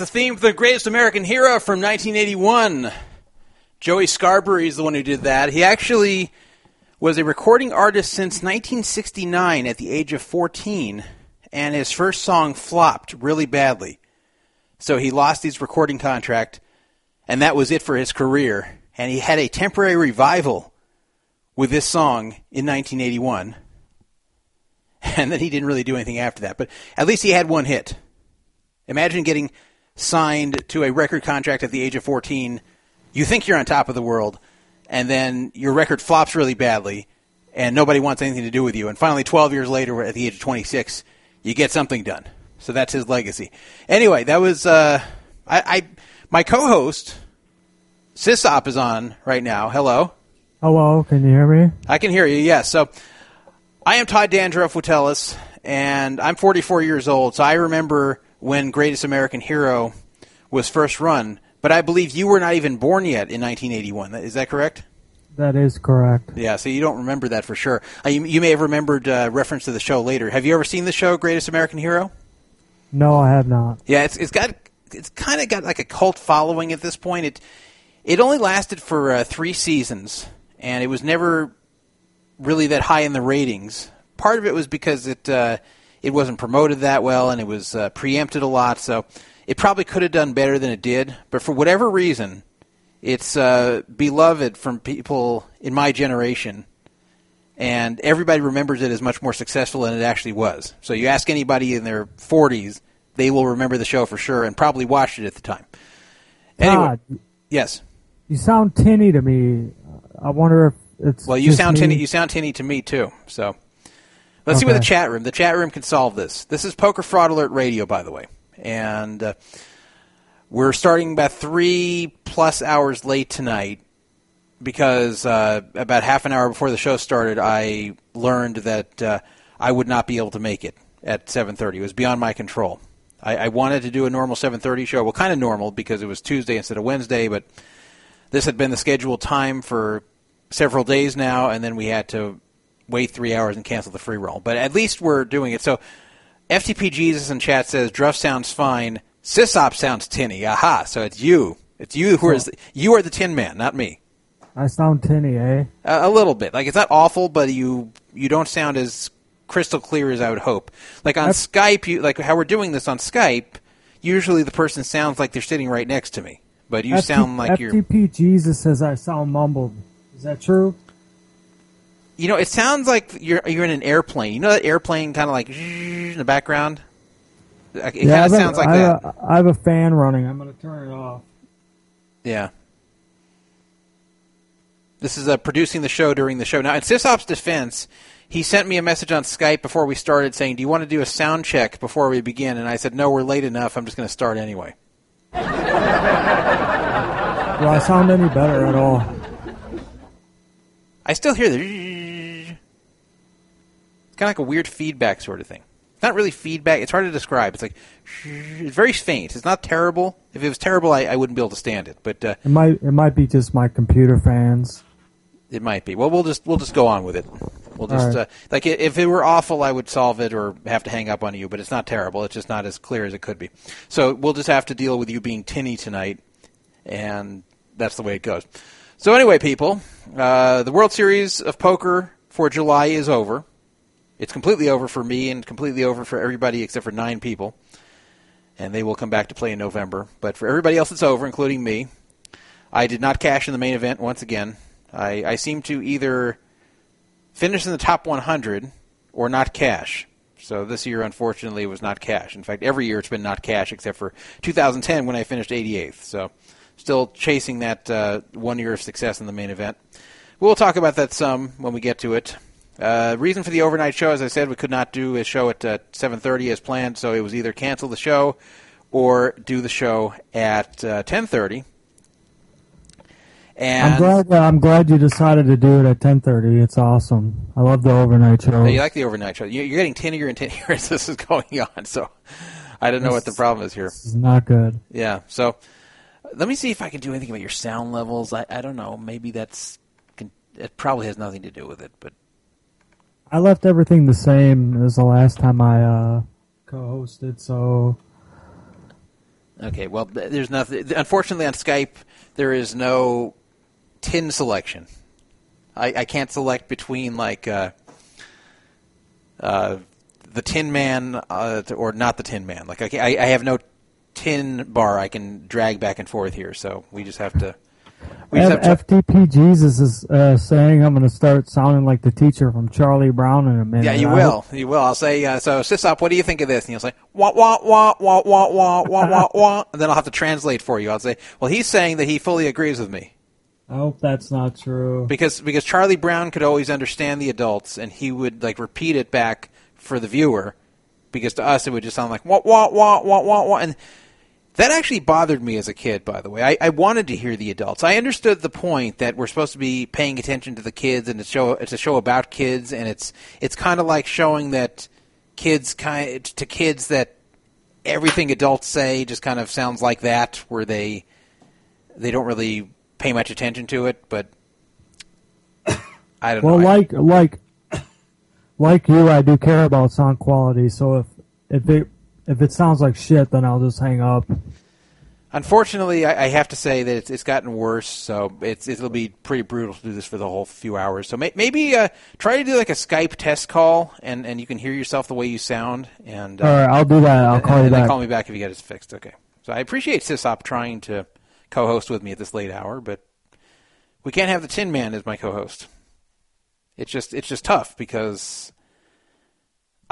the theme for the Greatest American Hero from 1981. Joey Scarbury is the one who did that. He actually was a recording artist since 1969 at the age of 14, and his first song flopped really badly. So he lost his recording contract, and that was it for his career. And he had a temporary revival with this song in 1981. And then he didn't really do anything after that. But at least he had one hit. Imagine getting signed to a record contract at the age of 14. You think you're on top of the world, and then your record flops really badly, and nobody wants anything to do with you. And finally, 12 years later, at the age of 26, you get something done. So that's his legacy. Anyway, that was uh, I, I my co-host Sysop is on right now. Hello. Hello, can you hear me? I can hear you, yes. So I am Todd Dandruff Witteles, and I'm 44 years old, so I remember when Greatest American Hero was first run, but I believe you were not even born yet in 1981. Is that correct? That is correct. Yeah, so you don't remember that for sure. Uh, you, you may have remembered uh, reference to the show later. Have you ever seen the show Greatest American Hero? No, I have not. Yeah, it's it's got it's kind of got like a cult following at this point. It it only lasted for uh, three seasons, and it was never really that high in the ratings. Part of it was because it uh, it wasn't promoted that well, and it was uh, preempted a lot. So it probably could have done better than it did. But for whatever reason, it's uh, beloved from people in my generation, and everybody remembers it as much more successful than it actually was. So you ask anybody in their 40s, they will remember the show for sure, and probably watched it at the time. Anyway, Todd, yes. you sound tinny to me. I wonder if it's. Well, you sound me. tinny. You sound tinny to me too. So let's see what the chat room. The chat room can solve this. This is Poker Fraud Alert Radio, by the way, and uh, we're starting about three plus hours late tonight because uh, about half an hour before the show started, I learned that uh, I would not be able to make it at 7:30. It was beyond my control. I, I wanted to do a normal 7:30 show. Well, kind of normal because it was Tuesday instead of Wednesday, but this had been the scheduled time for several days now, and then we had to wait three hours and cancel the free roll. But at least we're doing it. So FTP Jesus in chat says Druff sounds fine. Sysop sounds tinny. Aha! So it's you. It's you who is you are the Tin Man, not me. I sound tinny, eh? A, a little bit. Like it's not awful, but you you don't sound as crystal clear as I would hope. Like on That's- Skype, you like how we're doing this on Skype. Usually the person sounds like they're sitting right next to me, but you FT sound like you're. FTP Jesus says I sound mumbled. Is that true? You know, it sounds like you're you're in an airplane. You know that airplane kind of like in the background. It kind I of have a- sounds like I that. a, I have a fan running. I'm going to turn it off. Yeah. This is uh, producing the show during the show. Now, in Sysop's defense, he sent me a message on Skype before we started saying, "Do you want to do a sound check before we begin?" And I said, "No, we're late enough. I'm just going to start anyway." Do I sound any better at all? I still hear the. It's kind of like a weird feedback sort of thing. It's not really feedback. It's hard to describe. It's like it's very faint. It's not terrible. If it was terrible, I, I wouldn't be able to stand it. But uh, It might it might be just my computer fans. It might be. Well, we'll just we'll just go on with it. We'll just right. uh, like if it were awful, I would solve it or have to hang up on you. But it's not terrible. It's just not as clear as it could be. So we'll just have to deal with you being tinny tonight, and that's the way it goes. So anyway, people, uh, the World Series of Poker for July is over. It's completely over for me and completely over for everybody except for nine people, and they will come back to play in November. But for everybody else, it's over, including me. I did not cash in the main event once again. I, I seem to either finish in the top 100 or not cash. So this year, unfortunately, was not cash. In fact, every year it's been not cash except for 2010 when I finished 88th. So still chasing that uh, one year of success in the main event. We'll talk about that some when we get to it. Uh, reason for the overnight show, as I said, we could not do a show at uh, 7:30 as planned, so it was either cancel the show or do the show at uh, 10:30. And I'm glad uh, I'm glad you decided to do it at 10:30. It's awesome. I love the overnight show. You like the overnight show? You- You're getting tinnier and tinnier as this is going on. So I don't know what the problem is here. This is not good. Yeah. So let me see if I can do anything about your sound levels. I, I don't know. Maybe that's it. Probably has nothing to do with it. But I left everything the same as the last time I uh, co-hosted. So okay. Well, there's nothing. Unfortunately, on Skype there is no tin selection. I, I can't select between like uh, uh, the Tin Man uh, or not the Tin Man. Like I, I have no tin bar I can drag back and forth here. So we just have to. We have F- to FTP Jesus is uh, saying I'm going to start sounding like the teacher from Charlie Brown in a minute. Yeah, you I will. hope- You will. I'll say, uh, so Sysop, what do you think of this? And you'll say, wah, wah, wah, wah, wah, wah, wah, wah, wah. And then I'll have to translate for you. I'll say, well, he's saying that he fully agrees with me. I hope that's not true. Because, because Charlie Brown could always understand the adults and he would, like, repeat it back for the viewer. Because to us, it would just sound like, wah, wah, wah, wah, wah, wah. And that actually bothered me as a kid, by the way. I, I wanted to hear the adults. I understood the point that we're supposed to be paying attention to the kids, and it's show it's a show about kids, and it's it's kind of like showing that kids kind to kids that everything adults say just kind of sounds like that, where they they don't really pay much attention to it. But I don't Well, know. I- like like like you, I do care about sound quality. So if if it if it sounds like shit, then I'll just hang up. Unfortunately, I, I have to say that it's, it's gotten worse. So it's it'll be pretty brutal to do this for the whole few hours. So may, maybe uh, try to do like a Skype test call, and, and you can hear yourself the way you sound. And uh, All right, I'll do that. I'll and- call and you then back. call me back if you get it fixed. Okay. So I appreciate Sysop trying to co-host with me at this late hour, but we can't have the Tin Man as my co-host. It's just it's just tough because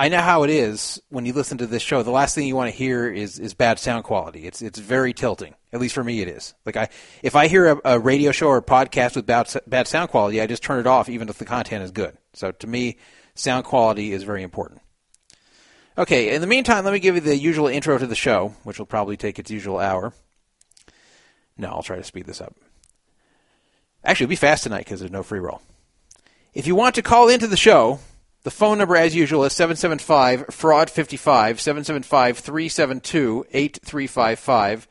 I know how it is when you listen to this show. The last thing you want to hear is is bad sound quality. It's it's very tilting. At least for me, it is. Like I, if I hear a, a radio show or podcast with bad bad sound quality, I just turn it off, even if the content is good. So to me, sound quality is very important. Okay. In the meantime, let me give you the usual intro to the show, which will probably take its usual hour. No, I'll try to speed this up. Actually, it'll be fast tonight because there's no free roll. If you want to call into the show, the phone number, as usual, is 775 Fraud 55, 775 372 8355.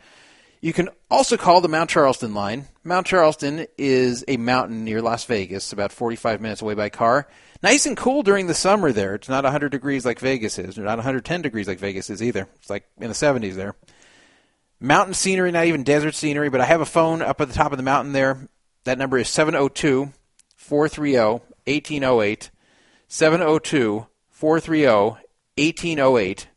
You can also call the Mount Charleston line. Mount Charleston is a mountain near Las Vegas, about 45 minutes away by car. Nice and cool during the summer there. It's not 100 degrees like Vegas is, or not 110 degrees like Vegas is either. It's like in the 70s there. Mountain scenery, not even desert scenery, but I have a phone up at the top of the mountain there. That number is 702 430 1808. 702 430 1808.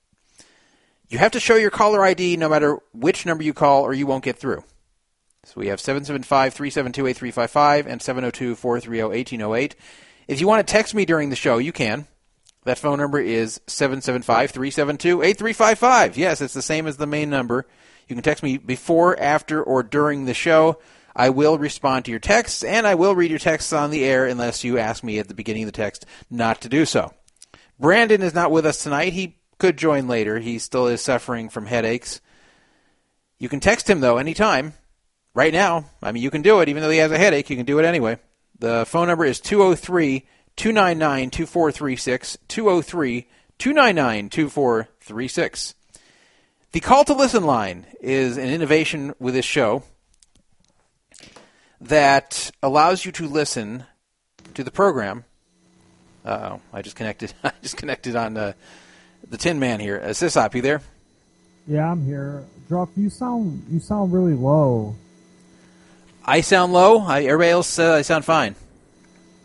You have to show your caller ID no matter which number you call, or you won't get through. So we have 775 372 8355 and 702 430 1808. If you want to text me during the show, you can. That phone number is 775 372 8355. Yes, it's the same as the main number. You can text me before, after, or during the show. I will respond to your texts, and I will read your texts on the air unless you ask me at the beginning of the text not to do so. Brandon is not with us tonight. He could join later. He still is suffering from headaches. You can text him, though, anytime. Right now. I mean, you can do it. Even though he has a headache, you can do it anyway. The phone number is 203 299 2436. 203 299 2436. The call to listen line is an innovation with this show that allows you to listen to the program. oh, I just connected. I just connected on uh, the Tin Man here. Is this Sysop, you there? Yeah, I'm here. Druff, you sound you sound really low. I sound low. I, everybody else says I sound fine.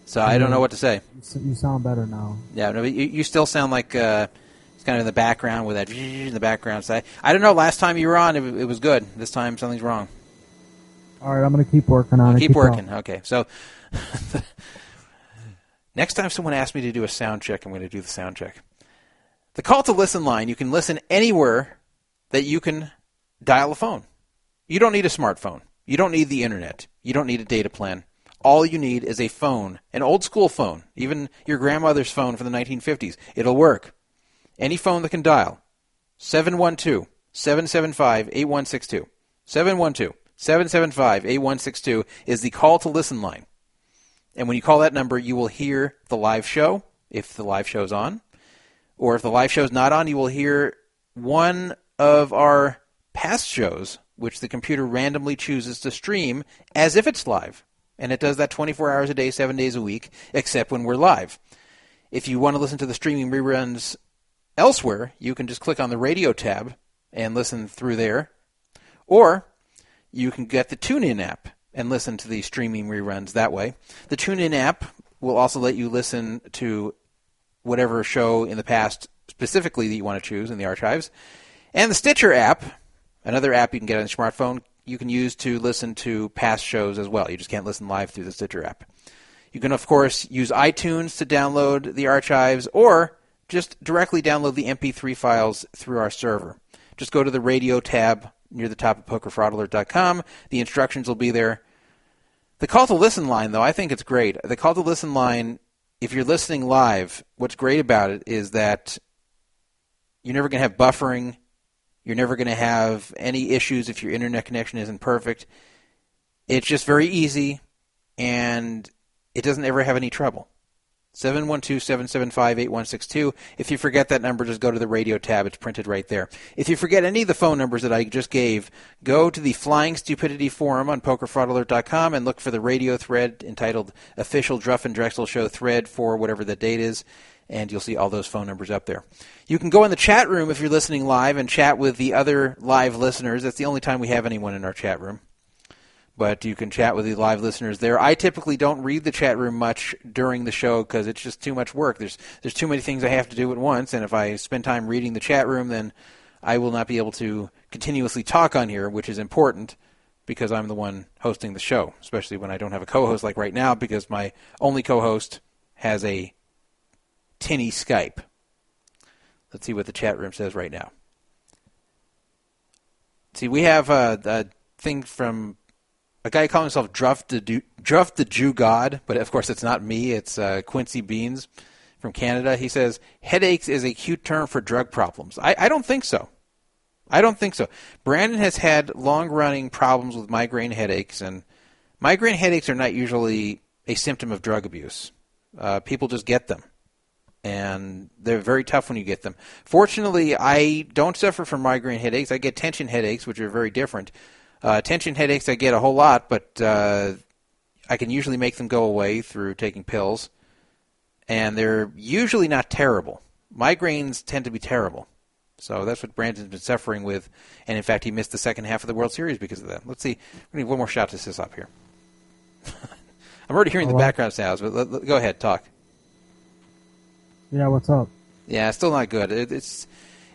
So I don't know what to say. You You sound better now. Yeah, no, you, you still sound like uh, it's kind of in the background with that in the background. So I, I don't know. Last time you were on, it, it was good. This time something's wrong. All right, I'm gonna keep working on it. Keep working. going. Okay. So next time someone asks me to do a sound check, I'm going to do the sound check. The call to listen line, you can listen anywhere that you can dial a phone. You don't need a smartphone. You don't need the internet. You don't need a data plan. All you need is a phone, an old school phone, even your grandmother's phone from the 1950s. It'll work. Any phone that can dial. 712 775 8162. 712 775 8162 is the call to listen line. And when you call that number, you will hear the live show, if the live show is on. Or if the live show is not on, you will hear one of our past shows, which the computer randomly chooses to stream as if it's live. And it does that 24 hours a day, 7 days a week, except when we're live. If you want to listen to the streaming reruns elsewhere, you can just click on the radio tab and listen through there. Or you can get the TuneIn app and listen to the streaming reruns that way. The TuneIn app will also let you listen to whatever show in the past specifically that you want to choose in the archives. And the Stitcher app, another app you can get on your smartphone, you can use to listen to past shows as well. You just can't listen live through the Stitcher app. You can, of course, use iTunes to download the archives or just directly download the MP3 files through our server. Just go to the radio tab near the top of pokerfraudalert.com. The instructions will be there. The call to listen line, though, I think it's great. The call to listen line, if you're listening live, what's great about it is that you're never going to have buffering. You're never going to have any issues if your internet connection isn't perfect. It's just very easy, and it doesn't ever have any trouble. 712-775-8162. If you forget that number, just go to the radio tab. It's printed right there. If you forget any of the phone numbers that I just gave, go to the Flying Stupidity Forum on PokerFraudalert.com and look for the radio thread entitled Official Druff and Drexel Show thread for whatever the date is, and you'll see all those phone numbers up there. You can go in the chat room if you're listening live and chat with the other live listeners. That's the only time we have anyone in our chat room but you can chat with the live listeners there. I typically don't read the chat room much during the show because it's just too much work. There's there's too many things I have to do at once, and if I spend time reading the chat room, then I will not be able to continuously talk on here, which is important because I'm the one hosting the show, especially when I don't have a co-host like right now because my only co-host has a tinny Skype. Let's see what the chat room says right now. See, we have a, a thing from a guy calling himself Druff the, Du- Druff the Jew God, but of course it's not me. It's uh, Quincy Beans from Canada. He says headaches is a cute term for drug problems. I, I don't think so. I don't think so. Brandon has had long-running problems with migraine headaches, and migraine headaches are not usually a symptom of drug abuse. Uh, people just get them, and they're very tough when you get them. Fortunately, I don't suffer from migraine headaches. I get tension headaches, which are very different. Uh, tension headaches I get a whole lot, but uh, I can usually make them go away through taking pills, and they're usually not terrible. Migraines tend to be terrible. So that's what Brandon's been suffering with, and in fact, he missed the second half of the World Series because of that. Let's see. We need one more shot to this up here. I'm already hearing the background sounds, but let, let- go ahead, talk. Yeah, what's up? Yeah, still not good. It, it's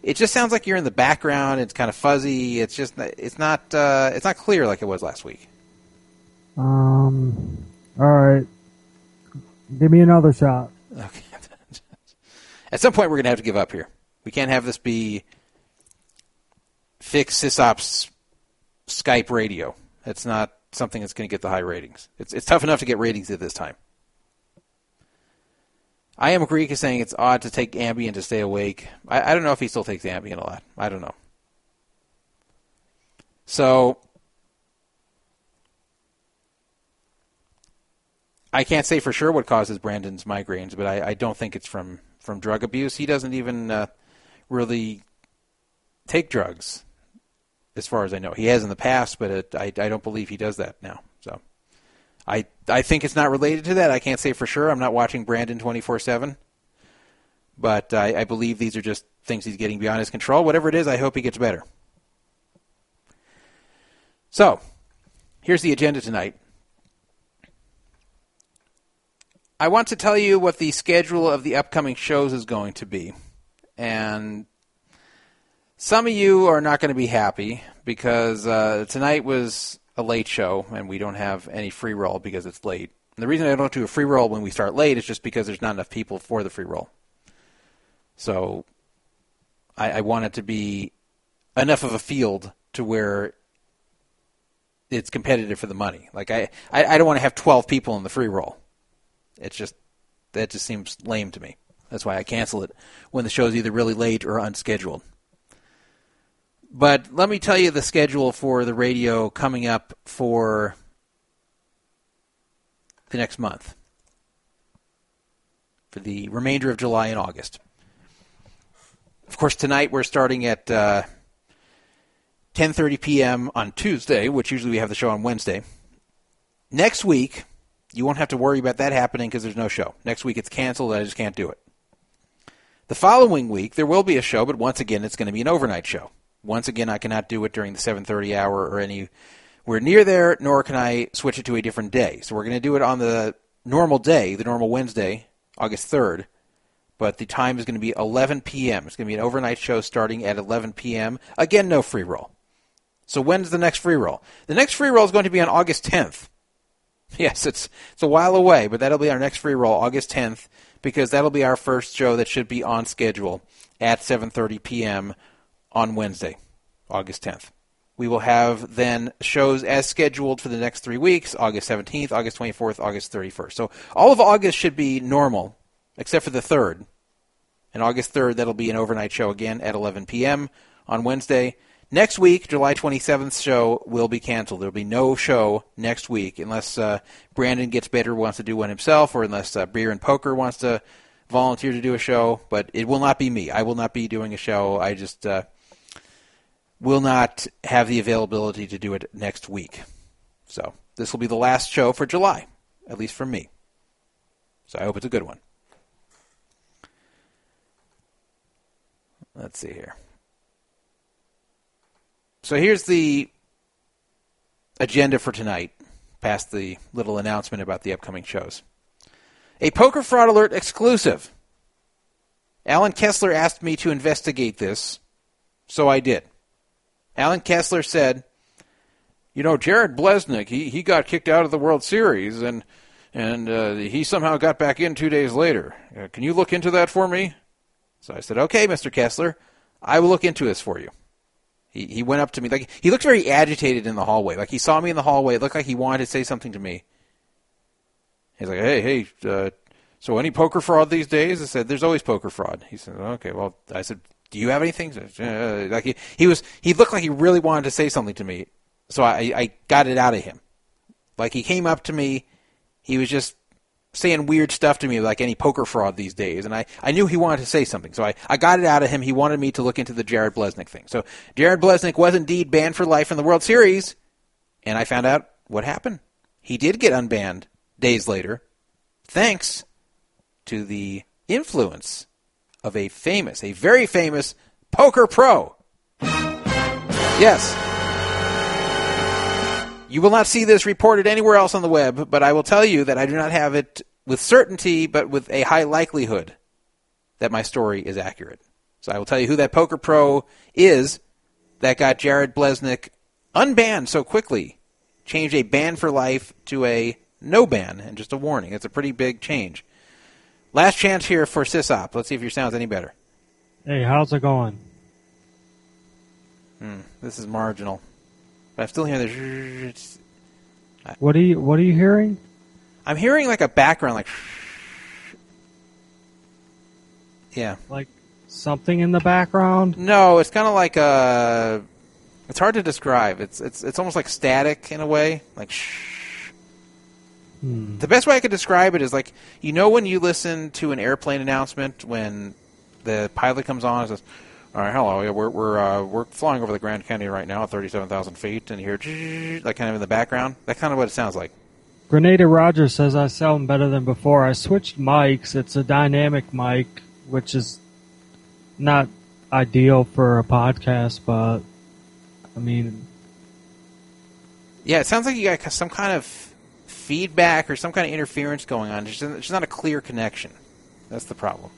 it just sounds like you're in the background. It's kind of fuzzy. It's just it's not uh, it's not clear like it was last week. Um, all right. Give me another shot. Okay. At some point, we're going to have to give up here. We can't have this be fixed sysops Skype radio. That's not something that's going to get the high ratings. It's, it's tough enough to get ratings at this time. I am Greek is saying it's odd to take Ambien to stay awake. I, I don't know if he still takes Ambien a lot. I don't know. So I can't say for sure what causes Brandon's migraines, but I, I don't think it's from, from drug abuse. He doesn't even uh, really take drugs, as far as I know. He has in the past, but it, I, I don't believe he does that now. I I think it's not related to that. I can't say for sure. I'm not watching Brandon 24 seven, but I, I believe these are just things he's getting beyond his control. Whatever it is, I hope he gets better. So, here's the agenda tonight. I want to tell you what the schedule of the upcoming shows is going to be. And some of you are not going to be happy because uh, tonight was a late show and we don't have any free roll because it's late. And the reason I don't do a free roll when we start late is just because there's not enough people for the free roll. So I, I want it to be enough of a field to where it's competitive for the money. Like I, I, I don't want to have 12 people in the free roll. It's just that just seems lame to me. That's why I cancel it when the show's either really late or unscheduled. But let me tell you the schedule for the radio coming up for the next month, for the remainder of July and August. Of course, tonight we're starting at uh, 10:30 p.m. on Tuesday, which usually we have the show on Wednesday. Next week, you won't have to worry about that happening because there's no show. Next week it's canceled. I just can't do it. The following week there will be a show, but once again it's going to be an overnight show. Once again, I cannot do it during the 7:30 hour or anywhere near there, nor can I switch it to a different day. So we're going to do it on the normal day, the normal Wednesday, August 3rd. But the time is going to be 11 p.m. It's going to be an overnight show starting at 11 p.m. Again, no free roll. So when's the next free roll? The next free roll is going to be on August 10th. Yes, it's it's a while away, but that'll be our next free roll, August 10th, because that'll be our first show that should be on schedule at 7:30 p.m. on Wednesday, August 10th. We will have then shows as scheduled for the next three weeks: August 17th, August 24th, August 31st. So all of August should be normal, except for the third. And August 3rd, that'll be an overnight show again at 11 p.m. on Wednesday. Next week, July 27th show will be canceled. There will be no show next week unless uh, Brandon gets better, wants to do one himself, or unless uh, Beer and Poker wants to volunteer to do a show. But it will not be me. I will not be doing a show. I just uh, will not have the availability to do it next week. So this will be the last show for July, at least for me. So I hope it's a good one. Let's see here. So here's the agenda for tonight, past the little announcement about the upcoming shows. A Poker Fraud Alert exclusive. Alan Kessler asked me to investigate this, so I did. Alan Kessler said, "You know, Jared Bleznick, he, he got kicked out of the World Series, and and uh, he somehow got back in two days later. Uh, can you look into that for me?" So I said, "Okay, Mr. Kessler, I will look into this for you." He he went up to me like he looked very agitated in the hallway. Like he saw me in the hallway. It looked like he wanted to say something to me. He's like, "Hey, hey, uh, so any poker fraud these days?" I said, "There's always poker fraud." He said, "Okay, well," I said, "Do you have anything?" Uh, like he he was he looked like he really wanted to say something to me, so I I got it out of him. Like he came up to me, he was just saying weird stuff to me like any poker fraud these days. And I, I knew he wanted to say something. So I, I got it out of him. He wanted me to look into the Jared Bleznick thing. So Jared Bleznick was indeed banned for life in the World Series. And I found out what happened. He did get unbanned days later, thanks to the influence of a famous, a very famous poker pro. Yes. You will not see this reported anywhere else on the web, but I will tell you that I do not have it with certainty, but with a high likelihood that my story is accurate. So I will tell you who that poker pro is that got Jared Bleznick unbanned so quickly, changed a ban for life to a no ban and just a warning. It's a pretty big change. Last chance here for Sysop. Let's see if your sound's any better. Hey, how's it going? Hmm, This is marginal. But I'm still hearing the. it's- What are you What are you hearing? I'm hearing like a background, like. Yeah. Like something in the background? No, it's kind of like a. It's hard to describe. It's it's it's almost like static in a way, like shh. Hmm. The best way I could describe it is like you know when you listen to an airplane announcement when the pilot comes on and says, "All right, hello, yeah, we're we're uh, we're flying over the Grand Canyon right now at thirty-seven thousand feet," and you hear like kind of in the background. That's kind of what it sounds like. Grenada Rogers says I sound better than before. I switched mics. It's a dynamic mic, which is not ideal for a podcast, but I mean, Yeah, it sounds like you got some kind of feedback or some kind of interference going on. Just not a clear connection. That's the problem.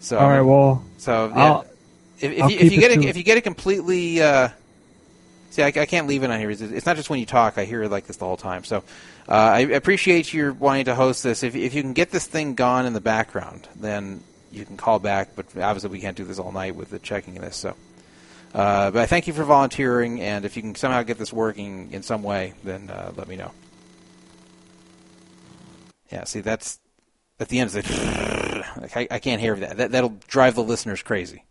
So all right. Well, So yeah, if, if, you, if you get it, to- if you get it completely, uh, see, I, I can't leave it on here. It's, it's not just when you talk; I hear it like this the whole time. So uh, I appreciate your wanting to host this. If if you can get this thing gone in the background, then you can call back. But obviously, we can't do this all night with the checking of this. So. Uh, but I thank you for volunteering, and if you can somehow get this working in some way, then uh, let me know. Yeah, see, that's at the end. It's like, I, I can't hear that. that. That'll drive the listeners crazy.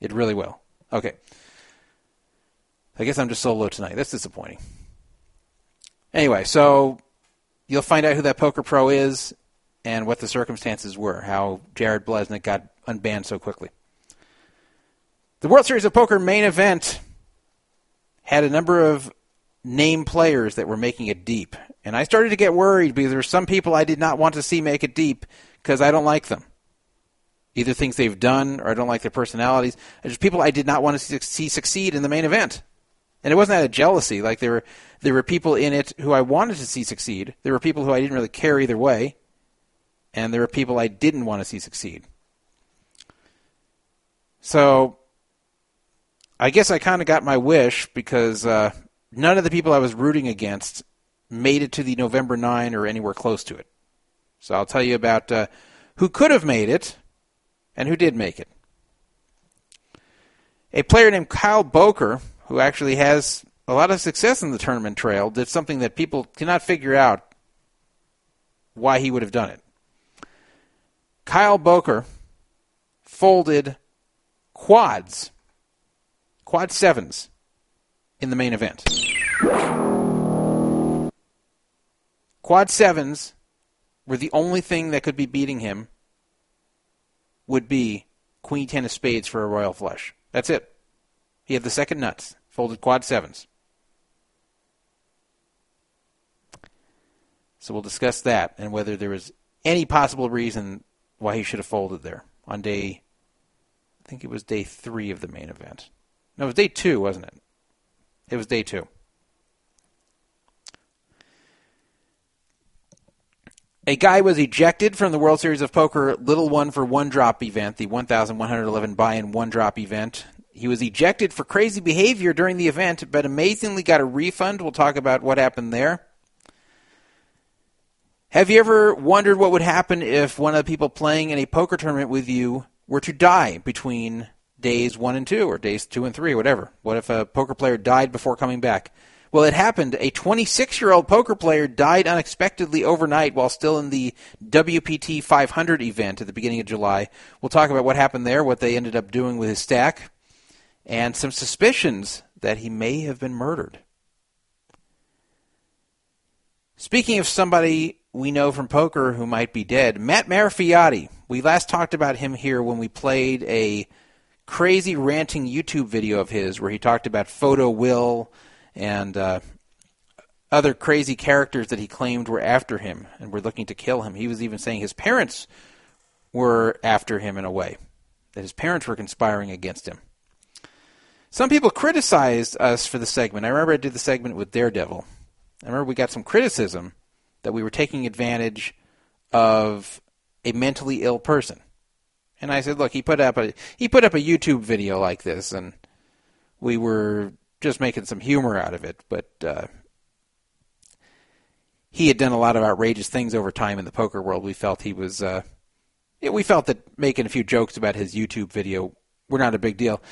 It really will. Okay. I guess I'm just solo tonight. That's disappointing. Anyway, so you'll find out who that poker pro is and what the circumstances were, how Jared Bleznick got unbanned so quickly. The World Series of Poker main event had a number of name players that were making it deep. And I started to get worried because there were some people I did not want to see make it deep because I don't like them. Either things they've done or I don't like their personalities. There's people I did not want to see succeed in the main event. And it wasn't out of jealousy. Like there were there were people in it who I wanted to see succeed. There were people who I didn't really care either way. And there were people I didn't want to see succeed. So I guess I kind of got my wish because uh, none of the people I was rooting against made it to the November 9 or anywhere close to it. So I'll tell you about uh, who could have made it and who did make it. A player named Kyle Bowker, who actually has a lot of success in the tournament trail, did something that people cannot figure out why he would have done it. Kyle Bowker folded quads quad sevens in the main event. Quad sevens were the only thing that could be beating him would be queen ten of spades for a royal flush. That's it. He had the second nuts, folded quad sevens. So we'll discuss that and whether there was any possible reason why he should have folded there on day I think it was day three of the main event. No, it was day two, wasn't it? It was day two. A guy was ejected from the World Series of Poker Little One for One Drop event, the 1,111 buy in one drop event. He was ejected for crazy behavior during the event, but amazingly got a refund. We'll talk about what happened there. Have you ever wondered what would happen if one of the people playing in a poker tournament with you were to die between days one and two, or days two and three, or whatever? What if a poker player died before coming back? Well, it happened. A 26 year old poker player died unexpectedly overnight while still in the WPT 500 event at the beginning of July. We'll talk about what happened there, what they ended up doing with his stack, and some suspicions that he may have been murdered. Speaking of somebody we know from poker who might be dead, Matt Marafioti. We last talked about him here when we played a crazy ranting YouTube video of his where he talked about Photo Will and uh, other crazy characters that he claimed were after him and were looking to kill him. He was even saying his parents were after him in a way, that his parents were conspiring against him. Some people criticized us for the segment. I remember I did the segment with Daredevil. I remember we got some criticism that we were taking advantage of a mentally ill person. And I said, look, he put up a he put up a YouTube video like this, and we were just making some humor out of it. But uh, he had done a lot of outrageous things over time in the poker world. We felt he was uh, we felt that making a few jokes about his YouTube video were not a big deal.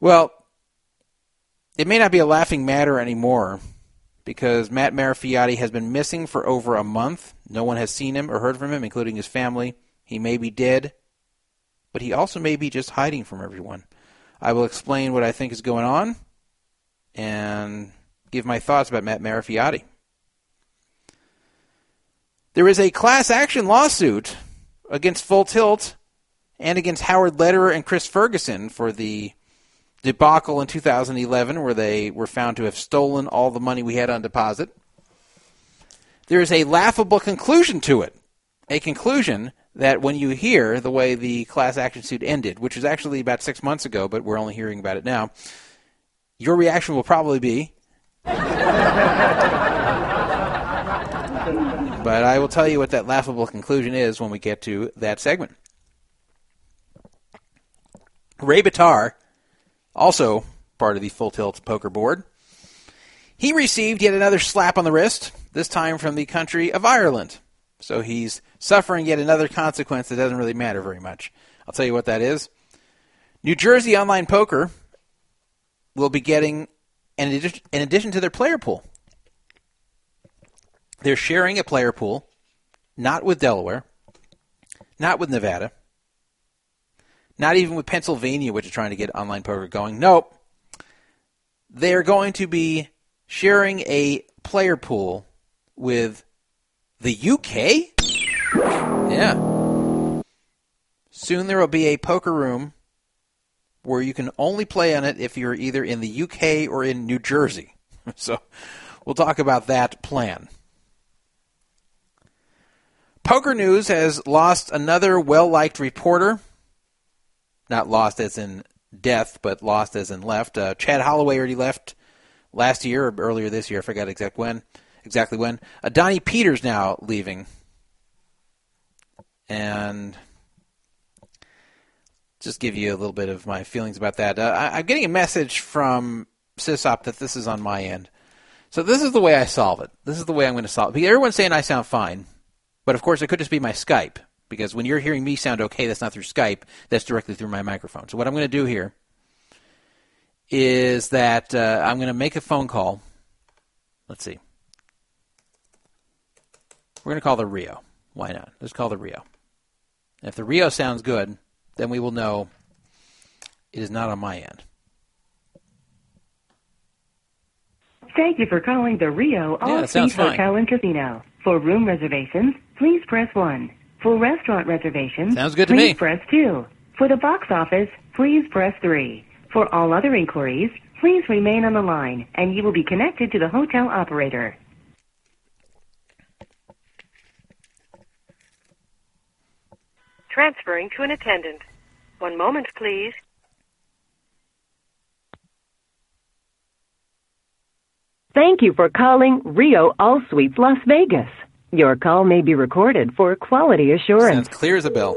Well, it may not be a laughing matter anymore because Matt Marafioti has been missing for over a month. No one has seen him or heard from him, including his family. He may be dead, but he also may be just hiding from everyone. I will explain what I think is going on and give my thoughts about Matt Marafioti. There is a class action lawsuit against Full Tilt and against Howard Lederer and Chris Ferguson for the debacle in 2011 where they were found to have stolen all the money we had on deposit. There is a laughable conclusion to it. A conclusion that when you hear the way the class action suit ended, which was actually about six months ago, but we're only hearing about it now, your reaction will probably be. but I will tell you what that laughable conclusion is when we get to that segment. Ray Bitar, also part of the Full Tilt Poker Board, he received yet another slap on the wrist, this time from the country of Ireland. So he's suffering yet another consequence that doesn't really matter very much. I'll tell you what that is. New Jersey Online Poker will be getting, in addition, addition to their player pool, they're sharing a player pool, not with Delaware, not with Nevada, not even with Pennsylvania, which is trying to get online poker going. Nope. They're going to be sharing a player pool with the UK? Yeah. Soon there will be a poker room where you can only play on it if you're either in the UK or in New Jersey. So we'll talk about that plan. Poker News has lost another well liked reporter. Not lost as in death, but lost as in left. Uh, Chad Holloway already left last year or earlier this year. I forgot exact when, exactly when. Uh, Donnie Peters now leaving. And just give you a little bit of my feelings about that. Uh, I, I'm getting a message from Sysop that this is on my end. So this is the way I solve it. This is the way I'm going to solve it. Because everyone's saying I sound fine, but of course it could just be my Skype. Because when you're hearing me sound okay, that's not through Skype. That's directly through my microphone. So what I'm going to do here is that uh, I'm going to make a phone call. Let's see. We're going to call the Rio. Why not? Let's call the Rio. If the Rio sounds good, then we will know it is not on my end. Thank you for calling the Rio All that sounds Suites fine. Hotel and Casino. For room reservations, please press 1. For restaurant reservations, Sounds good to please me. press 2. For the box office, please press 3. For all other inquiries, please remain on the line and you will be connected to the hotel operator. Transferring to an attendant. One moment, please. Thank you for calling Rio All Suites Las Vegas. Your call may be recorded for quality assurance. Sounds clear as a bell.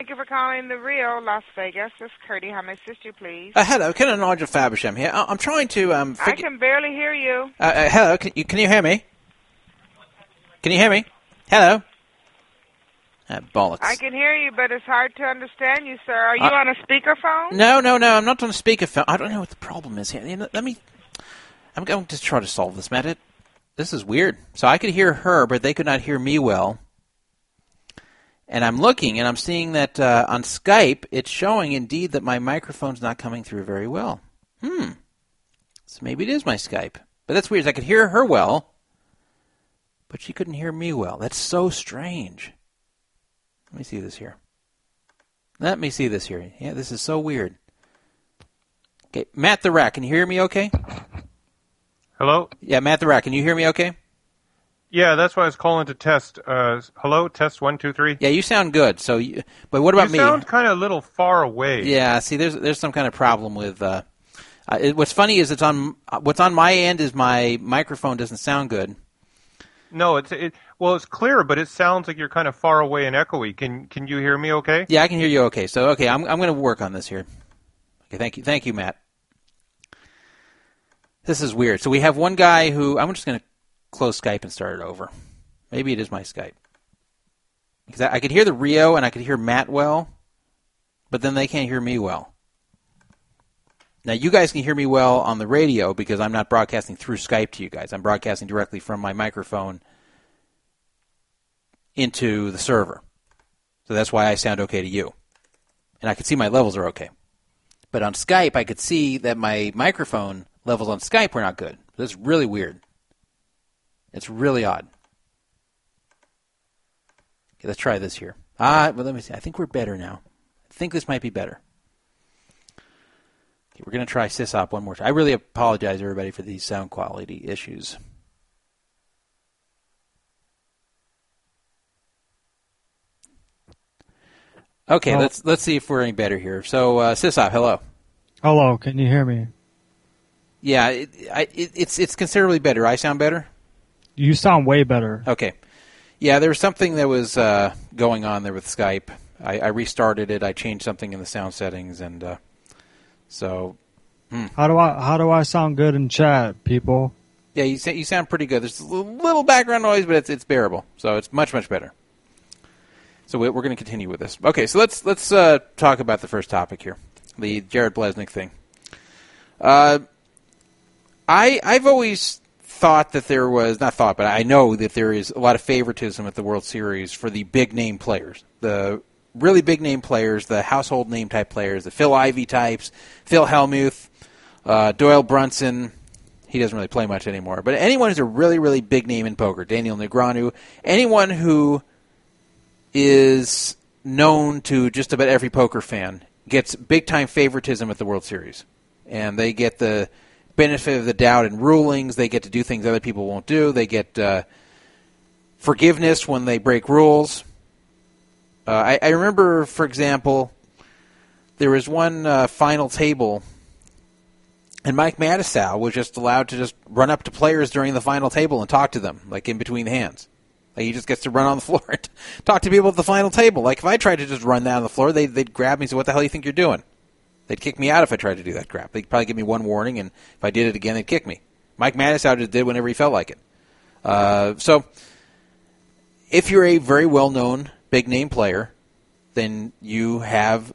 Thank you for calling the Rio, Las Vegas. This is Curdy. How may I assist you, please? Uh, hello, Ken and Nigel Fabersham here. I- I'm trying to um. I can barely hear you. uh, uh, hello, can you, can you hear me? Can you hear me? Hello. Ah, bollocks. I can hear you, but it's hard to understand you, sir. Are you Uh, on a speakerphone? No, no, no. I'm not on a speakerphone. I don't know what the problem is here. You know, let me. I'm going to try to solve this, Matt. It, this is weird. So I could hear her, but they could not hear me well. And I'm looking, and I'm seeing that uh, on Skype, it's showing indeed that my microphone's not coming through very well. Hmm. So maybe it is my Skype. But that's weird. I could hear her well, but she couldn't hear me well. That's so strange. Let me see this here. Let me see this here. Yeah, this is so weird. Okay, Matt the Rat, can you hear me okay? Hello? Yeah, Matt the Rat, can you hear me okay? Yeah, that's why I was calling to test. Uh, hello, test one, two, three. Yeah, you sound good. So, you, but what about you me? sound kind of a little far away. Yeah, see, there's there's some kind of problem with. Uh, uh, it, what's funny is it's on what's on my end is my microphone doesn't sound good. No, it's it. Well, it's clear, but it sounds like you're kind of far away and echoey. Can Can you hear me? Okay. Yeah, I can hear you okay. So, okay, I'm I'm going to work on this here. Okay, thank you, thank you, Matt. This is weird. So we have one guy who I'm just going to close Skype and start it over. Maybe it is my Skype. because I, I could hear the Rio and I could hear Matt well, but then they can't hear me well. Now you guys can hear me well on the radio because I'm not broadcasting through Skype to you guys. I'm broadcasting directly from my microphone into the server. So that's why I sound okay to you. And I can see my levels are okay. But on Skype, I could see that my microphone levels on Skype were not good. That's really weird. It's really odd. Okay, let's try this here. Ah, well, let me see. I think we're better now. I think this might be better. We're going to try sysop one more time. I really apologize, everybody, for these sound quality issues. Okay, Oh. let's let's see if we're any better here. So, uh, sysop, hello. Hello, can you hear me? Yeah, it, I, it, it's it's considerably better. I sound better. You sound way better. Okay. Yeah, there was something that was uh, going on there with Skype. I, I restarted it. I changed something in the sound settings, and uh, so How do I how do I sound good in chat, people? yeah, you you sound pretty good. There's a little, background noise, but it's it's bearable. So it's much much better. So we- we're going to continue with this. Okay, so let's let's uh, talk about the first topic here, the Jared Bleznick thing. Uh, I I've always thought that there was not thought, but I know that there is a lot of favoritism at the World Series for the big name players, the really big name players, the household name type players, the Phil Ivey types, Phil Hellmuth, uh, Doyle Brunson. He doesn't really play much anymore, but anyone who's a really really big name in poker, Daniel Negreanu, anyone who is known to just about every poker fan gets big time favoritism at the World Series, and they get the benefit of the doubt in rulings. They get to do things other people won't do. They get uh, forgiveness when they break rules. Uh, I, I remember, for example, there was one uh, final table, and Mike Matusow was just allowed to just run up to players during the final table and talk to them, like in between hands. Like he just gets to run on the floor and talk to people at the final table. Like if I tried to just run down the floor, they, they'd grab me and say, "What the hell do you think you're doing?" They'd kick me out if I tried to do that crap. They'd probably give me one warning, and if I did it again, they'd kick me. Mike Matusow just did whenever he felt like it. Uh, so, if you're a very well-known big name player, then you have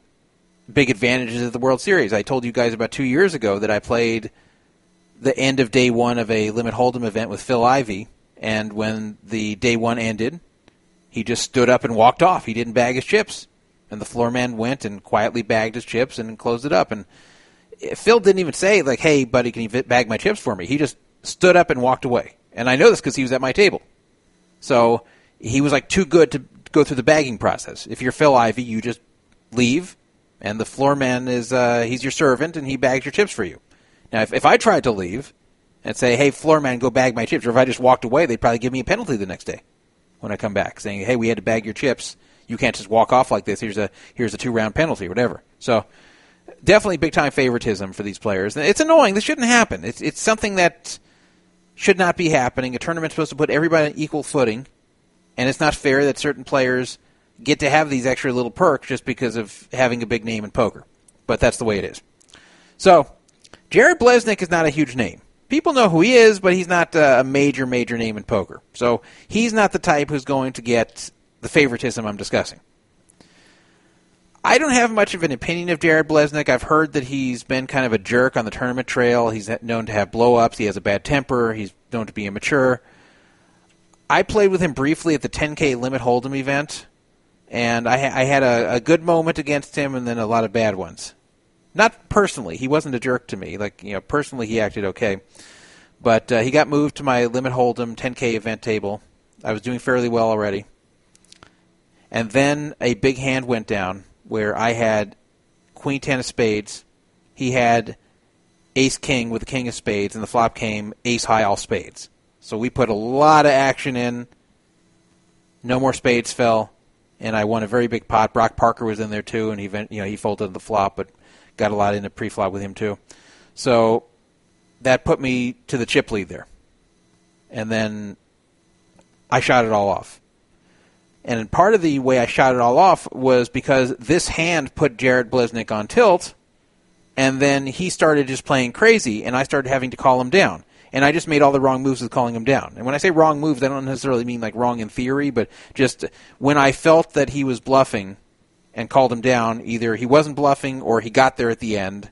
big advantages at the World Series. I told you guys about two years ago that I played the end of day one of a limit hold'em event with Phil Ivey, and when the day one ended, he just stood up and walked off. He didn't bag his chips, and the floor man went and quietly bagged his chips and closed it up. And Phil didn't even say like, "Hey, buddy, can you bag my chips for me?" He just stood up and walked away. And I know this because he was at my table. So he was like too good to go through the bagging process. If you're Phil Ivey, you just leave, and the floor man is uh, he's your servant, and he bags your chips for you. Now, if, if I tried to leave and say, "Hey, floor man, go bag my chips," or if I just walked away, they'd probably give me a penalty the next day when I come back, saying, "Hey, we had to bag your chips. You can't just walk off like this. Here's a here's a two round penalty, or whatever." So definitely big time favoritism for these players. It's annoying. This shouldn't happen. It's it's something that should not be happening. A tournament's supposed to put everybody on equal footing, and it's not fair that certain players get to have these extra little perks just because of having a big name in poker. But that's the way it is. So, Jared Bleznick is not a huge name. People know who he is, but he's not uh, a major, major name in poker. So he's not the type who's going to get the favoritism I'm discussing. I don't have much of an opinion of Jared Bleznick. I've heard that he's been kind of a jerk on the tournament trail. He's known to have blow-ups. He has a bad temper. He's known to be immature. I played with him briefly at the 10K Limit Hold'em event, and I, I had a, a good moment against him, and then a lot of bad ones. Not personally, he wasn't a jerk to me. Like you know, personally, he acted okay, but uh, he got moved to my Limit Hold'em 10K event table. I was doing fairly well already, and then a big hand went down where I had Queen Ten of Spades. He had Ace King with the King of Spades, and the flop came Ace High All Spades. So we put a lot of action in. No more spades fell, and I won a very big pot. Brock Parker was in there too, and he you know he folded the flop, but got a lot in the pre-flop with him too. So that put me to the chip lead there, and then I shot it all off. And part of the way I shot it all off was because this hand put Jared Bleznick on tilt, and then he started just playing crazy, and I started having to call him down. And I just made all the wrong moves with calling him down. And when I say wrong moves, I don't necessarily mean like wrong in theory, but just when I felt that he was bluffing and called him down, either he wasn't bluffing or he got there at the end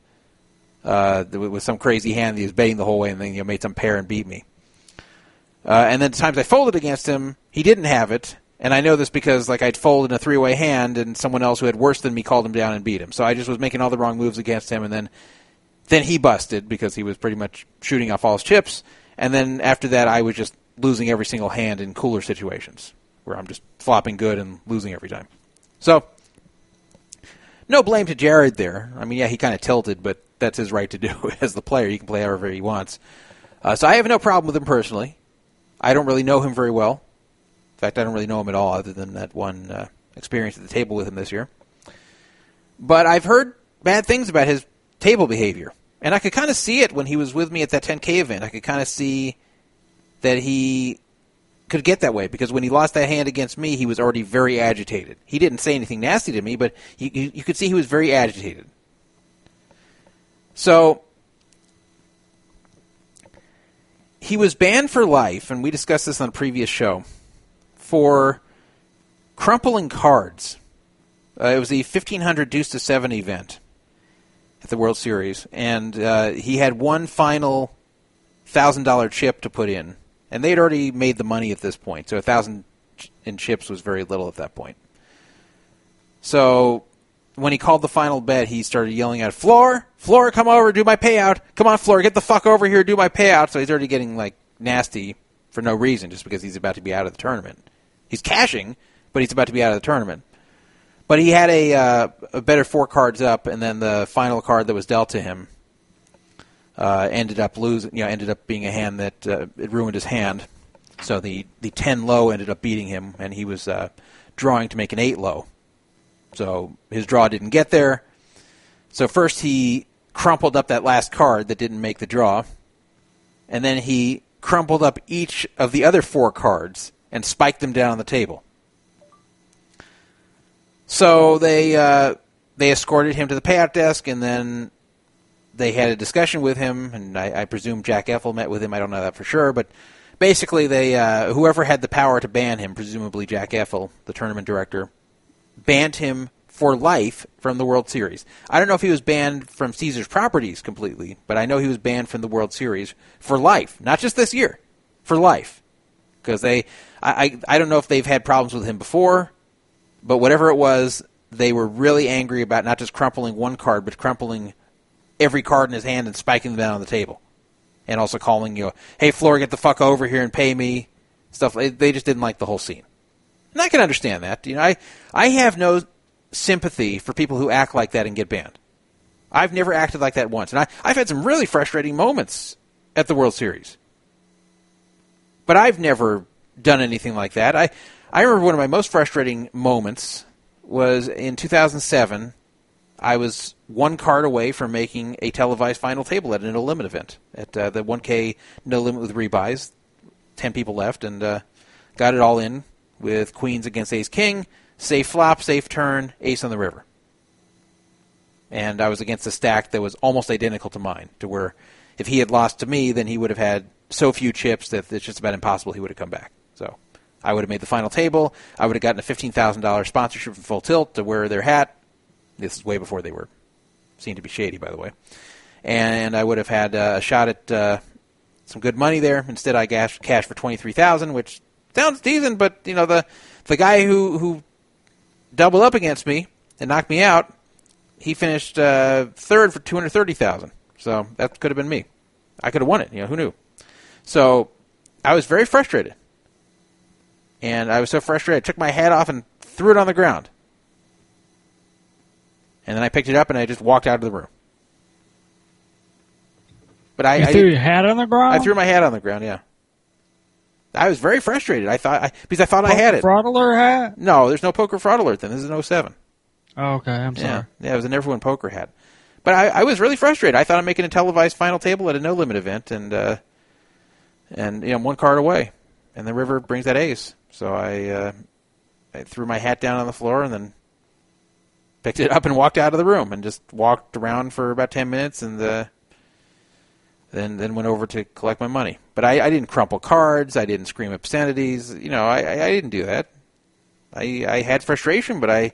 uh, with some crazy hand that he was betting the whole way and then you know, made some pair and beat me. Uh, and then the times I folded against him, he didn't have it, and I know this because like I'd fold in a three way hand, and someone else who had worse than me called him down and beat him. So I just was making all the wrong moves against him, and then then he busted because he was pretty much shooting off all his chips. And then after that, I was just losing every single hand in cooler situations where I'm just flopping good and losing every time. So no blame to Jared there. I mean, yeah, he kind of tilted, but that's his right to do as the player. He can play however he wants. Uh, so I have no problem with him personally. I don't really know him very well. In fact, I don't really know him at all, other than that one uh, experience at the table with him this year. But I've heard bad things about his table behavior, and I could kind of see it when he was with me at that 10K event. I could kind of see that he could get that way because when he lost that hand against me, he was already very agitated. He didn't say anything nasty to me, but you, you, could see he was very agitated. So he was banned for life, and we discussed this on a previous show, for crumpling cards. Uh, it was the 1500 Deuce to 7 event at the World Series, and uh, he had one final $1,000 chip to put in. And they had already made the money at this point, so a 1000 in chips was very little at that point. So when he called the final bet, he started yelling at "Floor, Floor, come over, do my payout. Come on, Floor, get the fuck over here, do my payout." So he's already getting like nasty for no reason, just because he's about to be out of the tournament. He's cashing, but he's about to be out of the tournament. But he had a, uh, a better four cards up, and then the final card that was dealt to him uh, ended up losing. You know, ended up being a hand that uh, it ruined his hand. So the the ten low ended up beating him, and he was uh, drawing to make an eight low. So his draw didn't get there. So first he crumpled up that last card that didn't make the draw, and then he crumpled up each of the other four cards and spiked them down on the table. So they uh, they escorted him to the payout desk, and then they had a discussion with him, and I, I presume Jack Effel met with him. I don't know that for sure, but basically, they uh, whoever had the power to ban him, presumably Jack Effel, the tournament director, banned him for life from the World Series. I don't know if he was banned from Caesar's properties completely, but I know he was banned from the World Series for life, not just this year, for life. Because they, I, I, I don't know if they've had problems with him before, but whatever it was, they were really angry about not just crumpling one card, but crumpling every card in his hand and spiking them down on the table, and also calling you, "Hey, Floor, get the fuck over here and pay me." Stuff. They just didn't like the whole scene, and I can understand that. You know, I I have no sympathy for people who act like that and get banned. I've never acted like that once, and I, I've had some really frustrating moments at the World Series, but I've never done anything like that. I I remember one of my most frustrating moments was in 2007. I was one card away from making a televised final table at a no limit event at uh, the 1K no limit with rebuys. Ten people left, and uh, got it all in with queens against ace king, safe flop, safe turn, ace on the river. And I was against a stack that was almost identical to mine, to where if he had lost to me, then he would have had so few chips that it's just about impossible he would have come back. So I would have made the final table. I would have gotten a $15,000 sponsorship from Full Tilt to wear their hat. This is way before they were seen to be shady, by the way. And I would have had uh, a shot at uh, some good money there. Instead, I cashed cash for 23000 which sounds decent, but, you know, the, the guy who, who doubled up against me and knocked me out, he finished uh, third for 230000 So that could have been me. I could have won it. You know, who knew? So I was very frustrated. And I was so frustrated, I took my hat off and threw it on the ground. And then I picked it up and I just walked out of the room. But I, You threw didn't- your hat on the ground? I threw my hat on the ground. Yeah, I was very frustrated. I thought I, because I thought I had it. Fraudler hat? No, there's no poker fraud alert. Then this is an 07. Oh, okay, I'm sorry. Yeah, yeah, it was a never win poker hat. But I, I was really frustrated. I thought I'm making a televised final table at a no limit event, and uh, and you know I'm one card away, and the river brings that ace. So I uh, I threw my hat down on the floor and then picked it up and walked out of the room and just walked around for about ten minutes and uh, then then went over to collect my money. But I, I didn't crumple cards. I didn't scream obscenities. You know, I, I, I didn't do that. I I had frustration, but I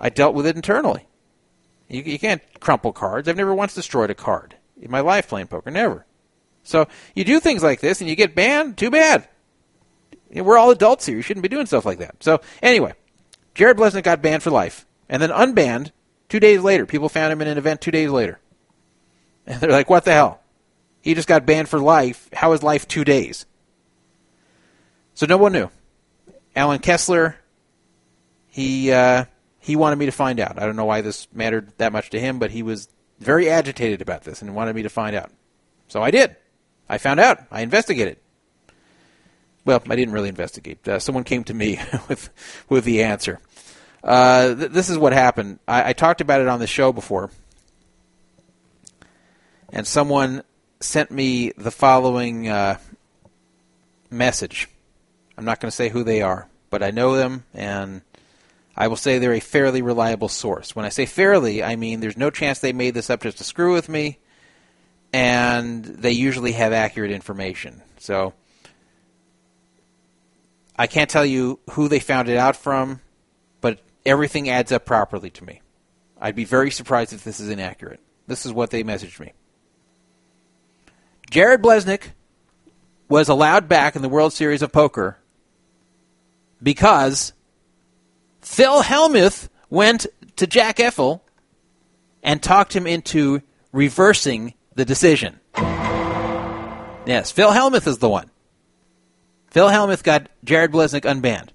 I dealt with it internally. You, you can't crumple cards. I've never once destroyed a card in my life playing poker. Never. So you do things like this and you get banned. Too bad. We're all adults here. You shouldn't be doing stuff like that. So anyway, Jared Bleznick got banned for life and then unbanned two days later. People found him in an event two days later. And they're like, what the hell? He just got banned for life. How is life two days? So no one knew. Allen Kessler, he uh, he wanted me to find out. I don't know why this mattered that much to him, but he was very agitated about this and wanted me to find out. So I did. I found out. I investigated. Well, I didn't really investigate. Uh, someone came to me with with the answer. Uh, th- this is what happened. I-, I talked about it on the show before, and someone sent me the following uh, message. I'm not going to say who they are, but I know them, and I will say they're a fairly reliable source. When I say fairly, I mean there's no chance they made this up just to screw with me, and they usually have accurate information. So I can't tell you who they found it out from, but everything adds up properly to me. I'd be very surprised if this is inaccurate. This is what they messaged me. Jared Bleznick was allowed back in the World Series of Poker because Phil Hellmuth went to Jack Effel and talked him into reversing the decision. Yes, Phil Hellmuth is the one. Phil Hellmuth got Jared Bleznick unbanned.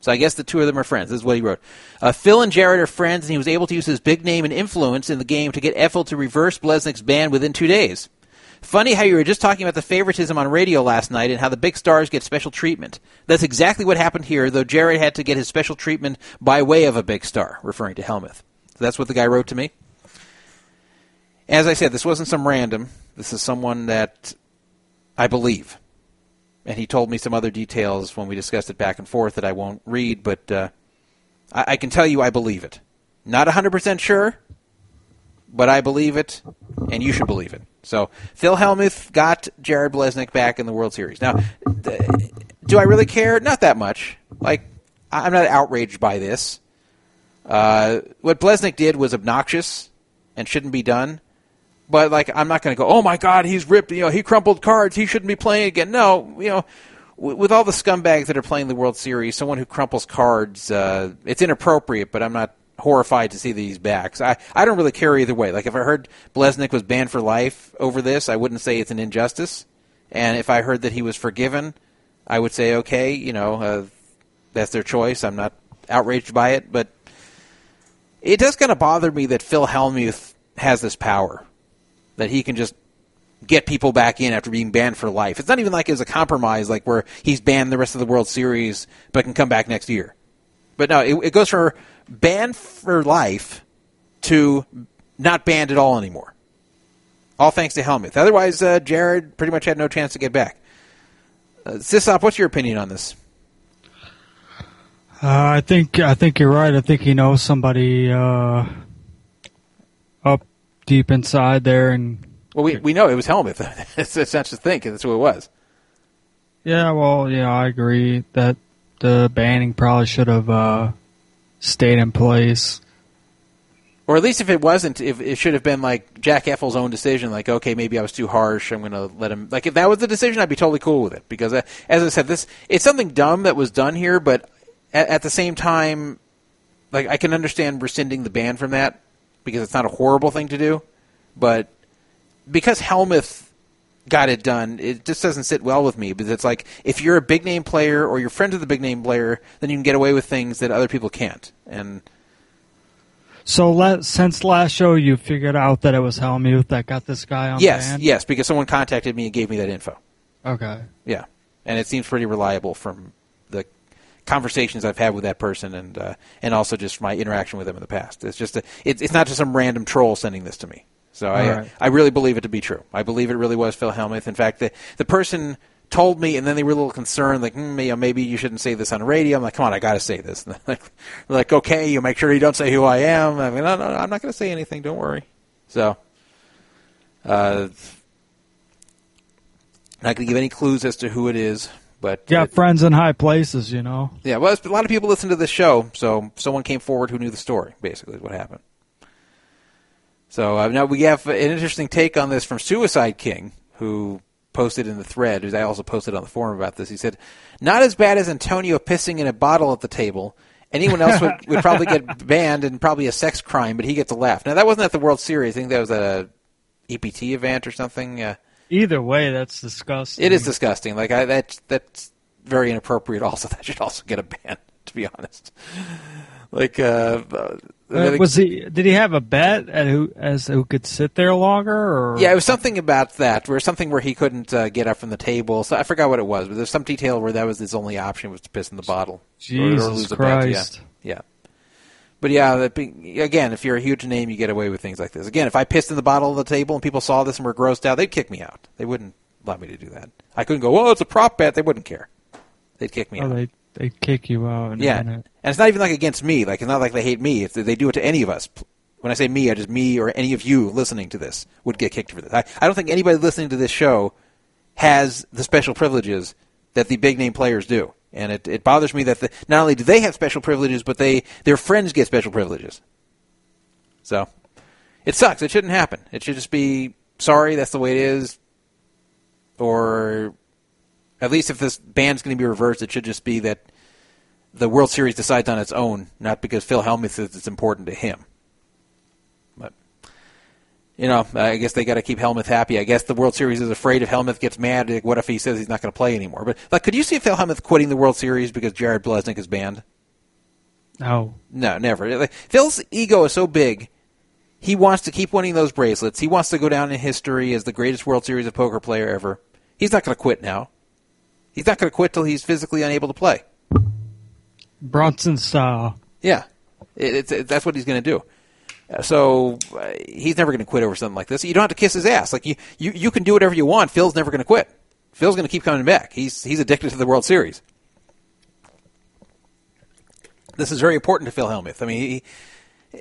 So I guess the two of them are friends. This is what he wrote. Uh, Phil and Jared are friends, and he was able to use his big name and influence in the game to get Effel to reverse Bleznick's ban within two days. Funny how you were just talking about the favoritism on radio last night and how the big stars get special treatment. That's exactly what happened here, though Jared had to get his special treatment by way of a big star, referring to Hellmuth. So that's what the guy wrote to me. As I said, this wasn't some random. This is someone that I believe. And he told me some other details when we discussed it back and forth that I won't read, but uh, I-, I can tell you I believe it. Not 100% sure, but I believe it, and you should believe it. So Phil Hellmuth got Jared Bleznick back in the World Series. Now, th- do I really care? Not that much. Like, I'm not outraged by this. Uh, what Bleznick did was obnoxious and shouldn't be done. But like, I'm not going to go. Oh my God, he's ripped. You know, he crumpled cards. He shouldn't be playing again. No, you know, w- with all the scumbags that are playing the World Series, someone who crumples cards, uh, it's inappropriate. But I'm not horrified to see these backs. I, I don't really care either way. Like if I heard Bleznick was banned for life over this, I wouldn't say it's an injustice. And if I heard that he was forgiven, I would say, okay, you know, uh, that's their choice. I'm not outraged by it, but it does kind of bother me that Phil Hellmuth has this power that he can just get people back in after being banned for life. It's not even like it's a compromise, like where he's banned the rest of the World Series but can come back next year. But no, it, it goes from banned for life to not banned at all anymore. All thanks to Hellmuth. Otherwise, uh, Jared pretty much had no chance to get back. Uh, Sysop, what's your opinion on this? Uh, I think I think you're right. I think he knows somebody uh, up deep inside there, and Well, we, we know it was Hellmuth. it's, it's not just think. That's who it was. yeah, well, yeah, I agree that the banning probably should have uh, stayed in place. Or at least if it wasn't, if it should have been like Jack Effel's own decision, like okay, maybe I was too harsh. I'm going to let him. Like if that was the decision, I'd be totally cool with it because, uh, as I said, this it's something dumb that was done here, but at, at the same time, like I can understand rescinding the ban from that because it's not a horrible thing to do, but because Hellmuth got it done, it just doesn't sit well with me. Because it's like if you're a big name player or you're friends with a big name player, then you can get away with things that other people can't, and. So let, since last show, you figured out that it was Hellmuth that got this guy on Yes, yes, because someone contacted me and gave me that info. Okay. Yeah, and it seems pretty reliable from conversations I've had with that person, and uh, and also just my interaction with them in the past. It's just a, it, it's not just some random troll sending this to me. So I right. I really believe it to be true. I believe it really was Phil Hellmuth. In fact, the the person told me, and then they were a little concerned, like mm, you know, maybe you shouldn't say this on radio. I'm like, come on, I got to say this. And they're like, they're like, okay, you make sure you don't say who I am. I mean, no, no, no I'm not going to say anything. Don't worry. So. Uh, Not going to give any clues as to who it is, but Got uh, friends in high places, you know. yeah. Well, it's- a lot of people listen to this show, so someone came forward who knew the story. Basically, is what happened. So uh, now we have an interesting take on this from Suicide King, who posted in the thread. Who I also posted on the forum about this. He said, "Not as bad as Antonio pissing in a bottle at the table." Anyone else would, would probably get banned and probably a sex crime, but he gets a laugh. Now that wasn't at the World Series. I think that was a EPT event or something. Uh, Either way, that's disgusting. it is disgusting. Like I, that, that's very inappropriate. Also, that should also get a ban. To be honest, like uh, uh, Uh, was he? Did he have a bet at who as who could sit there longer? Or yeah, it was something about that. Where something where he couldn't uh, get up from the table. So I forgot what it was, but there's some detail where that was his only option was to piss in the bottle Or- or Jesus lose a bet. Yeah. Christ. Yeah. But yeah, that be, again, if you're a huge name, you get away with things like this. Again, if I pissed in the bottle of the table and people saw this and were grossed out, they'd kick me out. They wouldn't allow me to do that. I couldn't go, "Oh, it's a prop bet." They wouldn't care. They'd kick me Oh, out. they they kick you out. In Yeah, and it's not even like against me. Like it's not like they hate me. It's they do it to any of us. When I say me, I just me or any of you listening to this would get kicked for this. I, I don't think anybody listening to this show has the special privileges that the big name players do, and it, it bothers me that the, not only do they have special privileges, but they their friends get special privileges. So it sucks. It shouldn't happen. It should just be sorry. That's the way it is, or at least if this ban's going to be reversed, it should just be that the World Series decides on its own, not because Phil Hellmuth says it's important to him. You know, I guess they got to keep Hellmuth happy. I guess the World Series is afraid if Hellmuth gets mad, what if he says he's not going to play anymore? But like, could you see Phil Hellmuth quitting the World Series because Jared Bleznick is banned? No. No, never. Like, Phil's ego is so big. He wants to keep winning those bracelets. He wants to go down in history as the greatest World Series of poker player ever. He's not going to quit now. He's not going to quit till he's physically unable to play. Brunson style. Yeah, it, it's it, that's what he's going to do. So uh, he's never going to quit over something like this. You don't have to kiss his ass. Like you, you, you can do whatever you want. Phil's never going to quit. Phil's going to keep coming back. He's he's addicted to the World Series. This is very important to Phil Hellmuth. I mean, he,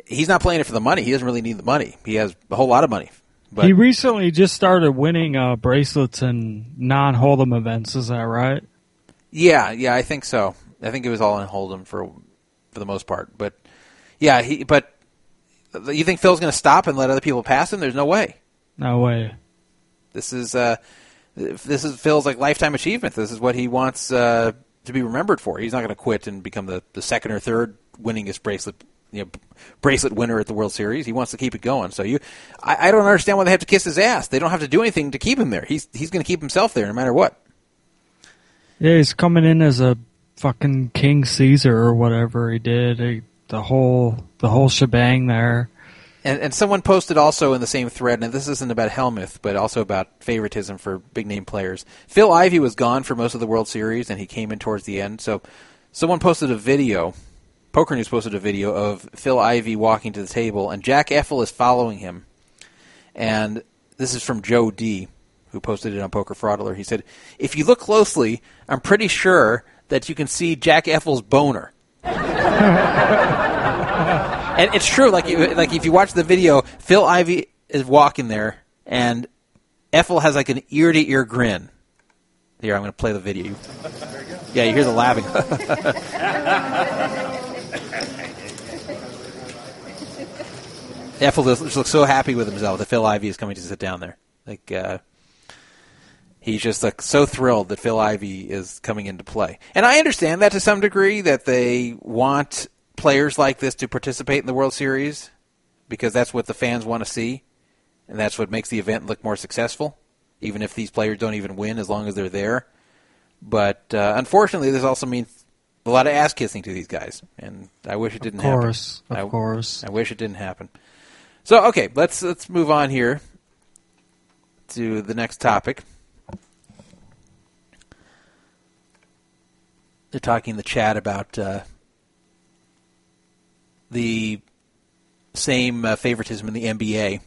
he's not playing it for the money. He doesn't really need the money. He has a whole lot of money. But he recently just started winning uh, bracelets and non-hold'em events. Is that right? Yeah, yeah, I think so. I think it was all in Hold'em for for the most part. But yeah, he. But you think Phil's going to stop and let other people pass him? There's no way. No way. This is uh, this is Phil's like lifetime achievement. This is what he wants uh, to be remembered for. He's not going to quit and become the, the second or third winningest bracelet you know, bracelet winner at the World Series. He wants to keep it going. So you, I, I don't understand why they have to kiss his ass. They don't have to do anything to keep him there. He's he's going to keep himself there no matter what. Yeah, he's coming in as a fucking King Caesar or whatever he did. He, the whole the whole shebang there. And, and someone posted also in the same thread, and this isn't about Hellmuth, but also about favoritism for big name players. Phil Ivey was gone for most of the World Series, and he came in towards the end. So someone posted a video, Poker News posted a video of Phil Ivey walking to the table, and Jack Effel is following him. And this is from Joe D, who posted it on Poker Fraud Alert. He said, If you look closely, I'm pretty sure that you can see Jack Effel's boner. And it's true. Like, like if you watch the video, Phil Ivey is walking there, and Effel has like an ear to ear grin. Here, I'm going to play the video. Yeah, you hear the laughing. Effel just looks so happy with himself that Phil Ivey is coming to sit down there. Like, uh, he's just like so thrilled that Phil Ivey is coming into play. And I understand that to some degree that they want players like this to participate in the World Series because that's what the fans want to see and that's what makes the event look more successful even if these players don't even win as long as they're there. But uh, unfortunately this also means a lot of ass kissing to these guys and I wish it didn't Of course, happen. of I, course. I wish it didn't happen. So okay, let's let's move on here to the next topic. They're talking in the chat about uh, the same uh, favoritism in the NBA.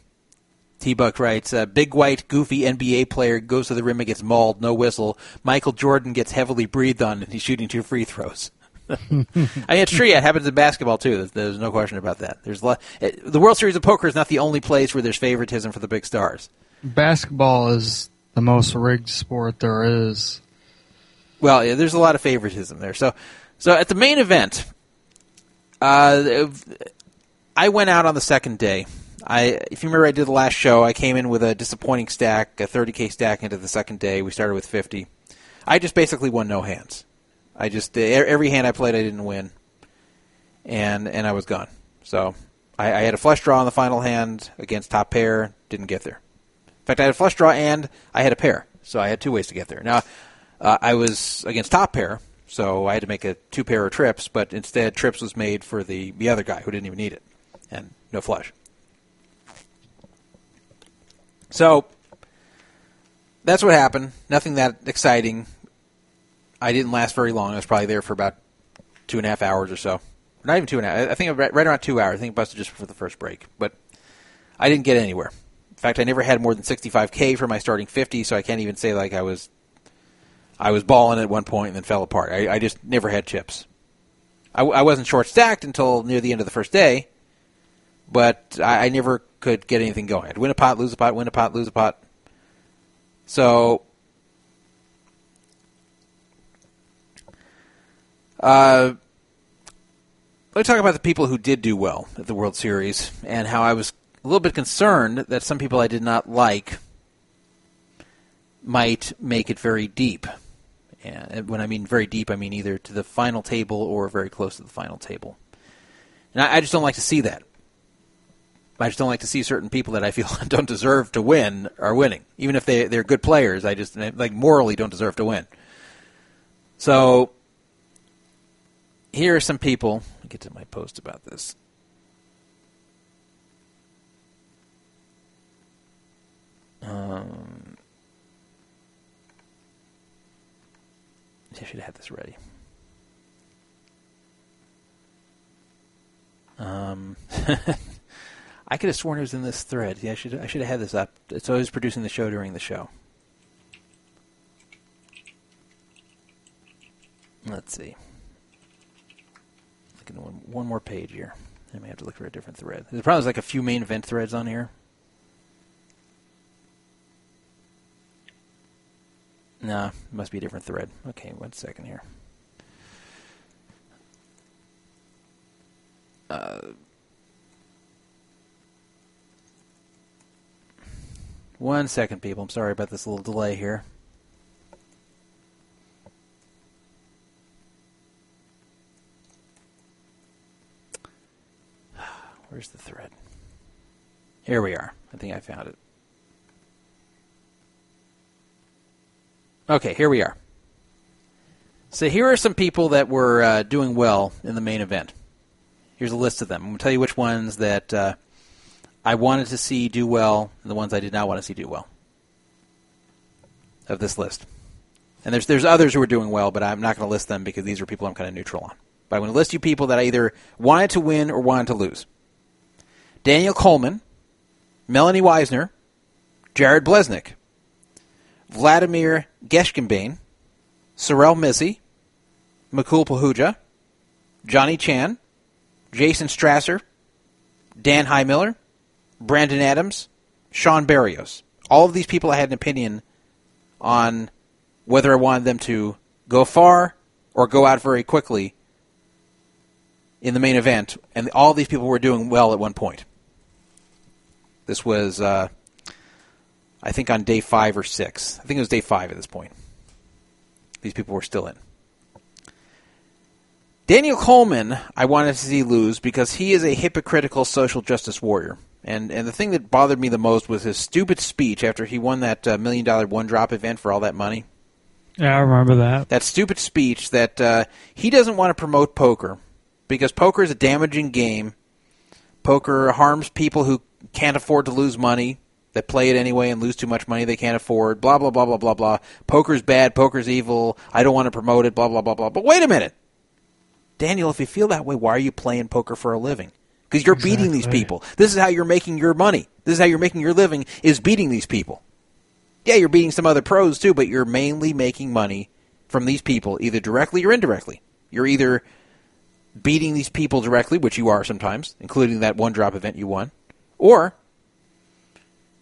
T Buck writes, uh, "Big white, goofy NBA player goes to the rim and gets mauled, no whistle. Michael Jordan gets heavily breathed on, and he's shooting two free throws." I mean, it's true. It happens in basketball too. There's, no question about that. There's it, the World Series of Poker is not the only place where there's favoritism for the big stars. Basketball is the most rigged sport there is. Well, yeah, there's a lot of favoritism there. So, so at the main event, uh, I went out on the second day. I, if you remember, I did the last show. I came in with a disappointing stack, a 30k stack into the second day. We started with 50. I just basically won no hands. I just every hand I played, I didn't win, and and I was gone. So I, I had a flush draw on the final hand against top pair, didn't get there. In fact, I had a flush draw and I had a pair, so I had two ways to get there. Now, uh, I was against top pair, so I had to make a two pair of trips, but instead trips was made for the the other guy who didn't even need it, and no flush. So that's what happened. Nothing that exciting. I didn't last very long. I was probably there for about two and a half hours or so. Not even two and a half. I think right around two hours. I think it busted just before the first break. But I didn't get anywhere. In fact, I never had more than 65k for my starting 50, so I can't even say like I was I was balling at one point and then fell apart. I, I just never had chips. I, I wasn't short stacked until near the end of the first day, but I, I never could get anything going. I'd win a pot, lose a pot, win a pot, lose a pot. So Uh, let me talk about the people who did do well at the World Series and how I was a little bit concerned that some people I did not like might make it very deep. And when I mean very deep, I mean either to the final table or very close to the final table. And I, I just don't like to see that. I just don't like to see certain people that I feel don't deserve to win are winning, even if they they're good players. I just like morally don't deserve to win. So here are some people. Get to my post about this. Um, I should have had this ready. Um, I could have sworn it was in this thread. Yeah, I should I should have had this up. So I was producing the show during the show. Let's see. Looking one, one more page here. I may have to look for a different thread. There's probably like a few main event threads on here. Nah, must be a different thread. Okay, one second here. Uh, one second, people. I'm sorry about this little delay here. Where's the thread? Here we are. I think I found it. Okay, here we are. So here are some people that were uh, doing well in the main event. Here's a list of them. I'm going to tell you which ones that uh, I wanted to see do well and the ones I did not want to see do well of this list. And there's there's others who are doing well, but I'm not going to list them because these are people I'm kind of neutral on. But I'm going to list you people that I either wanted to win or wanted to lose. Daniel Colman, Melanie Weisner, Jared Bleznick, Vladimir Geshkenbein, Sorel Mizzi, Mukul Pahuja, Johnny Chan, Jason Strasser, Dan Heimiller, Brandon Adams, Sean Barrios. All of these people I had an opinion on whether I wanted them to go far or go out very quickly in the main event, and all these people were doing well at one point. This was, uh, I think, on day five or six. I think it was day five at this point. These people were still in. Daniel Colman, I wanted to see lose because he is a hypocritical social justice warrior. And and the thing that bothered me the most was his stupid speech after he won that uh, million dollar one drop event for all that money. Yeah, I remember that. That stupid speech that uh, he doesn't want to promote poker because poker is a damaging game. Poker harms people who can't afford to lose money that play it anyway and lose too much money they can't afford. Blah blah blah blah blah blah. Poker's bad. Poker's evil. I don't want to promote it. Blah blah blah blah. But wait a minute, Daniel. If you feel that way, why are you playing poker for a living? Because you're beating these people. This is how you're making your money. This is how you're making your living. Is beating these people. Yeah, you're beating some other pros too, but you're mainly making money from these people, either directly or indirectly. You're either beating these people directly, which you are sometimes, including that one drop event you won, or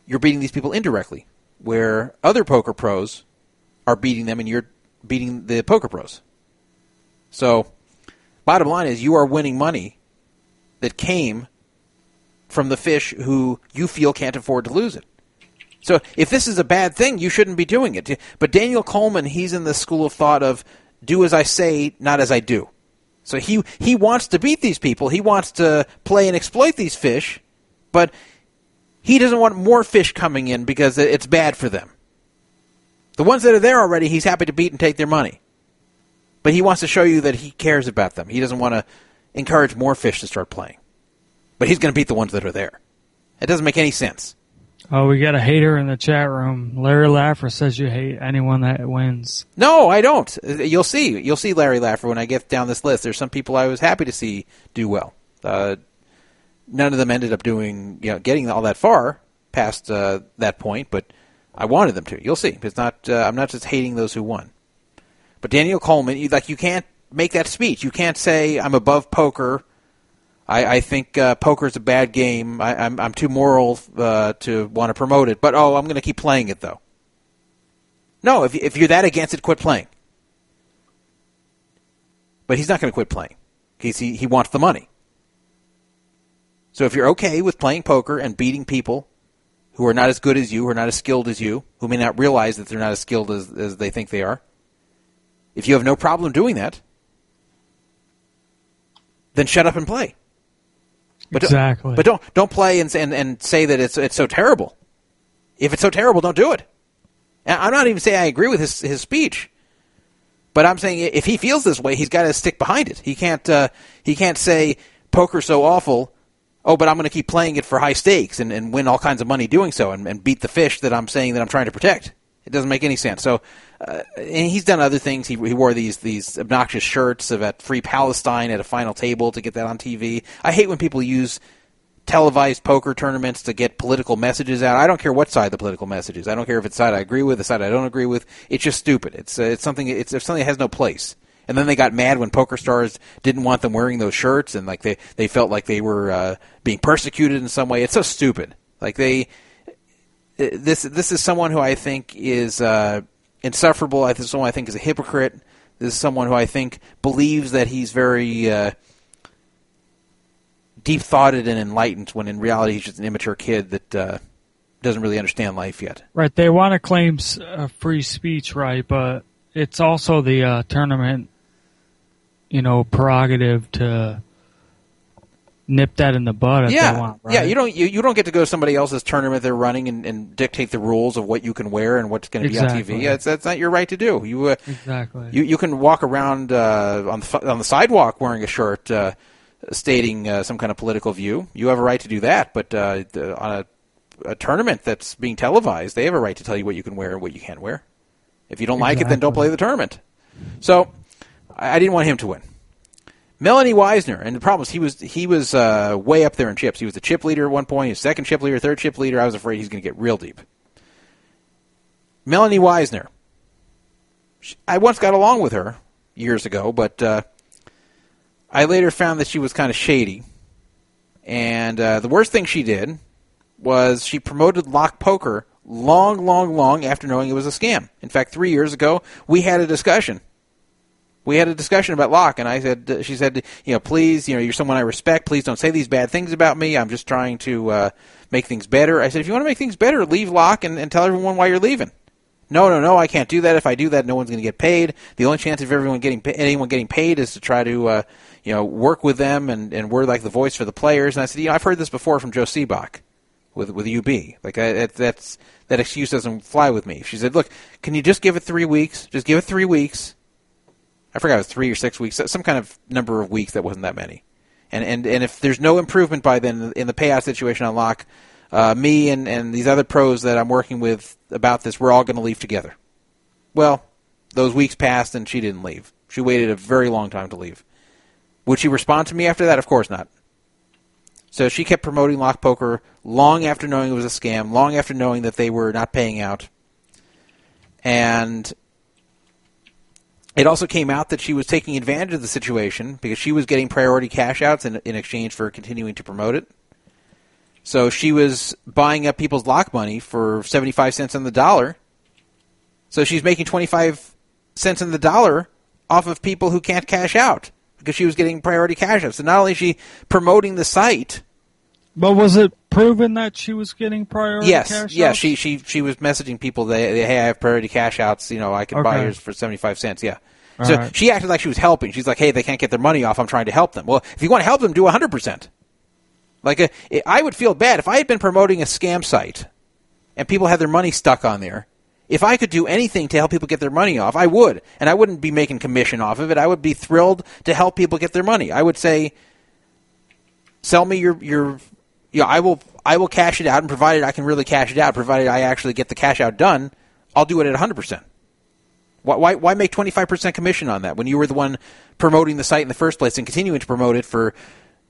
you're beating these people indirectly where other poker pros are beating them and you're beating the poker pros. So, bottom line is you are winning money that came from the fish who you feel can't afford to lose it. So, if this is a bad thing, you shouldn't be doing it. But Daniel Colman, he's in the school of thought of do as I say, not as I do. So he he wants to beat these people. He wants to play and exploit these fish, but he doesn't want more fish coming in because it's bad for them. The ones that are there already, he's happy to beat and take their money. But he wants to show you that he cares about them. He doesn't want to encourage more fish to start playing. But he's going to beat the ones that are there. It doesn't make any sense. Oh, we got a hater in the chat room. Larry Laffer says you hate anyone that wins. No, I don't. You'll see. You'll see Larry Laffer when I get down this list. There's some people I was happy to see do well. Uh, none of them ended up doing, you know, getting all that far past uh, that point, but I wanted them to. You'll see. It's not. Uh, I'm not just hating those who won. But Daniel Colman, you, like, you can't make that speech. You can't say I'm above poker I, I think uh, poker is a bad game. I, am I'm, I'm too moral uh, to want to promote it. But oh, I'm going to keep playing it though. No, if if you're that against it, quit playing. But he's not going to quit playing because he he wants the money. So if you're okay with playing poker and beating people who are not as good as you, who are not as skilled as you, who may not realize that they're not as skilled as, as they think they are, if you have no problem doing that, then shut up and play. But exactly. Don't, but don't don't play and, and and say that it's it's so terrible. If it's so terrible, don't do it. And I'm not even saying I agree with his his speech, but I'm saying if he feels this way, he's got to stick behind it. He can't uh, he can't say poker's so awful. Oh, but I'm going to keep playing it for high stakes and, and win all kinds of money doing so and, and beat the fish that I'm saying that I'm trying to protect. It doesn't make any sense. So, uh, and he's done other things. He, he wore these these obnoxious shirts of at Free Palestine at a final table to get that on TV. I hate when people use televised poker tournaments to get political messages out. I don't care what side the political message is. I don't care if it's side I agree with, the side I don't agree with. It's just stupid. It's uh, it's something. It's, it's something that has no place. And then they got mad when Poker Stars didn't want them wearing those shirts, and like they they felt like they were uh, being persecuted in some way. It's so stupid. Like they this this is someone who I think is uh, insufferable. This is someone I think is a hypocrite. This is someone who I think believes that he's very uh, deep thoughted and enlightened, when in reality he's just an immature kid that uh, doesn't really understand life yet. Right. They want to claim uh, free speech, right? But it's also the uh, tournament, you know, prerogative to nip that in the bud if yeah. they want. Right? Yeah, you don't you, you don't get to go to somebody else's tournament they're running and, and dictate the rules of what you can wear and what's going to exactly. be on TV. That's that's not your right to do. You uh, exactly. You you can walk around uh, on the on the sidewalk wearing a shirt uh, stating uh, some kind of political view. You have a right to do that, but uh, the, on a a tournament that's being televised, they have a right to tell you what you can wear and what you can't wear. If you don't exactly. like it, then don't play the tournament. So I, I didn't want him to win. Melanie Weisner, and the problem is he was he was uh, way up there in chips. He was the chip leader at one point. He was second chip leader, third chip leader. I was afraid he's going to get real deep. Melanie Weisner. I once got along with her years ago, but uh, I later found that she was kind of shady. And uh, the worst thing she did was she promoted lock poker long, long, long after knowing it was a scam. In fact, three years ago, we had a discussion we had a discussion about Lock, and I said, uh, she said, you know, please, you know, you're someone I respect. Please don't say these bad things about me. I'm just trying to uh, make things better. I said, if you want to make things better, leave Lock and, and tell everyone why you're leaving. No, no, no, I can't do that. If I do that, no one's going to get paid. The only chance of everyone getting anyone getting paid is to try to, uh, you know, work with them and, and we're like the voice for the players. And I said, you know, I've heard this before from Joe Sebok with with UB. Like I, that's that excuse doesn't fly with me. She said, look, can you just give it three weeks? Just give it three weeks I forgot it was three or six weeks, some kind of number of weeks that wasn't that many. And and and if there's no improvement by then in the payout situation on Lock, uh, me and and these other pros that I'm working with about this, we're all going to leave together. Well, those weeks passed and she didn't leave. She waited a very long time to leave. Would she respond to me after that? Of course not. So she kept promoting Lock Poker long after knowing it was a scam, long after knowing that they were not paying out. And it also came out that she was taking advantage of the situation because she was getting priority cash outs in, in exchange for continuing to promote it. So she was buying up people's lock money for 75 cents on the dollar. So she's making 25 cents on the dollar off of people who can't cash out because she was getting priority cash out. So not only is she promoting the site, But was it proven that she was getting priority yes, cash yeah, outs? she she she was messaging people that hey, I have priority cash outs. You know, I can buy Okay. yours for 75 cents. Yeah. All so right. she acted like she was helping. She's like, "Hey, they can't get their money off. I'm trying to help them." Well, if you want to help them, do 100 percent. Like, uh, a, I would feel bad if I had been promoting a scam site and people had their money stuck on there. If I could do anything to help people get their money off, I would, and I wouldn't be making commission off of it. I would be thrilled to help people get their money. I would say, "Sell me your your, you know, I will I will cash it out, and provided I can really cash it out, provided I actually get the cash out done, I'll do it at 100 percent." Why, why, make 25% commission on that when you were the one promoting the site in the first place and continuing to promote it for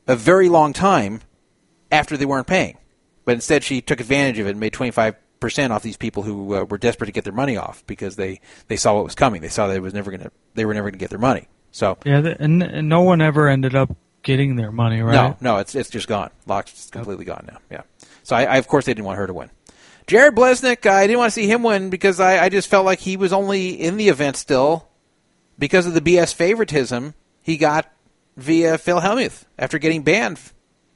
a very long time after they weren't paying? But instead, she took advantage of it and made 25% off these people who uh, were desperate to get their money off because they, they saw what was coming. They saw that it was never gonna, they were never going to get their money. So, Yeah, and no one ever ended up getting their money, right? no, no, it's, it's just gone. Lock's completely gone now. Yeah. So, I, I, of course, they didn't want her to win. Jared Bleznick, I didn't want to see him win because I, I just felt like he was only in the event still because of the BS favoritism he got via Phil Hellmuth after getting banned.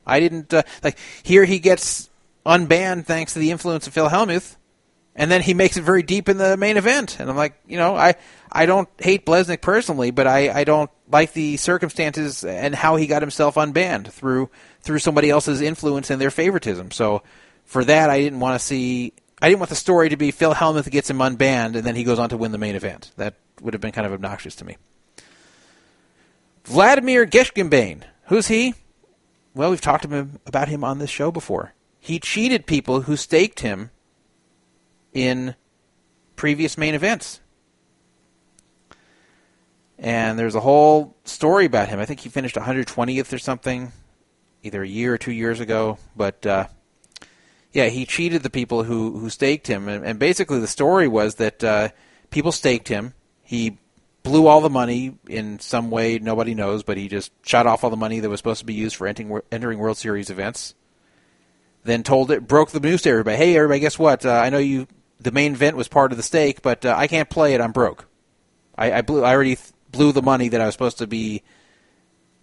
I didn't uh, like here he gets unbanned thanks to the influence of Phil Hellmuth, and then he makes it very deep in the main event. And I'm like, you know, I I don't hate Bleznick personally, but I, I don't like the circumstances and how he got himself unbanned through through somebody else's influence and their favoritism. So for that, I didn't want to see. I didn't want the story to be Phil Hellmuth gets him unbanned and then he goes on to win the main event. That would have been kind of obnoxious to me. Vladimir Geshkenbein. Who's he? Well, we've talked about him on this show before. He cheated people who staked him in previous main events. And there's a whole story about him. I think he finished 120th or something, either a year or two years ago. But uh, yeah, he cheated the people who, who staked him. And, and basically, the story was that uh, people staked him. He blew all the money in some way nobody knows, but he just shot off all the money that was supposed to be used for entering, entering World Series events. Then told it, broke the news to everybody. Hey, everybody, guess what? Uh, I know you. The main event was part of the stake, but uh, I can't play it. I'm broke. I, I blew. I already th- blew the money that I was supposed to be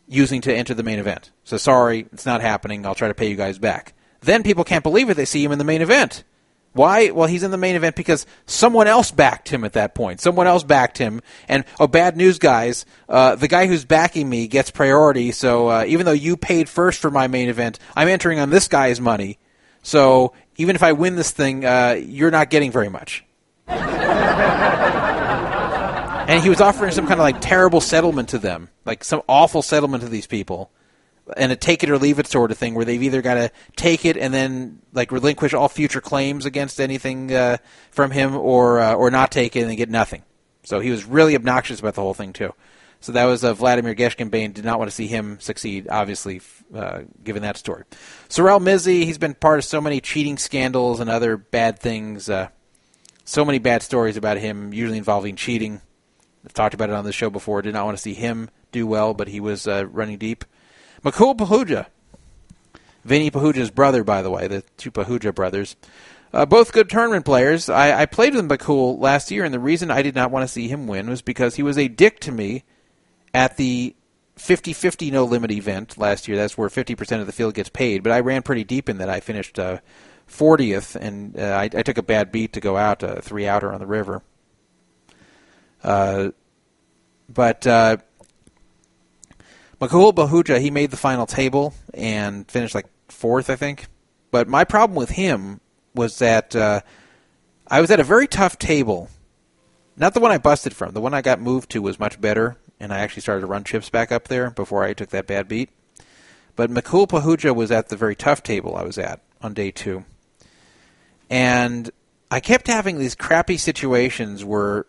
using to enter the main event. So sorry, it's not happening. I'll try to pay you guys back. Then people can't believe it. They see him in the main event. Why? Well, he's in the main event because someone else backed him at that point. Someone else backed him. And, oh, bad news, guys. Uh, the guy who's backing me gets priority. So uh, even though you paid first for my main event, I'm entering on this guy's money. So even if I win this thing, uh, you're not getting very much. and he was offering some kind of like terrible settlement to them, like some awful settlement to these people, and a take it or leave it sort of thing, where they've either got to take it and then like relinquish all future claims against anything uh, from him, or uh, or not take it and get nothing. So he was really obnoxious about the whole thing too. So that was uh, Vladimir Geshkenbein. Did not want to see him succeed, obviously, uh, given that story. Sorel Mizzi, he's been part of so many cheating scandals and other bad things. Uh, so many bad stories about him, usually involving cheating. I've talked about it on the show before. Did not want to see him do well, but he was uh, running deep. Mukul Pahuja, Vinny Pahuja's brother, by the way, the two Pahuja brothers. Uh, both good tournament players. I, I played with Mukul last year, and the reason I did not want to see him win was because he was a dick to me at the 50-50 no limit event last year. That's where 50% of the field gets paid. But I ran pretty deep in that. I finished uh, 40th, and uh, I, I took a bad beat to go out, uh, three outer on the river. Uh, but uh, Mukul Pahuja, he made the final table and finished like fourth, I think. But my problem with him was that uh, I was at a very tough table. Not the one I busted from. The one I got moved to was much better, and I actually started to run chips back up there before I took that bad beat. But Mukul Pahuja was at the very tough table I was at on day two. And I kept having these crappy situations where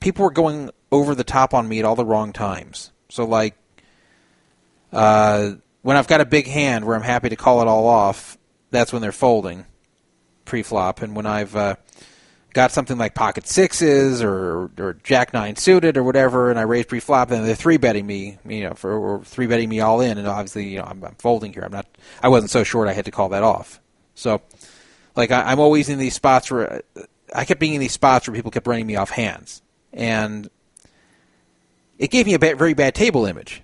people were going over the top on me at all the wrong times. So, like, uh, when I've got a big hand where I'm happy to call it all off, that's when they're folding pre-flop. And when I've uh, got something like pocket sixes or or jack nine suited or whatever, and I raise pre-flop, then they're three betting me, you know, for or three betting me all in, and obviously, you know, I'm, I'm folding here. I'm not. I wasn't so short I had to call that off. So, like, I, I'm always in these spots where I kept being in these spots where people kept running me off hands, and it gave me a very bad table image.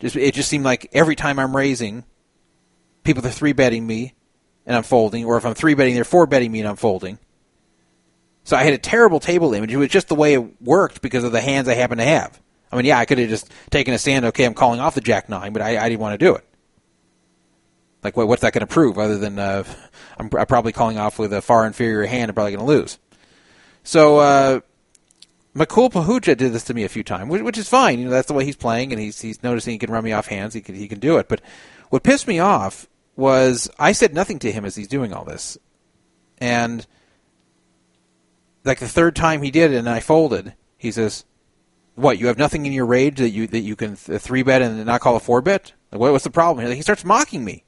Just it just seemed like every time I'm raising, people are three betting me, and I'm folding, or if I'm three betting, they're four betting me and I'm folding. So I had a terrible table image. It was just the way it worked because of the hands I happened to have. I mean, yeah, I could have just taken a stand. Okay, I'm calling off the jack nine, but I, I didn't want to do it. Like, what, what's that going to prove other than uh, I'm, I'm probably calling off with a far inferior hand. I'm probably going to lose. So uh, Mukul Pahuja did this to me a few times, which, which is fine. You know, that's the way he's playing, and he's he's noticing he can run me off hands. He can he can do it. But what pissed me off was I said nothing to him as he's doing all this, and like the third time he did it, and I folded. He says, "What? You have nothing in your rage that you that you can th- three bet and not call a four bet? Like, what, what's the problem here?" He starts mocking me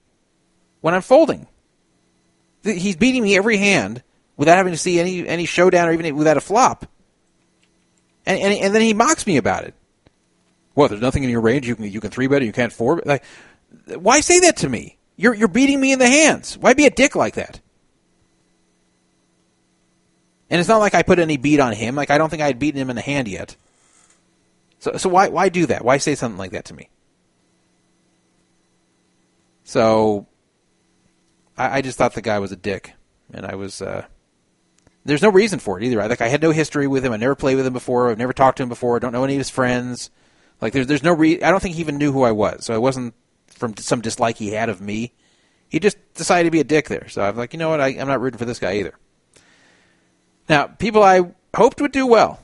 when I'm folding. He's beating me every hand without having to see any any showdown or even without a flop. And, and and then he mocks me about it. What? There's nothing in your range. You can you can three bet. Or you can't four bet. Like, why say that to me? You're you're beating me in the hands. Why be a dick like that? And it's not like I put any beat on him. Like I don't think I had beaten him in the hand yet. So so why why do that? Why say something like that to me? So I, I just thought the guy was a dick, and I was. Uh, there's no reason for it either. I, like I had no history with him. I never played with him before. I've never talked to him before. I don't know any of his friends. Like there's there's no re- I don't think he even knew who I was. So it wasn't from some dislike he had of me. He just decided to be a dick there. So I'm like, you know what? I, I'm not rooting for this guy either. Now, people I hoped would do well.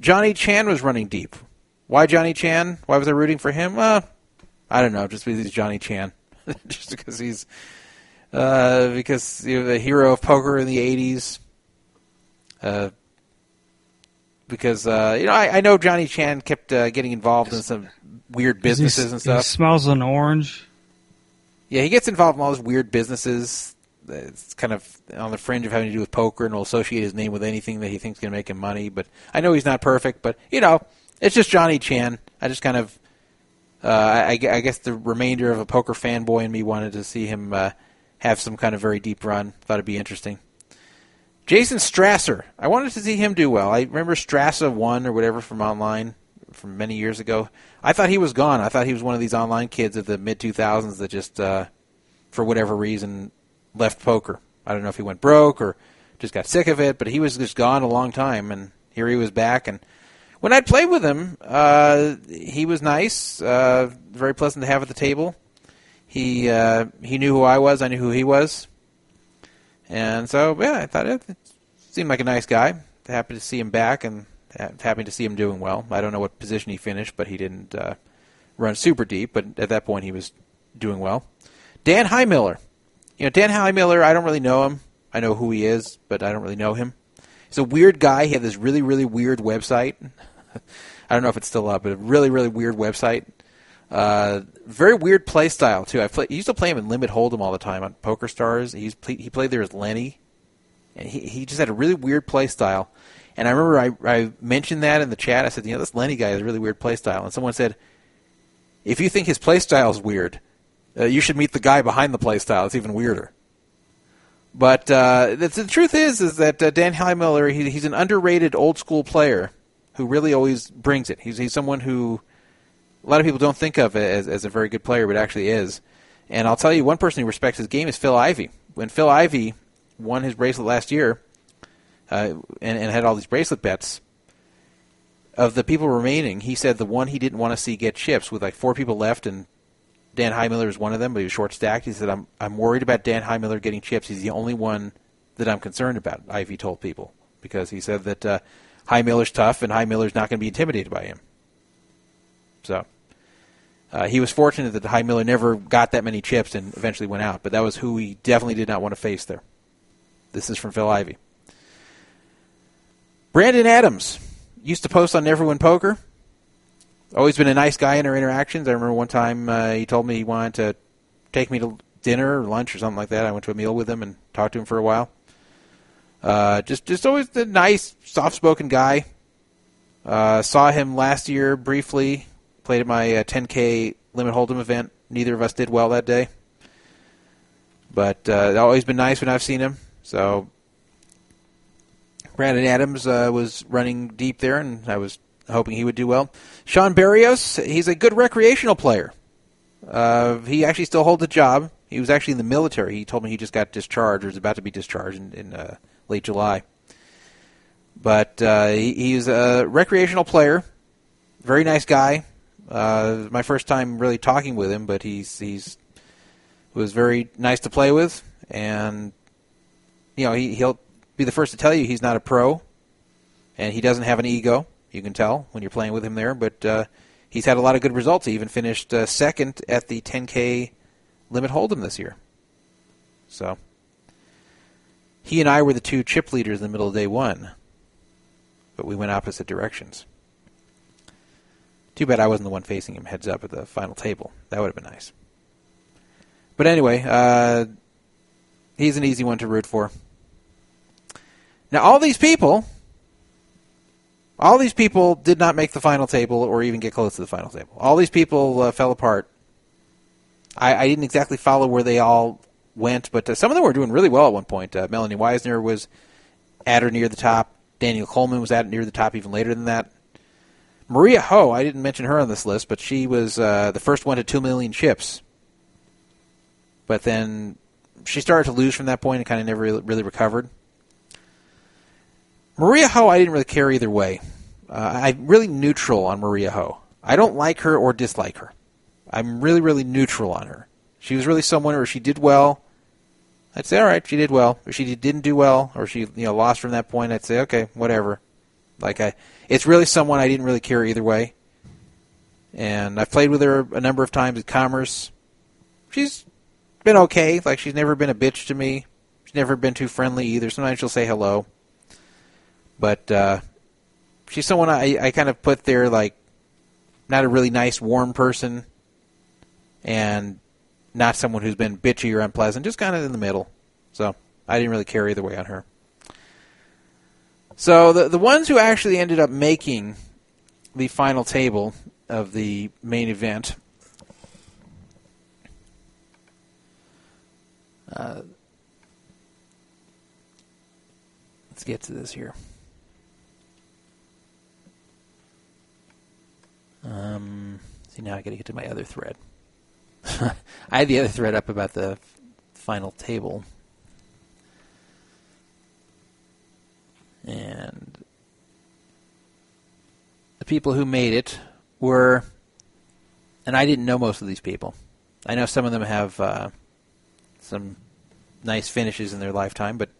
Johnny Chan was running deep. Why Johnny Chan? Why was I rooting for him? Well, I don't know. Just because he's Johnny Chan. just because he's uh, because you know, the hero of poker in the '80s. Uh, because uh, you know, I, I know Johnny Chan kept uh, getting involved in some weird businesses He- and stuff. He smells an orange. Yeah, he gets involved in all those weird businesses. It's kind of on the fringe of having to do with poker, and will associate his name with anything that he thinks to make him money. But I know he's not perfect. But you know, it's just Johnny Chan. I just kind of, uh, I, I guess the remainder of a poker fanboy in me wanted to see him uh, have some kind of very deep run. Thought it'd be interesting. Jason Strasser. I wanted to see him do well. I remember Strasser won or whatever from online from many years ago. I thought he was gone. I thought he was one of these online kids of the mid 2000s that just, uh, for whatever reason, left poker. I don't know if he went broke or just got sick of it, but he was just gone a long time, and here he was back. And when I played with him, uh, he was nice, uh, very pleasant to have at the table. He uh, he knew who I was. I knew who he was. And so, yeah, I thought it seemed like a nice guy. Happy to see him back and ha- happy to see him doing well. I don't know what position he finished, but he didn't uh, run super deep. But at that point, he was doing well. Dan Heimiller. You know, Dan Heimiller, I don't really know him. I know who he is, but I don't really know him. He's a weird guy. He had this really, really weird website. I don't know if it's still up, but a really, really weird website. Uh, very weird play style too. I play, used to play him in Limit Hold'em all the time on Poker Stars. Play, he played there as Lenny, and he he just had a really weird play style. And I remember I I mentioned that in the chat. I said, you know, this Lenny guy has a really weird play style. And someone said, if you think his play style is weird, uh, you should meet the guy behind the play style. It's even weirder. But uh, the, the truth is, is that uh, Dan Heimiller, he, he's an underrated old school player who really always brings it. He's he's someone who a lot of people don't think of as, as a very good player, but actually is. And I'll tell you, one person who respects his game is Phil Ivey. When Phil Ivey won his bracelet last year, uh, and, and had all these bracelet bets, of the people remaining, he said the one he didn't want to see get chips with like four people left, and Dan Heimiller is one of them, but he was short stacked. He said, "I'm I'm worried about Dan Heimiller getting chips. He's the only one that I'm concerned about." Ivey told people because he said that uh, Heimiller's tough, and Highmiller's not going to be intimidated by him. So uh, he was fortunate that Heimiller never got that many chips and eventually went out, but that was who he definitely did not want to face there. This is from Phil Ivey. Brandon Adams used to post on Never Win Poker. Always been a nice guy in our interactions. I remember one time uh, he told me he wanted to take me to dinner or lunch or something like that. I went to a meal with him and talked to him for a while. Uh, just, just always a nice, soft-spoken guy. Uh, saw him last year briefly. Played at my uh, 10K Limit Hold'em event. Neither of us did well that day. But uh, always been nice when I've seen him. So Brandon Adams uh, was running deep there, and I was hoping he would do well. Sean Barrios, he's a good recreational player. Uh, he actually still holds a job. He was actually in the military. He told me he just got discharged or is about to be discharged in, in uh, late July. But uh, he, he's a recreational player, very nice guy. Uh, my first time really talking with him, but he's he's was very nice to play with, and you know he he'll be the first to tell you he's not a pro, and he doesn't have an ego. You can tell when you're playing with him there, but uh, he's had a lot of good results. He even finished uh, second at the 10K limit hold'em this year. So he and I were the two chip leaders in the middle of day one, but we went opposite directions. Too bad I wasn't the one facing him heads up at the final table. That would have been nice. But anyway, uh, he's an easy one to root for. Now, all these people, all these people did not make the final table or even get close to the final table. All these people uh, fell apart. I, I, didn't exactly follow where they all went, but uh, some of them were doing really well at one point. Uh, Melanie Weisner was at or near the top. Daniel Colman was at near the top even later than that. Maria Ho, I didn't mention her on this list, but she was uh, the first one to 2 million chips. But then she started to lose from that point and kind of never really, really recovered. Maria Ho, I didn't really care either way. Uh, I'm really neutral on Maria Ho. I don't like her or dislike her. I'm really, really neutral on her. She was really someone where she did well. I'd say, all right, she did well. If she didn't do well, or she you know lost from that point, I'd say, okay, whatever. Like I, it's really someone I didn't really care either way. And I've played with her a number of times at Commerce. She's been okay. Like she's never been a bitch to me. She's never been too friendly either. Sometimes she'll say hello. But uh, she's someone I, I kind of put there like not a really nice, warm person, and not someone who's been bitchy or unpleasant. Just kind of in the middle. So I didn't really care either way on her. So the the ones who actually ended up making the final table of the main event. Uh, let's get to this here. Um, see now I got to get to my other thread. I had the other thread up about the final table. And the people who made it were, and I didn't know most of these people. I know some of them have uh, some nice finishes in their lifetime, but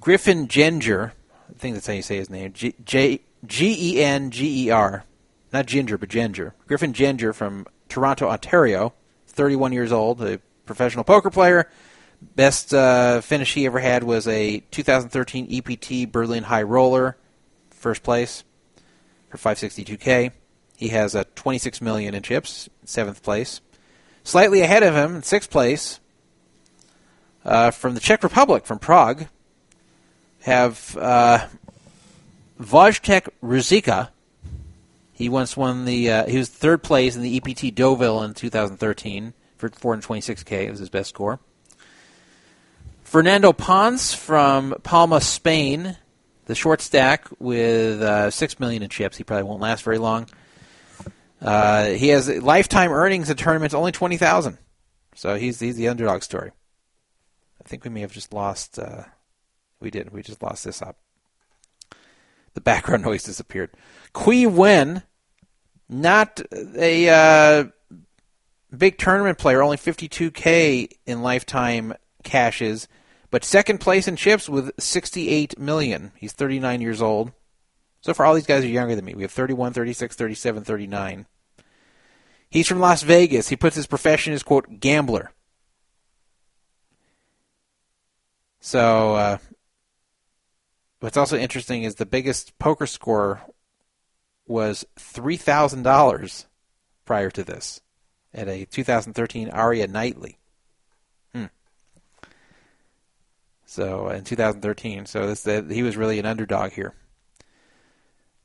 Griffin Genger, I think that's how you say his name, G E N G E R, not Ginger, but Genger. Griffin Genger from Toronto, Ontario, 31 years old, a professional poker player. Best uh, finish he ever had was a 2013 EPT Berlin High Roller, first place for 562k. He has a 26 million in chips, seventh place. Slightly ahead of him, in sixth place, uh, from the Czech Republic, from Prague, have uh, Vojtech Ruzicka. He once won the. Uh, he was third place in the EPT Deauville in 2013 for 426k. It was his best score. Fernando Pons from Palma, Spain, the short stack with uh, six million in chips. He probably won't last very long. Uh, he has lifetime earnings at tournaments only twenty thousand, so he's he's the underdog story. I think we may have just lost. Uh, we did. We just lost this up. The background noise disappeared. Qui Nguyen, not a uh, big tournament player, only 52k in lifetime caches, but second place in chips with 68 million. He's 39 years old. So far, all these guys are younger than me. We have 31, 36, 37, 39. He's from Las Vegas. He puts his profession as, quote, gambler. So, uh, what's also interesting is the biggest poker score was $3,000 prior to this at a 2013 Aria Nightly. Hmm. So in 2013, so this he was really an underdog here.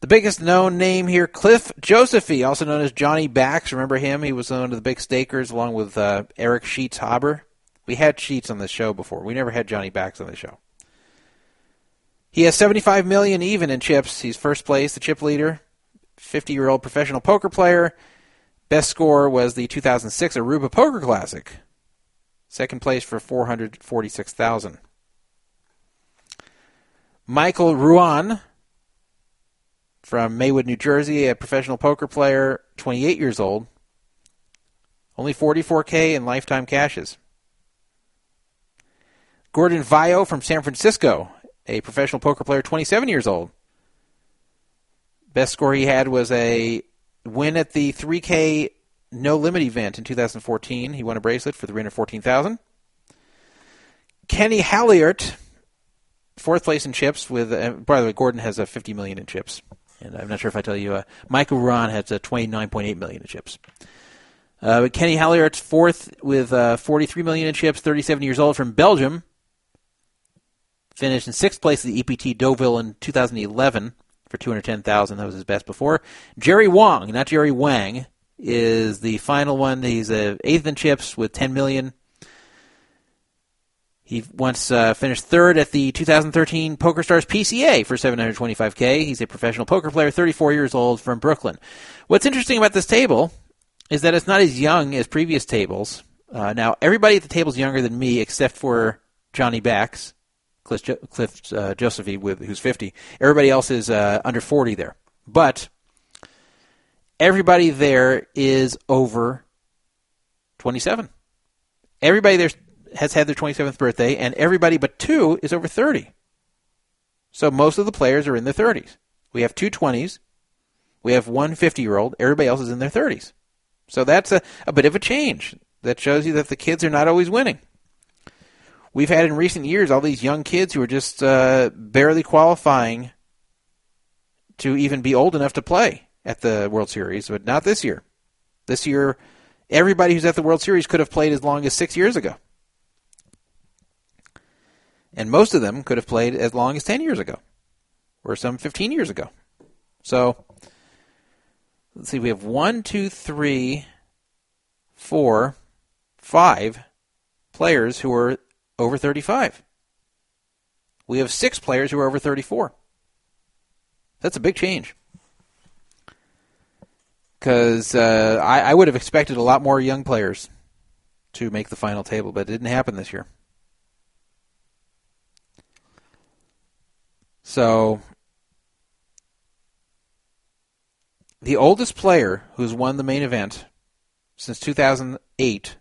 The biggest known name here, Cliff Josephy, also known as Johnny Backs. Remember him? He was one of the big stakers along with uh, Eric Sheets Haber. We had Sheets on the show before. We never had Johnny Backs on the show. He has 75 million even in chips. He's first place, the chip leader. 50-year-old professional poker player. Best score was the 2006 Aruba Poker Classic. Second place for 446,000. Michael Ruane from Maywood, New Jersey, a professional poker player, 28 years old. Only 44K in lifetime cashes. Gordon Vayo from San Francisco, a professional poker player, 27 years old. Best score he had was a win at the 3K No Limit event in 2014. He won a bracelet for 314000 Kenny Hallaert, fourth place in chips. With uh, by the way, Gordon has a 50 million in chips, and I'm not sure if I tell you, uh, Michael Ruane has a 29.8 million in chips. Uh, but Kenny Hallaert's fourth with uh, 43 million in chips, 37 years old from Belgium. Finished in sixth place at the EPT Deauville in 2011 for 210,000. That was his best before. Jerry Wong, not Jerry Wang, is the final one. He's a eighth in chips with 10 million. He once uh, finished third at the 2013 PokerStars PCA for 725k. He's a professional poker player, 34 years old, from Brooklyn. What's interesting about this table is that it's not as young as previous tables. Uh, now, everybody at the table is younger than me, except for Johnny Backs, Cliff, Cliff uh, Josephy, with who's 50. Everybody else is uh, under 40 there, but everybody there is over 27. Everybody there has had their 27th birthday, and everybody but two is over 30. So most of the players are in their 30s. We have two 20s. We have one 50 year old. Everybody else is in their 30s. So that's a, a bit of a change. That shows you that the kids are not always winning. We've had in recent years all these young kids who are just uh, barely qualifying to even be old enough to play at the World Series, but not this year. This year, everybody who's at the World Series could have played as long as six years ago. And most of them could have played as long as 10 years ago, or some 15 years ago. So, let's see, we have one, two, three, four, five players who are over 35. We have six players who are over 34. That's a big change. Because uh, I, I would have expected a lot more young players to make the final table, but it didn't happen this year. So, the oldest player who's won the main event since 2008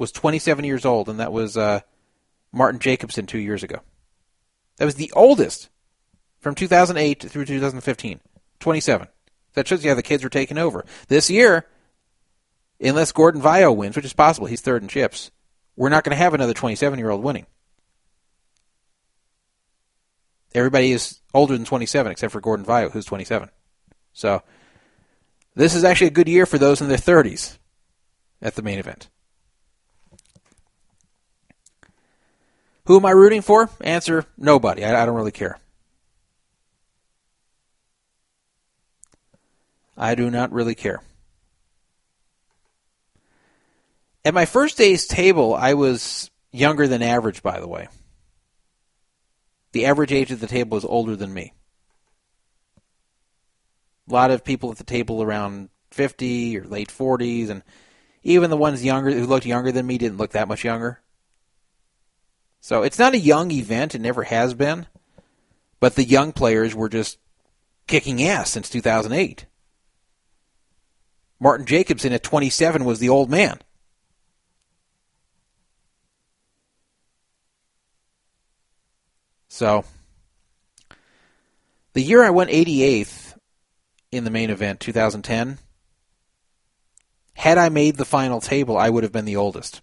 was 27 years old, and that was uh, Martin Jacobson two years ago. That was the oldest from 2008 through 2015. 27. That shows you how the kids were taking over. This year, unless Gordon Vayo wins, which is possible, he's third in chips, we're not going to have another 27 year old winning. Everybody is older than 27 except for Gordon Vayo, who's 27. So, this is actually a good year for those in their 30s at the main event. Who am I rooting for? Answer nobody. I, I don't really care. I do not really care. At my first day's table, I was younger than average, by the way. The average age of the table was older than me. A lot of people at the table around 50 or late 40s, and even the ones younger who looked younger than me didn't look that much younger. So it's not a young event, it never has been. But the young players were just kicking ass since 2008. Martin Jacobson at 27 was the old man. So, the year I went 88th in the main event, 2010, had I made the final table, I would have been the oldest.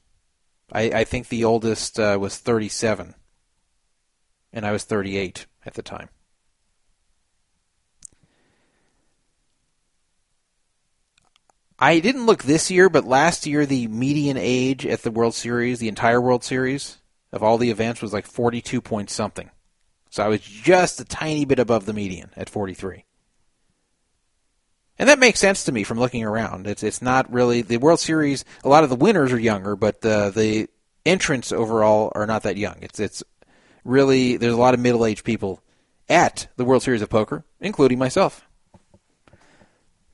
I, I think the oldest uh, was 37, and I was 38 at the time. I didn't look this year, but last year the median age at the World Series, the entire World Series of all the events was like 42 point something. So I was just a tiny bit above the median at 43. And that makes sense to me from looking around. It's it's not really the World Series. A lot of the winners are younger, but the the entrants overall are not that young. It's it's really there's a lot of middle aged people at the World Series of Poker, including myself.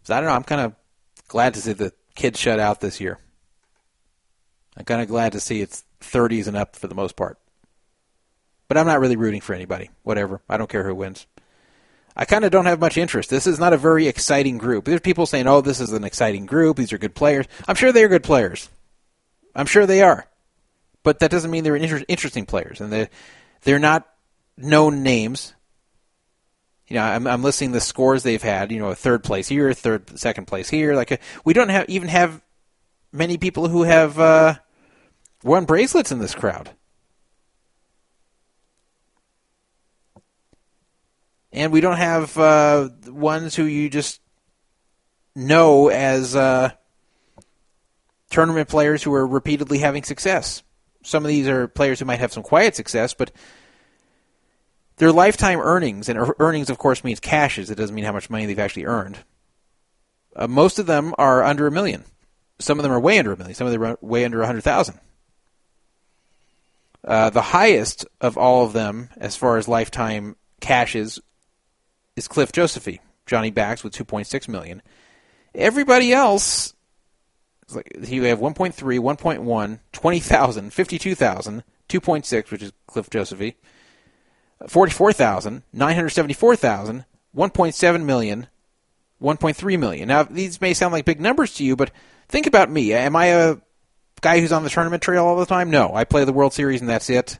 So I don't know. I'm kind of glad to see the kids shut out this year. I'm kind of glad to see it's 30s and up for the most part. But I'm not really rooting for anybody. Whatever. I don't care who wins. I kind of don't have much interest. This is not a very exciting group. There's people saying, "Oh, this is an exciting group. These are good players." I'm sure they are good players. I'm sure they are, but that doesn't mean they're inter- interesting players, and they they're not known names. You know, I'm, I'm listing the scores they've had. You know, a third place here, third, second place here. Like a, we don't have even have many people who have uh, won bracelets in this crowd. And we don't have uh, ones who you just know as uh, tournament players who are repeatedly having success. Some of these are players who might have some quiet success, but their lifetime earnings, and earnings, of course, means cashes. It doesn't mean how much money they've actually earned. Uh, most of them are under a million. Some of them are way under a million. Some of them are way under a hundred thousand. Uh, the highest of all of them, as far as lifetime cashes, is Cliff Josephy, Johnny Backs with 2.6 million. Everybody else, like you have 1.3, 1.1, 20,000, 52,000, 2.6, which is Cliff Josephy, 44,000, 974,000, 1.7 million, 1.3 million. Now these may sound like big numbers to you, but think about me. Am I a guy who's on the tournament trail all the time? No, I play the World Series and that's it.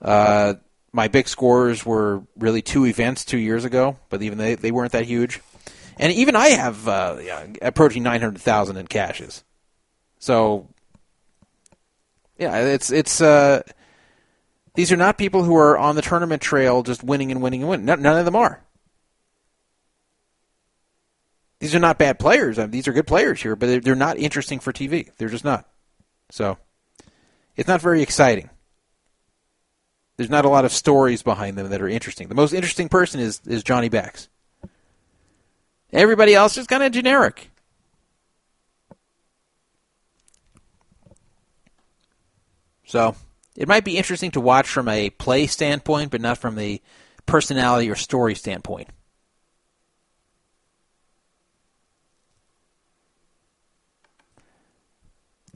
Uh, my big scores were really two events two years ago, but even they they weren't that huge. And even I have uh, approaching nine hundred thousand in caches. So yeah, it's it's uh, these are not people who are on the tournament trail just winning and winning and winning. None, none of them are. These are not bad players. I mean, these are good players here, but they're, they're not interesting for TV. They're just not. So it's not very exciting. There's not a lot of stories behind them that are interesting. The most interesting person is is Johnny Backs. Everybody else is kind of generic. So it might be interesting to watch from a play standpoint, but not from a personality or story standpoint.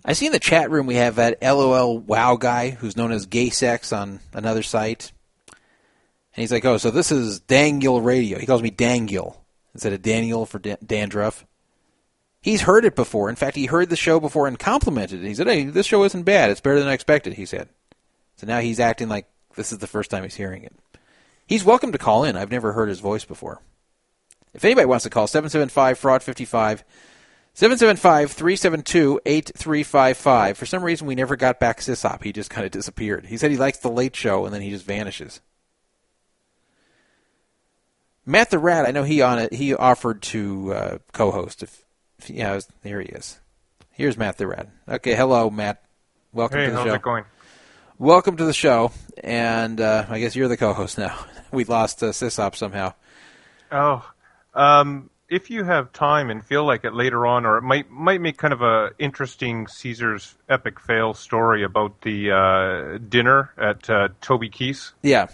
I see in the chat room we have that LOL wow guy who's known as Gay Sex on another site. And he's like, oh, so this is Dangil Radio. He calls me Dangil instead of Daniel for Dan- dandruff. He's heard it before. In fact, he heard the show before and complimented it. He said, hey, this show isn't bad. It's better than I expected, he said. So now he's acting like this is the first time he's hearing it. He's welcome to call in. I've never heard his voice before. If anybody wants to call, 775 Fraud 55 775 372 8355. For some reason, we never got back Sysop. He just kind of disappeared. He said he likes the late show, and then he just vanishes. Matt the Rat, I know he on it. He offered to uh, co-host. If, if yeah, was, there he is. Here's Matt the Rat. Okay, hello, Matt. Welcome Hey, to the how's show. it going? Welcome to the show, and uh, I guess you're the co-host now. we lost uh, Sysop somehow. Oh, um, if you have time and feel like it later on, or it might might make kind of a interesting Caesar's epic fail story about the uh, dinner at uh, Toby Keith's. Yeah.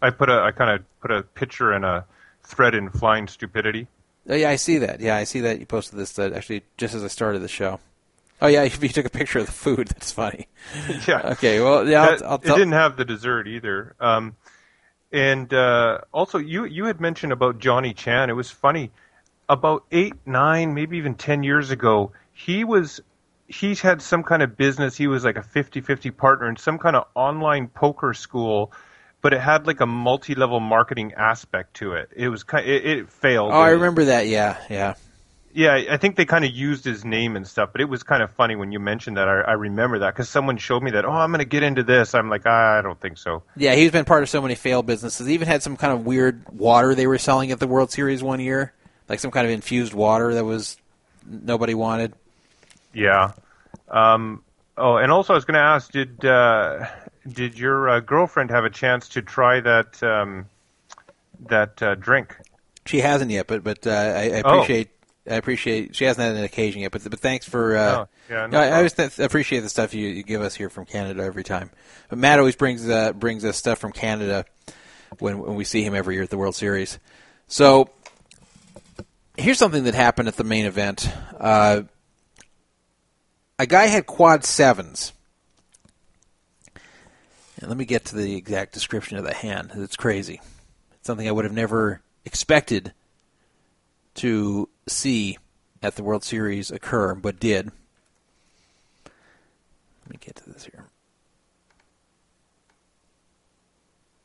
I put a I kind of put a picture and a thread in Flying Stupidity. Oh, yeah, I see that. Yeah, I see that you posted this uh, actually just as I started the show. Oh yeah, you took a picture of the food. That's funny. yeah. Okay. Well, yeah, I'll, That- I'll it didn't have the dessert either. Um, and uh, also, you you had mentioned about Johnny Chan. It was funny. About eight, nine, maybe even ten years ago, he was he had some kind of business. He was like a 50-50 partner in some kind of online poker school, but it had like a multi-level marketing aspect to it. It was kind. It, it failed. Oh, I remember that. Yeah, yeah. yeah, I think they kind of used his name and stuff, but it was kind of funny when you mentioned that. I, I remember that because someone showed me that. Oh, I'm going to get into this. I'm like, ah, I don't think so. Yeah, he's been part of so many failed businesses. He even had some kind of weird water they were selling at the World Series one year, like some kind of infused water that was nobody wanted. Yeah. Um, oh, and also I was going to ask, did uh, did your uh, girlfriend have a chance to try that um, that uh, drink? She hasn't yet, but but uh, I, I Oh. appreciate I appreciate. She hasn't had an occasion yet, but but thanks for. Uh, Oh, yeah, no, I, I always th- appreciate the stuff you, you give us here from Canada every time. But Matt always brings uh, brings us stuff from Canada when when we see him every year at the World Series. So here's something that happened at the main event. Uh, a guy had quad sevens. And let me get to the exact description of the hand. It's crazy. It's something I would have never expected to see at the World Series occur, but did. Let me get to this here.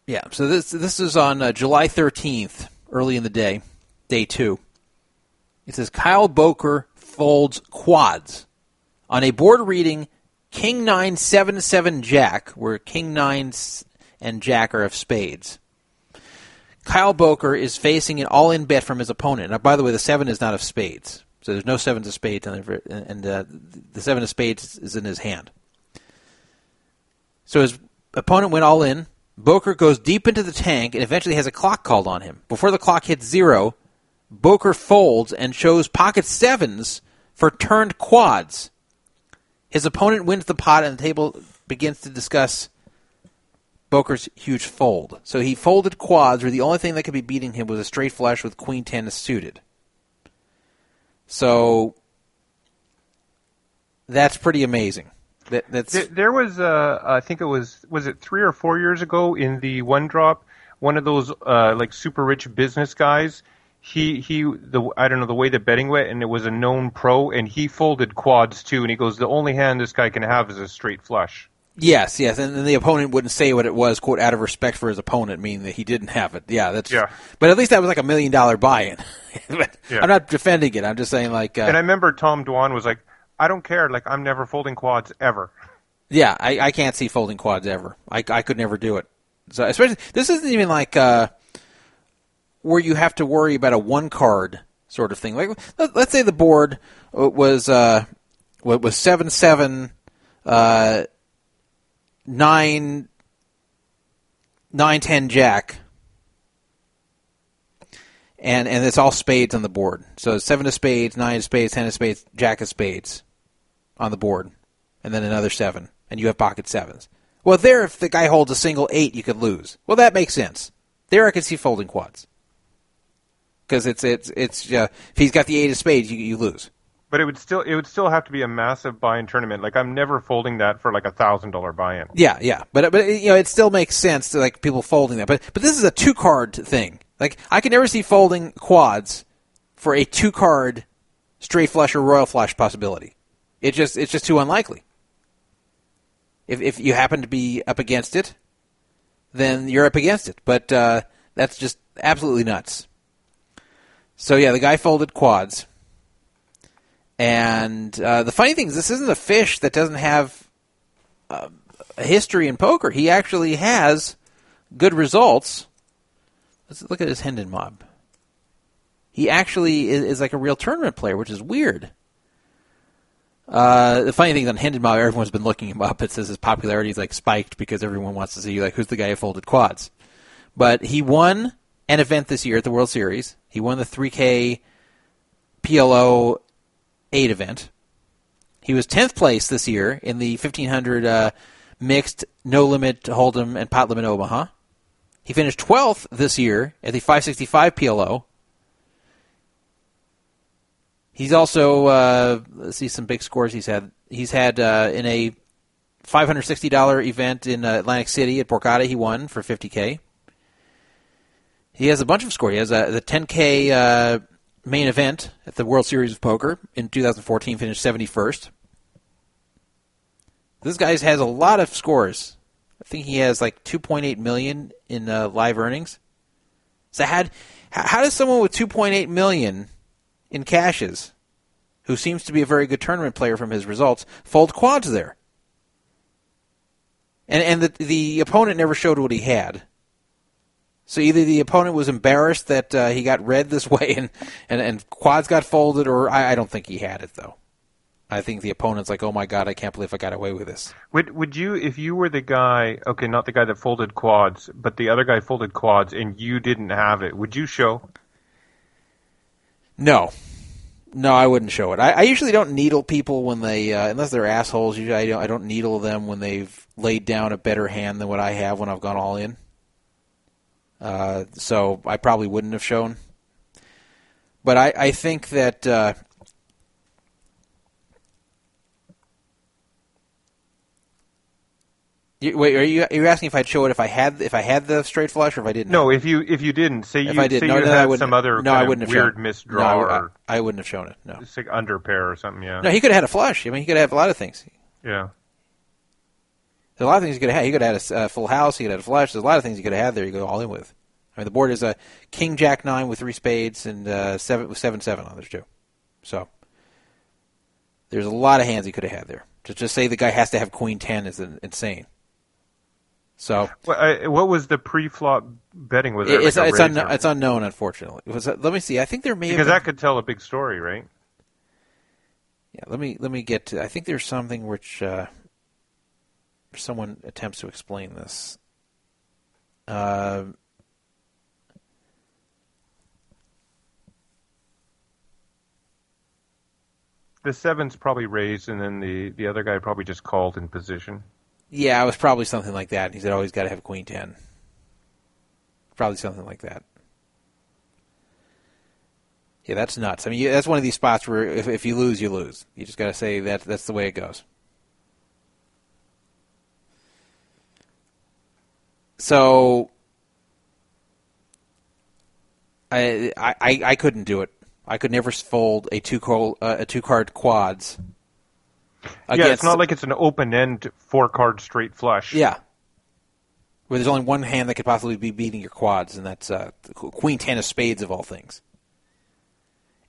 Yeah, so this this is on uh, July 13th, early in the day, day two. It says Kyle Bowker folds quads on a board reading King Nine Seven Seven Jack, where King Nine and Jack are of spades. Kyle Bowker is facing an all-in bet from his opponent. Now, by the way, the seven is not of spades, so there's no sevens of spades, the, and uh, the seven of spades is in his hand. So his opponent went all in. Bowker goes deep into the tank and eventually has a clock called on him. Before the clock hits zero, Bowker folds and shows pocket sevens for turned quads. His opponent wins the pot and the table begins to discuss Bowker's huge fold. So he folded quads where the only thing that could be beating him was a straight flush with queen ten suited. So that's pretty amazing. That, that's There, there was, uh, I think it was, was it three or four years ago in the one drop, one of those uh, like super rich business guys. He he, the I don't know the way the betting went, and it was a known pro, and he folded quads too, and he goes, the only hand this guy can have is a straight flush. Yes, yes, and then the opponent wouldn't say what it was, quote, out of respect for his opponent, meaning that he didn't have it. Yeah, that's. Yeah. But at least that was like a million dollar buy-in. Yeah. I'm not defending it. I'm just saying, like, uh, And I remember Tom Dwan was like, I don't care, like I'm never folding quads ever. yeah, I, I can't see folding quads ever. I, I could never do it. So especially this isn't even like uh, where you have to worry about a one card sort of thing. Like let, let's say the board uh, was uh, what was seven seven uh, nine nine ten jack, and and it's all spades on the board. So seven of spades, nine of spades, ten of spades, jack of spades on the board, and then another seven, and you have pocket sevens. Well, there, if the guy holds a single eight, you could lose. Well, that makes sense. There, I can see folding quads because it's it's it's uh, if he's got the eight of spades, you you lose. But it would still it would still have to be a massive buy-in tournament. Like I'm never folding that for like a thousand dollar buy-in. Yeah, yeah, but but you know it still makes sense to like people folding that. But but this is a two card thing. Like I can never see folding quads for a two card straight flush or royal flush possibility. It just it's just too unlikely. If if you happen to be up against it, then you're up against it. But uh, that's just absolutely nuts. So yeah, the guy folded quads. And uh, the funny thing is, this isn't a fish that doesn't have a history in poker. He actually has good results. Let's look at his Hendon mob. He actually is, is like a real tournament player, which is weird. Uh, the funny thing is on Hendon mob, everyone's been looking him up. It says his popularity is like spiked because everyone wants to see like who's the guy who folded quads. But he won an event this year at the World Series. He won the 3K PLO 8 event. He was 10th place this year in the 1500 uh, mixed no limit hold'em and pot limit Omaha. He finished 12th this year at the 565 PLO. He's also uh, let's see some big scores he's had. He's had uh, in a $560 event in uh, Atlantic City at Borgata. He won for 50k. He has a bunch of scores. He has uh, the 10k uh, main event at the World Series of Poker in 2014, finished 71st. This guy has a lot of scores. I think he has like 2.8 million in uh, live earnings. So how, how does someone with 2.8 million in cashes, who seems to be a very good tournament player from his results, fold quads there? And and the the opponent never showed what he had. So either the opponent was embarrassed that uh, he got read this way and, and, and quads got folded, or I, I don't think he had it though. I think the opponent's like, oh my god, I can't believe I got away with this. Would would you if you were the guy? Okay, not the guy that folded quads, but the other guy folded quads, and you didn't have it. Would you show? No, No, I wouldn't show it. I, I usually don't needle people when they, uh, unless they're assholes. Usually, I don't, I don't needle them when they've laid down a better hand than what I have when I've gone all in. Uh, so I probably wouldn't have shown. But I, I think that uh, you, wait, are you are you asking if I'd show it if I had if I had the straight flush or if I didn't? No, if you if you didn't say you if I did, say no, you no, I had some other no, I wouldn't have weird shown. misdraw No, I, or I wouldn't have shown it. No, it's like under pair or something. Yeah, no, he could have had a flush. I mean, he could have a lot of things. yeah. There's a lot of things he could have had. He could have had a uh, full house. He could have had a flush. There's a lot of things he could have had there. You go all in with. I mean, the board is a king jack nine with three spades and uh, seven with seven seven on there too. So there's a lot of hands he could have had there. To just say the guy has to have queen ten is in- insane. So Well, I, what was the pre-flop betting? Was it it's like it's, un- it's unknown, unfortunately. It was, uh, let me see. I think there may because have that could tell a big story, right? Yeah, let me let me get to. I think there's something which uh, someone attempts to explain this. Uh, The sevens probably raised, and then the the other guy probably just called in position. yeah, it was probably something like that. He said, "Oh, he's got to have queen ten." Probably something like that. Yeah, that's nuts. I mean, that's one of these spots where if, if you lose, you lose. You just got to say that that's the way it goes. So, I I I- couldn't do it. I could never fold a two card uh, a two card quads. yeah, it's not like it's an open end four card straight flush. yeah. Where there's only one hand that could possibly be beating your quads, and that's uh, Queen Ten of Spades of all things.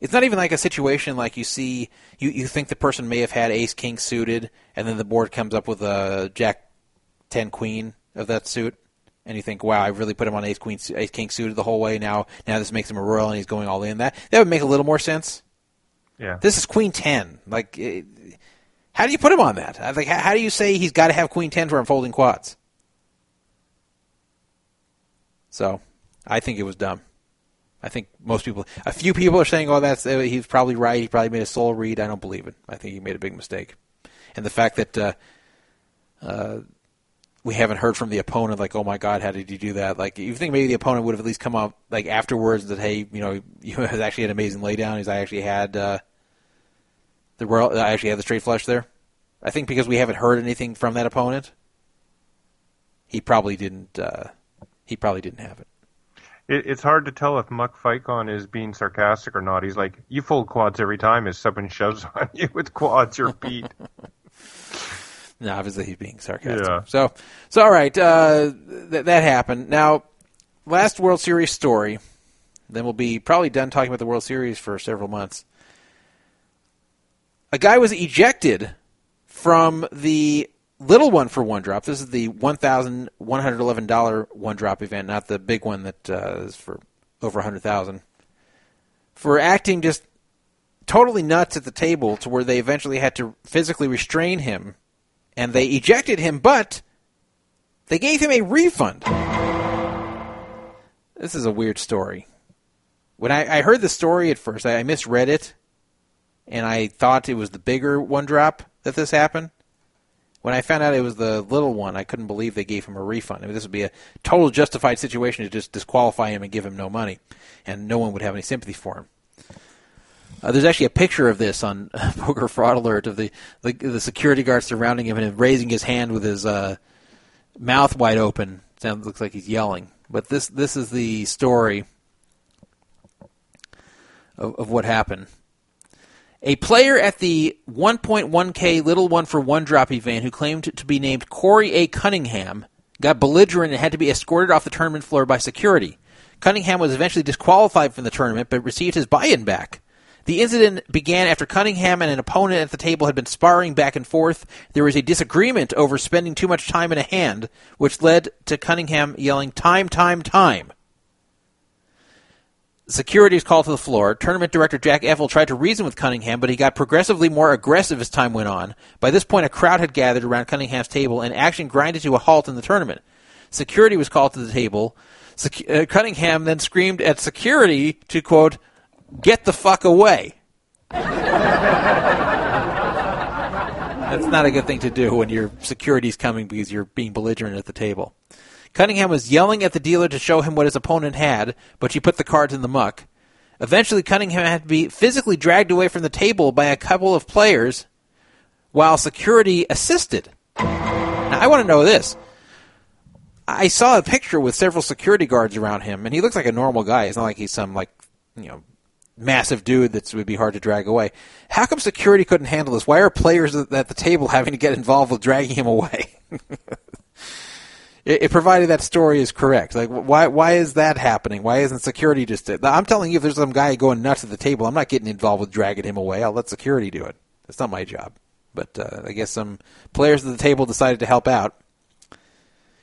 It's not even like a situation like you see. You, you think the person may have had Ace King suited, and then the board comes up with a Jack Ten Queen of that suit, and you think, "Wow, I really put him on Ace Queen Ace King suited the whole way." Now now this makes him a royal, and he's going all in. That that would make a little more sense. yeah. This is Queen Ten. Like, eh, how do you put him on that? I Like, how, how do you say he's got to have Queen Ten for him folding quads? So, I think it was dumb. I think most people, a few people are saying, "Oh, that's uh, he's probably right. He probably made a soul read." I don't believe it. I think he made a big mistake, and the fact that uh, uh, we haven't heard from the opponent, like, "Oh my God, how did you do that?" Like, you think maybe the opponent would have at least come up like afterwards that, "Hey, you know, you has actually had an amazing laydown. He's actually had uh, the royal. I actually had the straight flush there." I think because we haven't heard anything from that opponent, he probably didn't. Uh, he probably didn't have it. It, it's hard to tell if Muck Ficon is being sarcastic or not. He's like, "You fold quads every time as someone shoves on you with quads, you're beat." No, obviously he's being sarcastic. Yeah. So, so all right, uh, th- that happened. Now, last World Series story. Then we'll be probably done talking about the World Series for several months. A guy was ejected from the little one for one drop. This is the one thousand one hundred eleven dollar one drop event, not the big one that uh, is for over a hundred thousand. For acting just totally nuts at the table, to where they eventually had to physically restrain him and they ejected him, but they gave him a refund. This is a weird story. When I, I heard the story at first, I, I misread it, and I thought it was the bigger one drop that this happened. When I found out it was the little one, I couldn't believe they gave him a refund. I mean, this would be a total justified situation to just disqualify him and give him no money, and no one would have any sympathy for him. Uh, there's actually a picture of this on Poker Fraud Alert of the, the the security guard surrounding him and raising his hand with his uh, mouth wide open. Sounds looks like he's yelling. But this this is the story of, of what happened. A player at the 1.1K Little One for One Drop event who claimed to be named Corey A. Cunningham got belligerent and had to be escorted off the tournament floor by security. Cunningham was eventually disqualified from the tournament but received his buy in back. The incident began after Cunningham and an opponent at the table had been sparring back and forth. There was a disagreement over spending too much time in a hand, which led to Cunningham yelling, Time, time, time. Security was called to the floor. Tournament director Jack Effel tried to reason with Cunningham, but he got progressively more aggressive as time went on. By this point, a crowd had gathered around Cunningham's table, and action grinded to a halt in the tournament. Security was called to the table. Sec- uh, Cunningham then screamed at security to, quote, get the fuck away. That's not a good thing to do when your security's coming because you're being belligerent at the table. Cunningham was yelling at the dealer to show him what his opponent had, but she put the cards in the muck. Eventually, Cunningham had to be physically dragged away from the table by a couple of players while security assisted. Now, I want to know this. I saw a picture with several security guards around him, and he looks like a normal guy. It's not like he's some, like, you know, massive dude that would be hard to drag away. How come security couldn't handle this? Why are players at the table having to get involved with dragging him away? it, it provided that story is correct. Like, why why is that happening? Why isn't security just? I'm telling you, if there's some guy going nuts at the table, I'm not getting involved with dragging him away. I'll let security do it. That's not my job. But uh, I guess some players at the table decided to help out.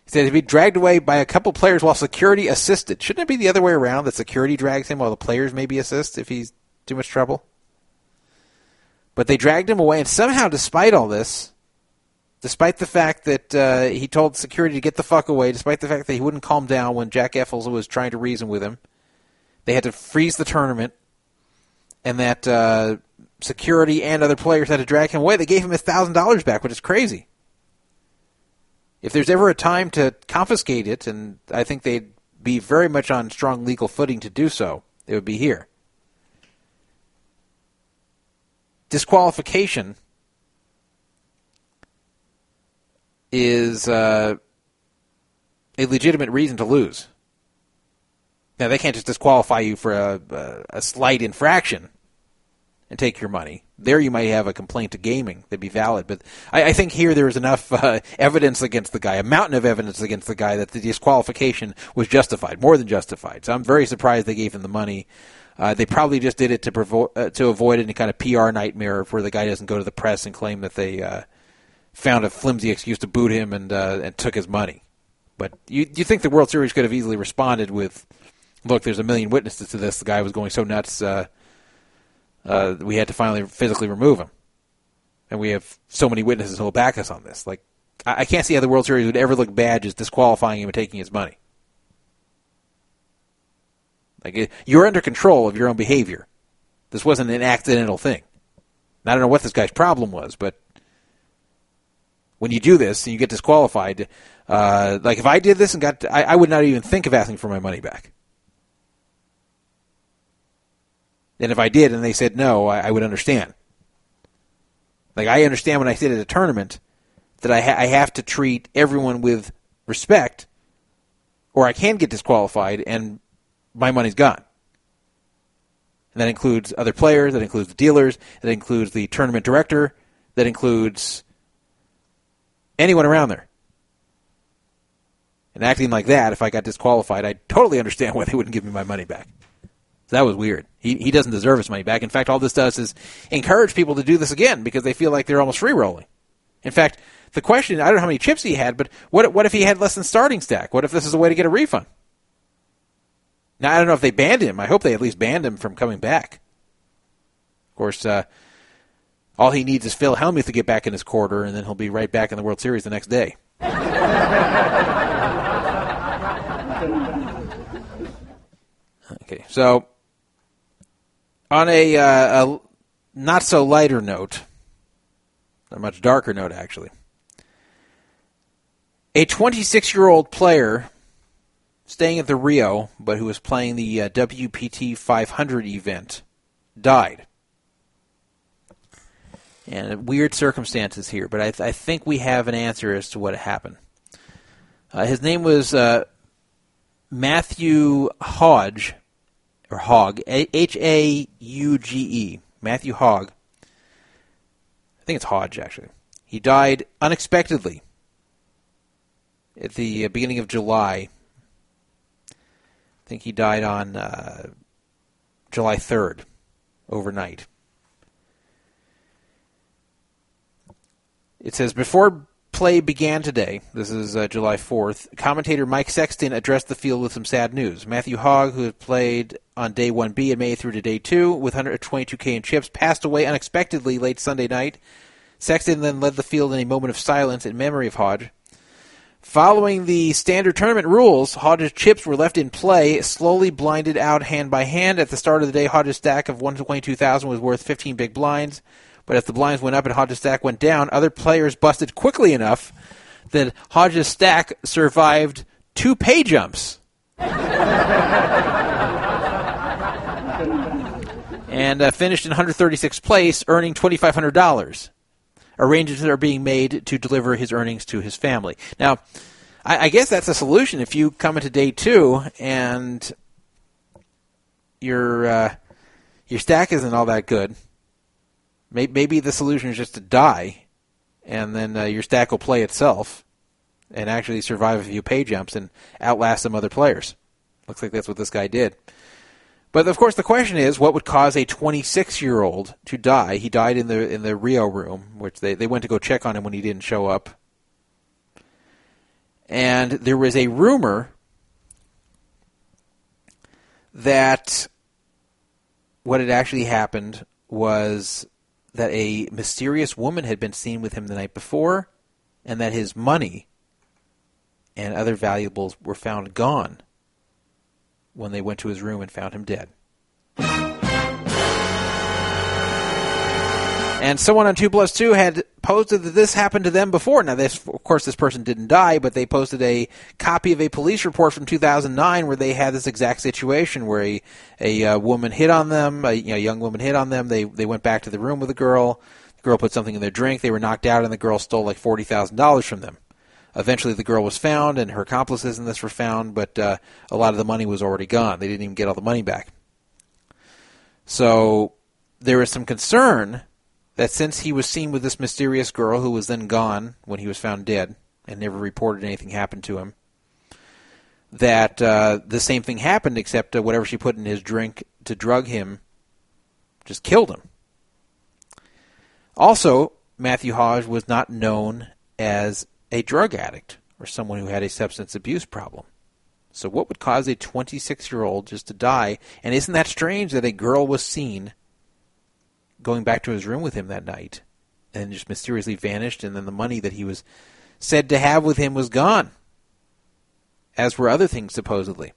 He said he'd be dragged away by a couple players while security assisted. Shouldn't it be the other way around that security drags him while the players maybe assist if he's too much trouble? But they dragged him away, and somehow, despite all this, despite the fact that uh, he told security to get the fuck away, despite the fact that he wouldn't calm down when Jack Effels was trying to reason with him, they had to freeze the tournament, and that uh, security and other players had to drag him away. They gave him his thousand dollars back, which is crazy. If there's ever a time to confiscate it, and I think they'd be very much on strong legal footing to do so, it would be here. Disqualification is uh, a legitimate reason to lose. Now, they can't just disqualify you for a, a, a slight infraction and take your money. There, you might have a complaint to gaming that'd be valid, but I, I think here there is enough uh, evidence against the guy, a mountain of evidence against the guy, that the disqualification was justified, more than justified. So I'm very surprised they gave him the money. Uh, they probably just did it to provo- uh, to avoid any kind of PR nightmare where the guy doesn't go to the press and claim that they uh, found a flimsy excuse to boot him and uh, and took his money. But you you think the World Series could have easily responded with, "Look, there's a million witnesses to this. The guy was going so nuts. Uh, we had to finally physically remove him, and we have so many witnesses who will back us on this. Like, I, I can't see how the World Series would ever look bad just disqualifying him and taking his money. Like, you're under control of your own behavior. This wasn't an accidental thing. I don't know what this guy's problem was, but when you do this and you get disqualified, uh, like if I did this and got, I, I would not even think of asking for my money back. And if I did and they said no, I, I would understand. Like I understand when I sit at a tournament that I, ha- I have to treat everyone with respect, or I can get disqualified and my money's gone. And that includes other players, that includes the dealers, that includes the tournament director, that includes anyone around there. And acting like that, if I got disqualified, I totally understand why they wouldn't give me my money back. That was weird. He he doesn't deserve his money back. In fact, all this does is encourage people to do this again because they feel like they're almost free rolling. In fact, the question I don't know how many chips he had, but what what if he had less than starting stack? What if this is a way to get a refund? Now I don't know if they banned him. I hope they at least banned him from coming back. Of course, uh, all he needs is Phil Hellmuth to get back in his quarter, and then he'll be right back in the World Series the next day. okay, so on a, uh, a not so lighter note, a much darker note actually, a 26 year old player staying at the Rio, but who was playing the uh, WPT 500 event, died. And weird circumstances here, but I, th- I think we have an answer as to what happened. Uh, his name was uh, Matthew Hodge, or Hogg, H A U G E, Matthew Hogg. I think it's Hodge, actually. He died unexpectedly at the uh, beginning of July. I think he died on uh, July 3rd, overnight. It says before play began today, this is uh, July 4th, commentator Mike Sexton addressed the field with some sad news. Matthew Hogg, who had played on day 1B and made through to day 2 with 122K in chips, passed away unexpectedly late Sunday night. Sexton then led the field in a moment of silence in memory of Hodge. Following the standard tournament rules, Hodges' chips were left in play, slowly blinded out hand by hand. At the start of the day, Hodges' stack of 122,000 was worth 15 big blinds. But as the blinds went up and Hodges' stack went down, other players busted quickly enough that Hodges' stack survived two pay jumps. and uh, finished in 136th place, earning $2,500. Arrangements are being made to deliver his earnings to his family. Now, I, I guess that's a solution. If you come into day two and your uh, your stack isn't all that good, maybe the solution is just to die, and then uh, your stack will play itself and actually survive a few pay jumps and outlast some other players. Looks like that's what this guy did. But of course, the question is, what would cause a 26-year-old to die? He died in the in the Rio room, which they they went to go check on him when he didn't show up. And there was a rumor that what had actually happened was that a mysterious woman had been seen with him the night before, and that his money and other valuables were found gone when they went to his room and found him dead. And someone on 2 Plus 2 had posted that this happened to them before. Now, this, of course, this person didn't die, but they posted a copy of a police report from 2009 where they had this exact situation where a, a uh, woman hit on them, a you know, young woman hit on them. They, they went back to the room with the girl. The girl put something in their drink. They were knocked out, and the girl stole like $40,000 from them. Eventually, the girl was found, and her accomplices in this were found, but uh, a lot of the money was already gone. They didn't even get all the money back. So there is some concern that since he was seen with this mysterious girl who was then gone when he was found dead and never reported anything happened to him, that uh, the same thing happened, except uh, whatever she put in his drink to drug him just killed him. Also, Matthew Hodge was not known as a drug addict or someone who had a substance abuse problem. So, what would cause a 26 year old just to die? And isn't that strange that a girl was seen going back to his room with him that night and just mysteriously vanished, and then the money that he was said to have with him was gone, as were other things supposedly.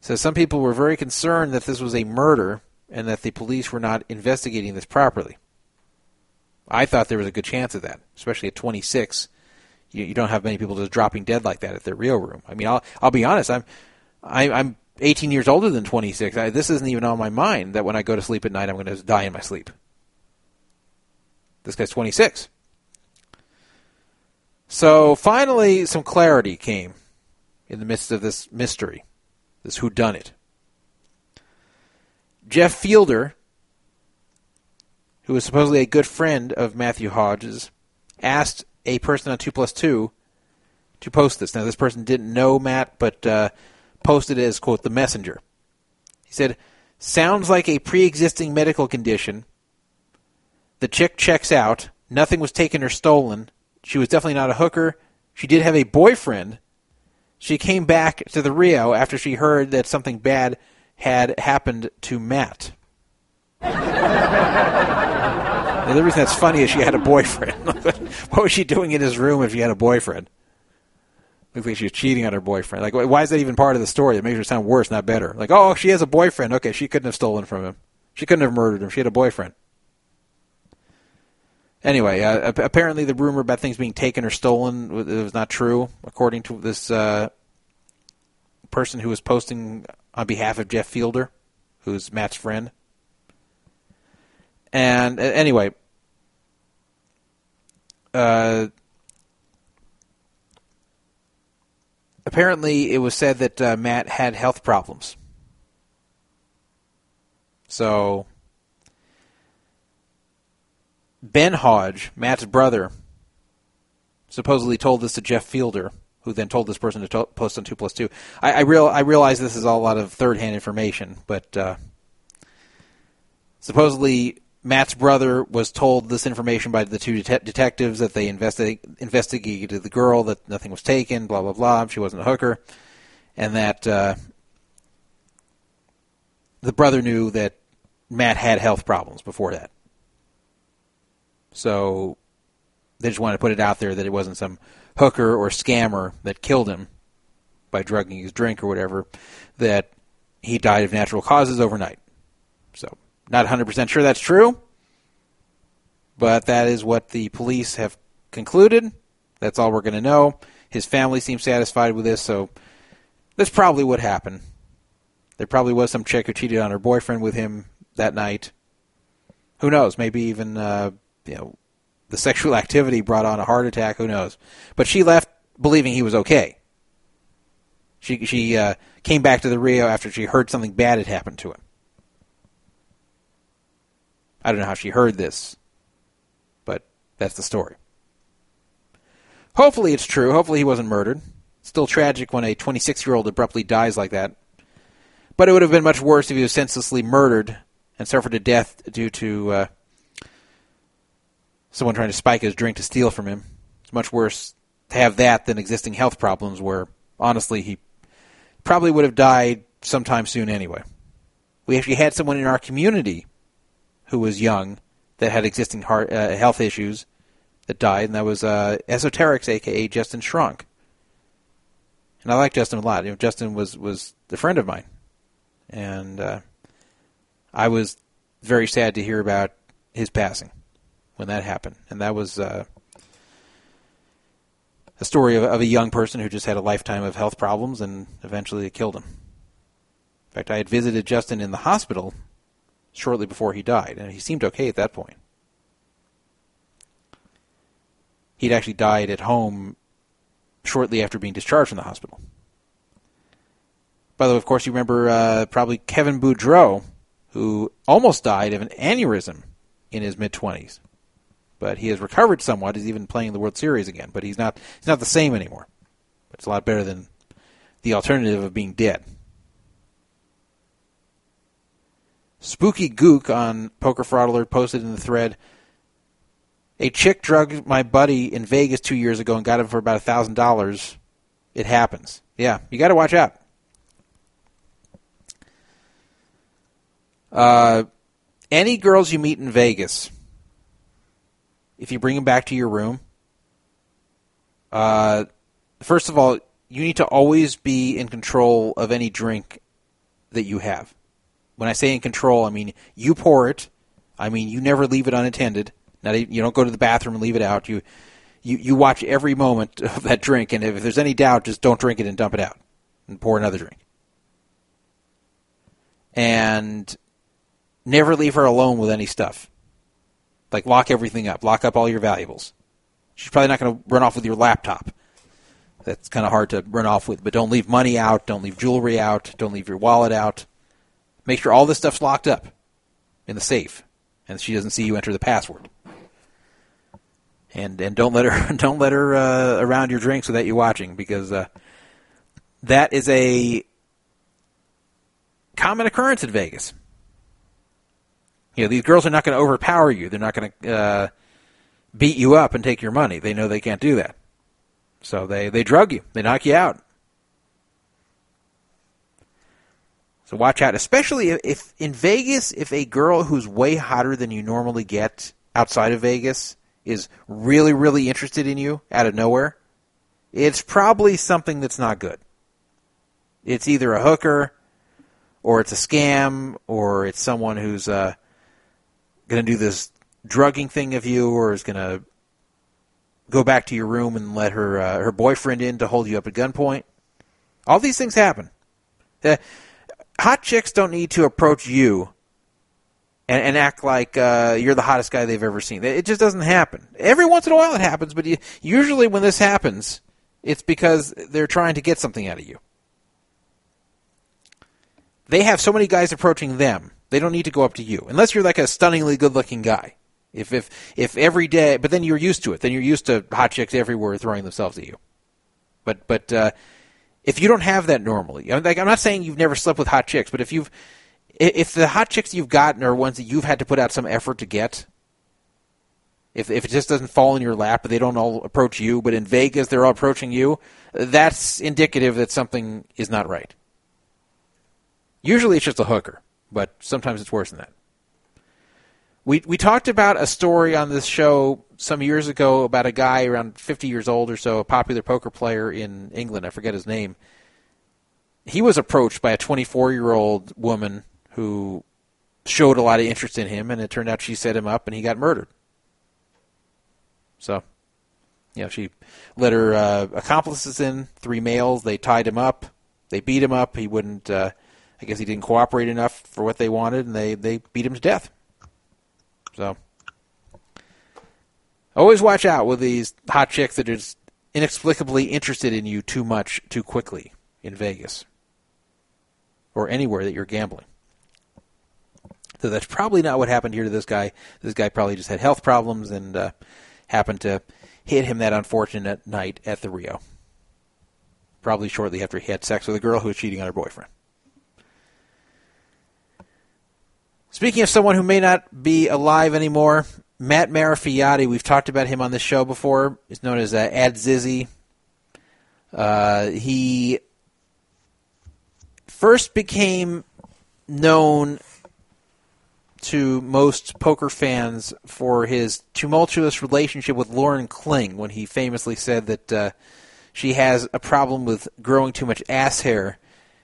So, some people were very concerned that this was a murder and that the police were not investigating this properly. I thought there was a good chance of that, especially at 26. You, you don't have many people just dropping dead like that at their real room. I mean, I'll I'll be honest. I'm I, I'm 18 years older than 26. I, this isn't even on my mind that when I go to sleep at night, I'm going to die in my sleep. This guy's 26. So finally, some clarity came in the midst of this mystery, this whodunit. Jeff Fielder, who was supposedly a good friend of Matthew Hodges, asked a person on 2 plus 2 to post this. Now, this person didn't know Matt, but uh, posted as, quote, the messenger. He said, Sounds like a pre existing medical condition. The chick checks out. Nothing was taken or stolen. She was definitely not a hooker. She did have a boyfriend. She came back to the Rio after she heard that something bad had happened to Matt. The only reason that's funny is she had a boyfriend. what was she doing in his room if she had a boyfriend? Like she was cheating on her boyfriend. Like, why is that even part of the story? It makes her sound worse, not better. Like, oh, she has a boyfriend. Okay, she couldn't have stolen from him. She couldn't have murdered him. She had a boyfriend. Anyway, uh, apparently the rumor about things being taken or stolen was not true, according to this uh, person who was posting on behalf of Jeff Fielder, who's Matt's friend. And uh, anyway, uh, apparently it was said that uh, Matt had health problems. So Ben Hodge, Matt's brother, supposedly told this to Jeff Fielder, who then told this person to post on two plus two. I, I real I realize this is all a lot of third hand information, but uh, supposedly Matt's brother was told this information by the two det- detectives that they investi- investigated the girl, that nothing was taken, blah blah blah. She wasn't a hooker, and that uh, the brother knew that Matt had health problems before that. So they just wanted to put it out there that it wasn't some hooker or scammer that killed him by drugging his drink or whatever, that he died of natural causes overnight. So, not 100% sure that's true, but that is what the police have concluded. That's all we're going to know. His family seems satisfied with this, so that's probably what happened. There probably was some chick who cheated on her boyfriend with him that night. Who knows? Maybe even uh, you know the sexual activity brought on a heart attack. Who knows? But she left believing he was okay. She she uh, came back to the Rio after she heard something bad had happened to him. I don't know how she heard this, but that's the story. Hopefully it's true. Hopefully he wasn't murdered. Still tragic when a 26 year old abruptly dies like that. But it would have been much worse if he was senselessly murdered and suffered to death due to uh, someone trying to spike his drink to steal from him. It's much worse to have that than existing health problems where, honestly, he probably would have died sometime soon anyway. We actually had someone in our community who was young that had existing heart uh, health issues that died, and that was uh, Esoterics, aka Justin Shronk. And I like Justin a lot. You know, Justin was was a friend of mine, and uh, I was very sad to hear about his passing when that happened, and that was uh, a story of, of a young person who just had a lifetime of health problems, and eventually it killed him. In fact, I had visited Justin in the hospital shortly before he died, and he seemed okay at that point. He'd actually died at home shortly after being discharged from the hospital. By the way, of course, you remember uh, probably Kevin Boudreau, who almost died of an aneurysm in his mid twenties, but he has recovered somewhat. He's even playing the World Series again, but he's not he's not the same anymore. It's a lot better than the alternative of being dead. Spooky Gook on Poker Fraud Alert posted in the thread. A chick drugged my buddy in Vegas two years ago and got him for about thousand dollars. It happens. Yeah, you got to watch out. Uh, any girls you meet in Vegas, if you bring them back to your room, uh, first of all, you need to always be in control of any drink that you have. When I say in control, I mean you pour it. I mean you never leave it unattended. Not you don't go to the bathroom and leave it out. You, you you watch every moment of that drink, and if there's any doubt, just don't drink it and dump it out, and pour another drink. And never leave her alone with any stuff. Like lock everything up, lock up all your valuables. She's probably not going to run off with your laptop. That's kind of hard to run off with, but don't leave money out, don't leave jewelry out, don't leave your wallet out. Make sure all this stuff's locked up in the safe, and she doesn't see you enter the password. And and don't let her don't let her uh, around your drinks without you watching because uh, that is a common occurrence in Vegas. You know, these girls are not going to overpower you. They're not going to uh, beat you up and take your money. They know they can't do that. So they, they drug you. They knock you out. So watch out, especially if, in Vegas, if a girl who's way hotter than you normally get outside of Vegas is really, really interested in you out of nowhere, it's probably something that's not good. It's either a hooker, or it's a scam, or it's someone who's uh, going to do this drugging thing of you, or is going to go back to your room and let her uh, her boyfriend in to hold you up at gunpoint. All these things happen. Uh, hot chicks don't need to approach you and, and act like uh, you're the hottest guy they've ever seen. It just doesn't happen. Every once in a while it happens, but you, usually when this happens, it's because they're trying to get something out of you. They have so many guys approaching them. They don't need to go up to you unless you're like a stunningly good-looking guy. If if if every day, but then you're used to it. Then you're used to hot chicks everywhere throwing themselves at you. But but uh, if you don't have that normally, like I'm not saying you've never slept with hot chicks, but if you've if the hot chicks you've gotten are ones that you've had to put out some effort to get, if if it just doesn't fall in your lap, but they don't all approach you, but in Vegas they're all approaching you, that's indicative that something is not right. Usually it's just a hooker, but sometimes it's worse than that. We we talked about a story on this show some years ago about a guy around 50 years old or so, a popular poker player in England. I forget his name. He was approached by a 24 year old woman who showed a lot of interest in him, and it turned out she set him up, and he got murdered. So, you know, she let her uh, accomplices in, three males. They tied him up. They beat him up. He wouldn't. Uh, I guess he didn't cooperate enough for what they wanted, and they they beat him to death. So, always watch out with these hot chicks that are inexplicably interested in you too much too quickly in Vegas or anywhere that you're gambling. So that's probably not what happened here to this guy. This guy probably just had health problems and uh, happened to hit him that unfortunate night at the Rio. Probably shortly after he had sex with a girl who was cheating on her boyfriend. Speaking of someone who may not be alive anymore, Matt Marafioti, we've talked about him on this show before. He's known as uh, Ad Zizzy. Uh, he first became known to most poker fans for his tumultuous relationship with Lauren Kling when he famously said that uh, she has a problem with growing too much ass hair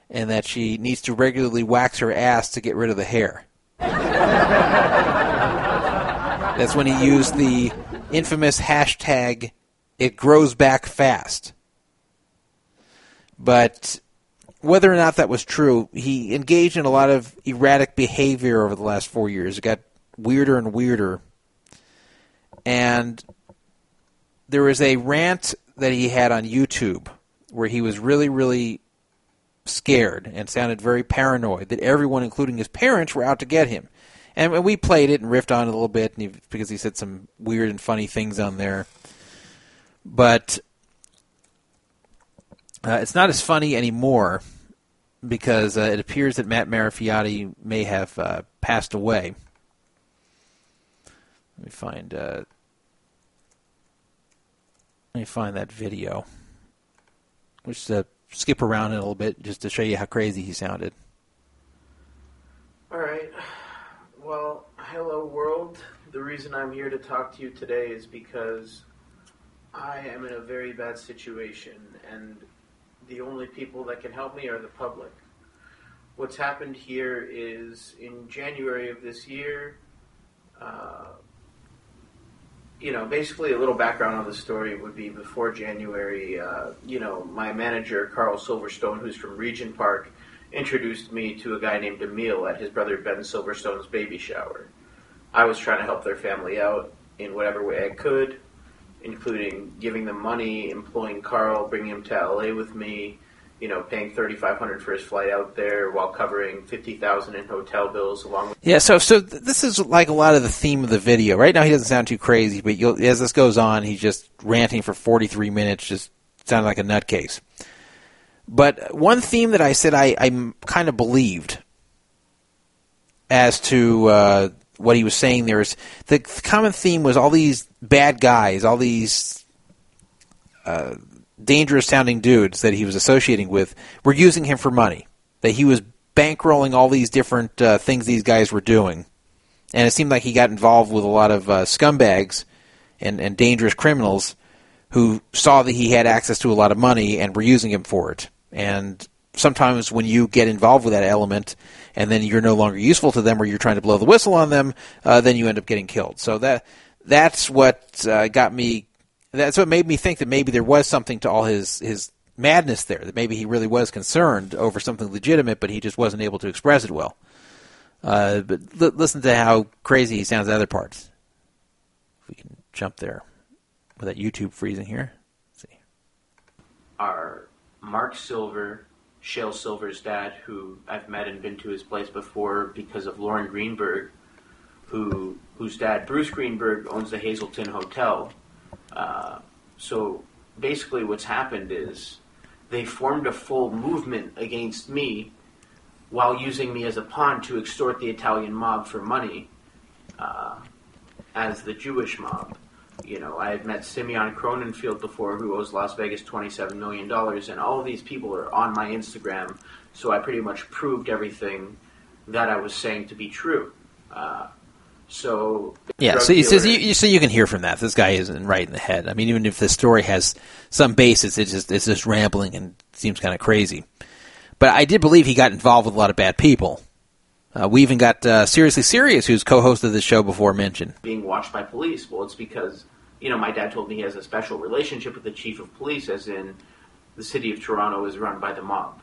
and that she needs to regularly wax her ass to get rid of the hair. That's when he used the infamous hashtag it grows back fast. But whether or not that was true, he engaged in a lot of erratic behavior over the last four years. It got weirder and weirder. And there was a rant that he had on YouTube where he was really, really scared and sounded very paranoid that everyone, including his parents, were out to get him. And we played it and riffed on it a little bit he, because he said some weird and funny things on there. But uh, it's not as funny anymore because uh, it appears that Matt Marafioti may have uh, passed away. Let me find. Uh, let me find that video. Which uh, skip around a little bit just to show you how crazy he sounded. All right. Well, hello world. The reason I'm here to talk to you today is because I am in a very bad situation and the only people that can help me are the public. What's happened here is in January of this year, uh, you know, basically a little background on the story would be before January, uh, you know, my manager, Carl Silverstone, who's from Regent Park, introduced me to a guy named Emil at his brother Ben Silverstone's baby shower. I was trying to help their family out in whatever way I could, including giving them money, employing Carl, bringing him to LA with me, you know, paying thirty five hundred for his flight out there while covering fifty thousand in hotel bills, along with Yeah, so so th- this is like a lot of the theme of the video. Right now, he doesn't sound too crazy, but as this goes on, he's just ranting for 43 minutes, just sounding like a nutcase. But one theme that I said I, I kind of believed as to uh, what he was saying there is the common theme was all these bad guys, all these uh, dangerous sounding dudes that he was associating with were using him for money. That he was bankrolling all these different uh, things these guys were doing. And it seemed like he got involved with a lot of uh, scumbags and, and dangerous criminals who saw that he had access to a lot of money and were using him for it. And sometimes when you get involved with that element and then you're no longer useful to them or you're trying to blow the whistle on them, uh, then you end up getting killed. So that that's what uh, got me. That's what made me think that maybe there was something to all his his madness there. That maybe he really was concerned over something legitimate, but he just wasn't able to express it well. Uh, but l- listen to how crazy he sounds in other parts. If we can jump there with that YouTube freezing here. Let's see. are Mark Silver, Shale Silver's dad, who I've met and been to his place before because of Lauren Greenberg, who whose dad Bruce Greenberg owns the Hazelton Hotel. Uh, so basically, what's happened is they formed a full movement against me while using me as a pawn to extort the Italian mob for money uh, as the Jewish mob. You know, I had met Simeon Cronenfield before, who owes Las Vegas $27 million, and all of these people are on my Instagram, so I pretty much proved everything that I was saying to be true. Uh, So Yeah, so you, so you- so you can hear from that this guy isn't right in the head. I mean, even if the story has some basis, it's just it's just rambling and seems kind of crazy. But I did believe he got involved with a lot of bad people. Uh, we even got uh, seriously serious, who's co-host of the show before mentioned. being watched by police. Well, it's because you know my dad told me he has a special relationship with the chief of police, as in the city of Toronto is run by the mob,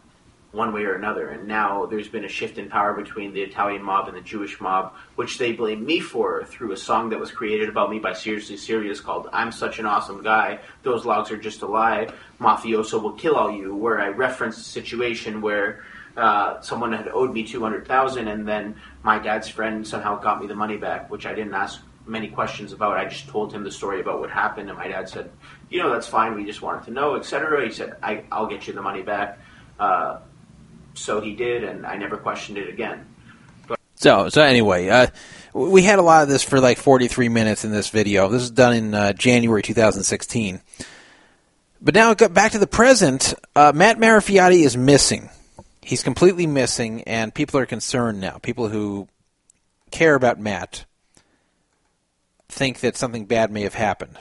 one way or another. And now there's been a shift in power between the Italian mob and the Jewish mob, which they blame me for through a song that was created about me by Seriously Serious called "I'm Such an Awesome Guy." Those logs are just a lie. Mafioso will kill all you. Where I referenced a situation where. Uh, someone had owed me two hundred thousand, and then my dad's friend somehow got me the money back, which I didn't ask many questions about. I just told him the story about what happened, and my dad said, "You know, that's fine. We just wanted to know, etc." He said, I, "I'll get you the money back." Uh, so he did, and I never questioned it again. So, so anyway, uh, we had a lot of this for like 43 minutes in this video. This was done in uh, January 2016. But now, back to the present. Uh, Matt Marafioti is missing. He's completely missing, and people are concerned now. People who care about Matt think that something bad may have happened.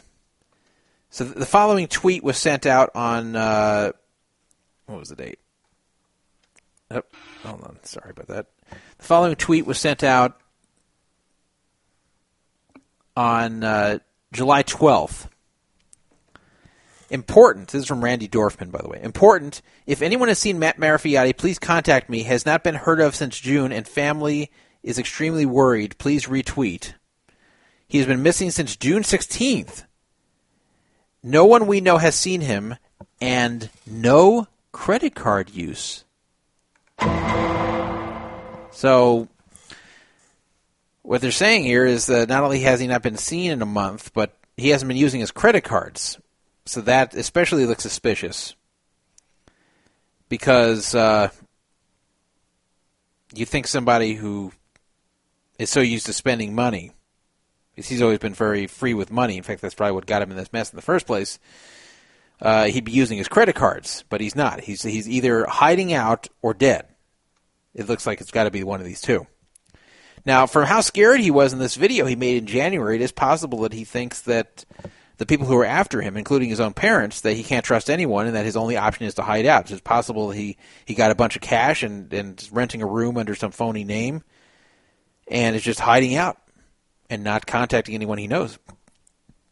So the following tweet was sent out on uh, what was the date? Oh, hold on, sorry about that. The following tweet was sent out on uh, July 12th. Important. This is from Randy Dorfman, by the way. Important. If anyone has seen Matt Marafioti, please contact me. Has not been heard of since June, and family is extremely worried. Please retweet. He has been missing since June 16th. No one we know has seen him, and no credit card use. So, what they're saying here is that not only has he not been seen in a month, but he hasn't been using his credit cards. So that especially looks suspicious. Because uh, you think somebody who is so used to spending money, because he's always been very free with money. In fact, that's probably what got him in this mess in the first place. Uh, he'd be using his credit cards, but he's not. He's he's either hiding out or dead. It looks like it's got to be one of these two. Now, from how scared he was in this video he made in January, it is possible that he thinks that the people who are after him, including his own parents, that he can't trust anyone and that his only option is to hide out. It's possible he, he got a bunch of cash and, and renting a room under some phony name and is just hiding out and not contacting anyone he knows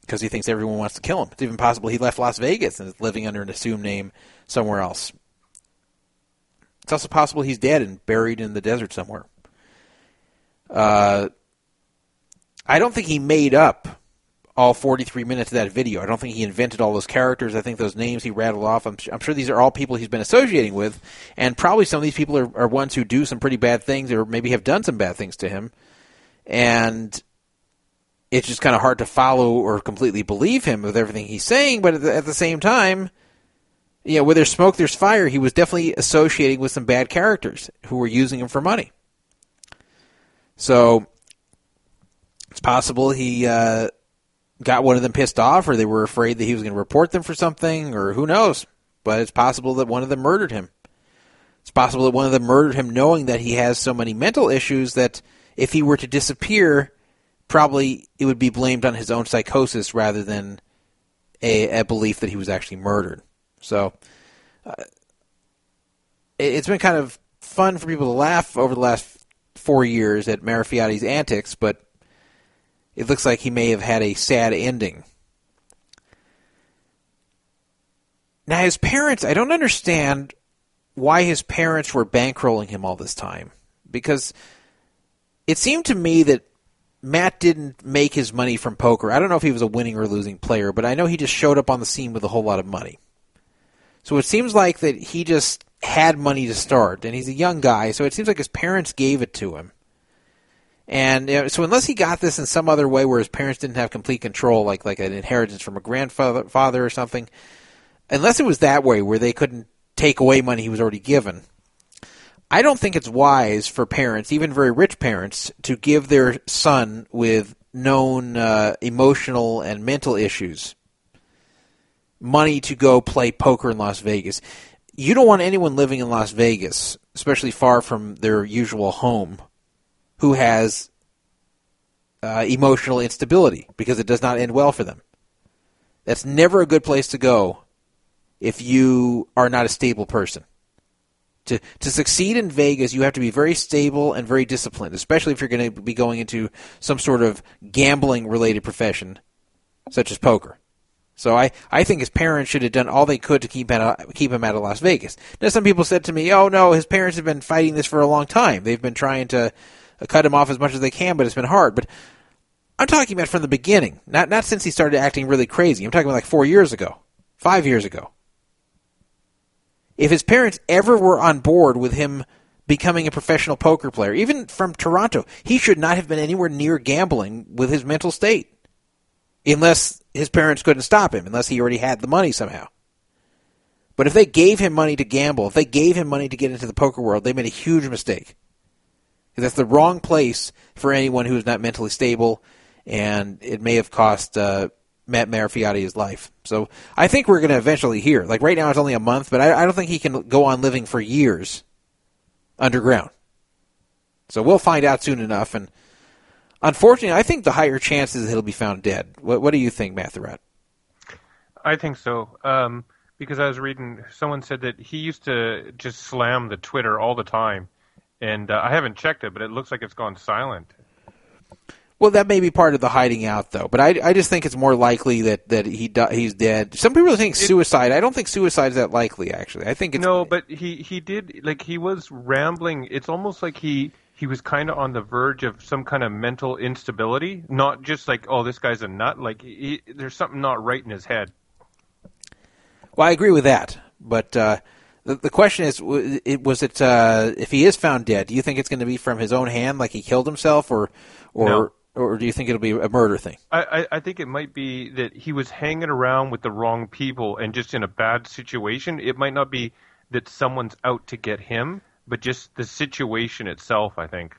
because he thinks everyone wants to kill him. It's even possible he left Las Vegas and is living under an assumed name somewhere else. It's also possible he's dead and buried in the desert somewhere. Uh, I don't think he made up all 43 minutes of that video. I don't think he invented all those characters. I think those names he rattled off, I'm, I'm sure these are all people he's been associating with, and probably some of these people are, are ones who do some pretty bad things or maybe have done some bad things to him. And it's just kind of hard to follow or completely believe him with everything he's saying, but at the, at the same time, you know, where there's smoke, there's fire. He was definitely associating with some bad characters who were using him for money. So it's possible he uh, got one of them pissed off, or they were afraid that he was going to report them for something, or who knows. But it's possible that one of them murdered him. It's possible that one of them murdered him knowing that he has so many mental issues that if he were to disappear, probably it would be blamed on his own psychosis rather than a, a belief that he was actually murdered. So uh, it, it's been kind of fun for people to laugh over the last four years at Marafioti's antics, but it looks like he may have had a sad ending. Now, his parents, I don't understand why his parents were bankrolling him all this time. Because it seemed to me that Matt didn't make his money from poker. I don't know if he was a winning or losing player, but I know he just showed up on the scene with a whole lot of money. So it seems like that he just had money to start, and he's a young guy, so it seems like his parents gave it to him. And you know, so unless he got this in some other way where his parents didn't have complete control, like like an inheritance from a grandfather father or something, unless it was that way where they couldn't take away money he was already given, I don't think it's wise for parents, even very rich parents, to give their son with known uh, emotional and mental issues money to go play poker in Las Vegas. You don't want anyone living in Las Vegas, especially far from their usual home, who has uh, emotional instability because it does not end well for them. That's never a good place to go if you are not a stable person. To, to succeed in Vegas, you have to be very stable and very disciplined, especially if you're going to be going into some sort of gambling related profession, such as poker. So I, I think his parents should have done all they could to keep out, keep him out of Las Vegas. Now some people said to me, "Oh no, his parents have been fighting this for a long time. They've been trying to Uh, cut him off as much as they can, but it's been hard." But I'm talking about from the beginning, not not since he started acting really crazy. I'm talking about like four years ago, five years ago. If his parents ever were on board with him becoming a professional poker player, even from Toronto, he should not have been anywhere near gambling with his mental state. Unless his parents couldn't stop him, unless he already had the money somehow. But if they gave him money to gamble, if they gave him money to get into the poker world, they made a huge mistake. That's the wrong place for anyone who is not mentally stable, and it may have cost uh, Matt Marafioti his life. So I think we're going to eventually hear. Like right now, it's only a month, but I, I don't think he can go on living for years underground. So we'll find out soon enough. And unfortunately, I think the higher chances he'll be found dead. What, what do you think, Matt the Rat? I think so. Um, because I was reading, someone said that he used to just slam the Twitter all the time, and uh, I haven't checked it, but it looks like it's gone silent. Well, that may be part of the hiding out, though. But I, I just think it's more likely that that he he's dead. Some people think suicide. I don't think suicide is that likely. Actually, I think it's no, but he he did like he was rambling. It's almost like he he was kind of on the verge of some kind of mental instability. Not just like oh this guy's a nut. Like he, there's something not right in his head. Well, I agree with that, but uh, the, the question is, was it uh, if he is found dead? Do you think it's going to be from his own hand, like he killed himself, or or No. or do you think it'll be a murder thing? I, I, I think it might be that he was hanging around with the wrong people and just in a bad situation. It might not be that someone's out to get him, but just the situation itself. I think.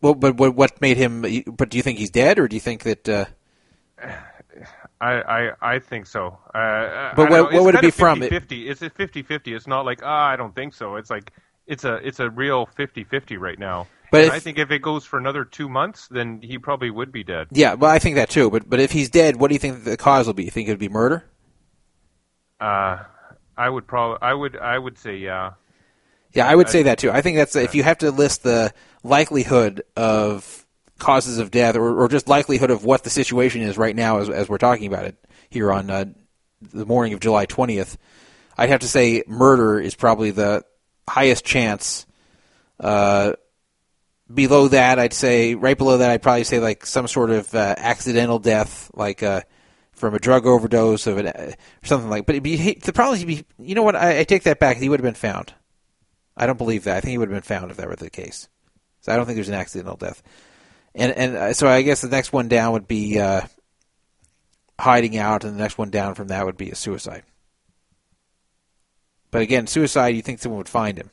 Well, but what what made him? But do you think he's dead, or do you think that? Uh, I, I, I think so. Uh, But I what- what would it be from? 50-50. It's a 50-50. It's not like ah, I don't think so. It's like it's a it's a real 50-50 right now. But if- I think if it goes for another two months, then he probably would be dead. yeah, well, I think that too. But but if he's dead, what do you think the cause will be? You think it would be murder? Uh, I would probably I would I would say yeah. Yeah, I would say that too. I think that's if you have to list the likelihood of causes of death, or, or just likelihood of what the situation is right now, as, as we're talking about it here on uh, the morning of July twentieth. I'd have to say murder is probably the highest chance. Uh, below that, I'd say right below that, I'd probably say like some sort of uh, accidental death, like uh, from a drug overdose of an, uh, or something like. But be, the problem is, be, you know what? I, I take that back. He would have been found. I don't believe that. I think he would have been found if that were the case. So I don't think there's an accidental death. And and uh, so I guess the next one down would be uh, hiding out, and the next one down from that would be a suicide. But again, suicide, you think someone would find him?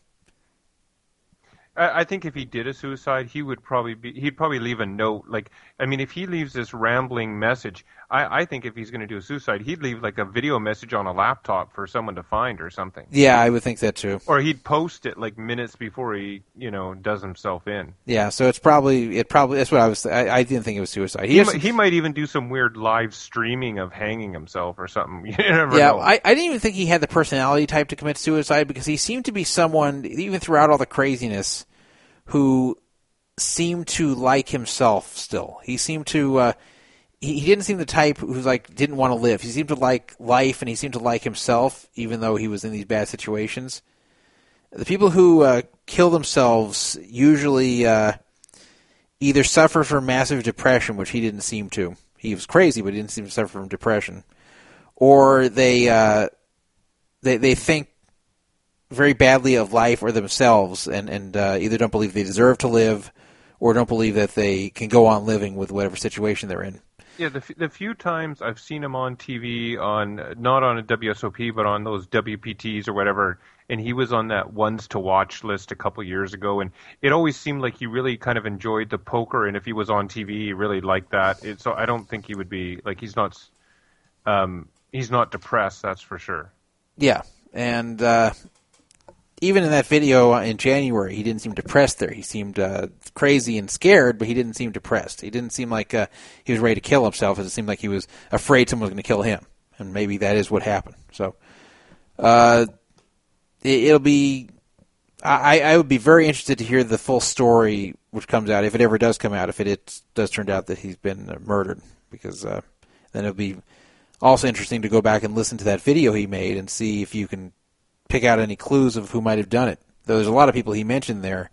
I, think if he did a suicide, he would probably be. He'd probably leave a note. Like, I mean, if he leaves this rambling message, I, I think if he's going to do a suicide, he'd leave like a video message on a laptop for someone to find or something. Yeah, I would think that too. Or he'd post it like minutes before he, you know, does himself in. Yeah, so it's probably it probably that's what I was. I, I didn't think it was suicide. He, just- might, he might even do some weird live streaming of hanging himself or something. You never yeah, know. I, I didn't even think he had the personality type to commit suicide because he seemed to be someone, even throughout all the craziness, who seemed to like himself still. He seemed to. Uh, he, he didn't seem the type who's like didn't want to live. He seemed to like life, and he seemed to like himself, even though he was in these bad situations. The people who uh, kill themselves usually uh, either suffer from massive depression, which he didn't seem to. He was crazy, but he didn't seem to suffer from depression or they uh, they they think very badly of life or themselves, and and uh, either don't believe they deserve to live, or don't believe that they can go on living with whatever situation they're in. Yeah, the, the few times I've seen him on TV, on not on a WSOP, but on those WPTs or whatever, and he was on that ones to watch list a couple years ago, and it always seemed like he really kind of enjoyed the poker, and if he was on TV, he really liked that. It, so I don't think he would be like he's not, um, he's not depressed, that's for sure. Yeah, and uh, even in that video in January, he didn't seem depressed. There, he seemed uh, crazy and scared, but he didn't seem depressed. He didn't seem like uh, he was ready to kill himself. It seemed like he was afraid someone was going to kill him, and maybe that is what happened. So, uh, it, it'll be. I, I would be very interested to hear the full story, which comes out if it ever does come out. If it, it does turn out that he's been uh, murdered, because uh, then it'll be also interesting to go back and listen to that video he made and see if you can pick out any clues of who might have done it. Though there's a lot of people he mentioned there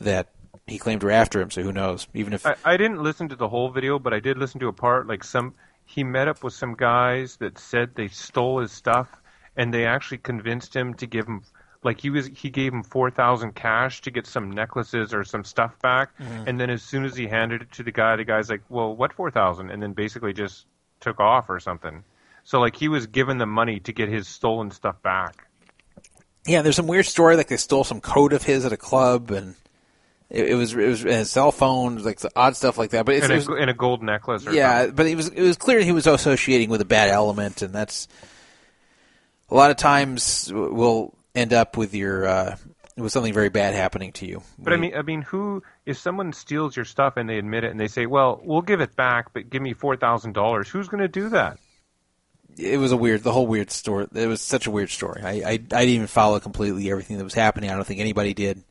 that he claimed were after him, so who knows? Even if I, I didn't listen to the whole video, but I did listen to a part. Like some, he met up with some guys that said they stole his stuff, and they actually convinced him to give him, like he was, he gave him four thousand cash to get some necklaces or some stuff back, Mhm. and then as soon as he handed it to the guy, the guy's like, "Well, what four thousand? And then basically just took off or something. So like he was given the money to get his stolen stuff back. Yeah, there's some weird story like they stole some coat of his at a club, and it, it was it was his cell phone, like the odd stuff like that. But it's, and, it was, a, and a gold necklace. Or yeah, something. but it was it was clear he was associating with a bad element, and that's a lot of times will end up with your uh, with something very bad happening to you. But I mean, I mean, who if someone steals your stuff and they admit it and they say, "Well, we'll give it back, but give me four thousand dollars," who's going to do that? It was a weird, the whole weird story. It was such a weird story. I, I, I didn't even follow completely everything that was happening. I don't think anybody did.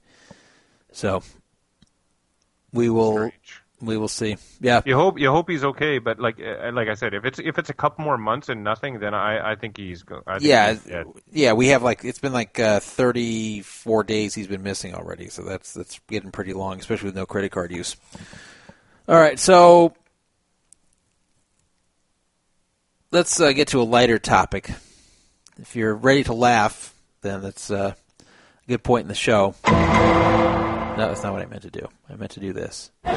So we will, we will see. Yeah, You hope you hope he's okay, but like uh, like I said, if it's if it's a couple more months and nothing, then I I think he's go- I think yeah, he's yeah. We have like it's been like uh, thirty four days he's been missing already. So that's that's getting pretty long, especially with no credit card use. All right, so let's uh, get to a lighter topic. If you're ready to laugh, then that's uh, a good point in the show. No, that's not what I meant to do. I meant to do this. so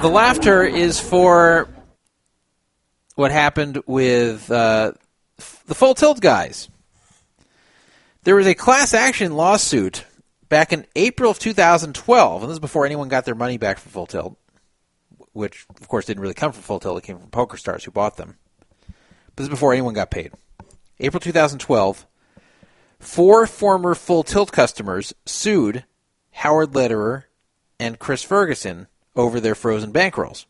the laughter is for what happened with uh, the Full Tilt guys. There was a class action lawsuit back in April of 2012, and this is before anyone got their money back from Full Tilt, which of course didn't really come from Full Tilt; it came from Poker Stars who bought them. But this is before anyone got paid. April 2012, four former Full Tilt customers sued Howard Lederer and Chris Ferguson over their frozen bankrolls.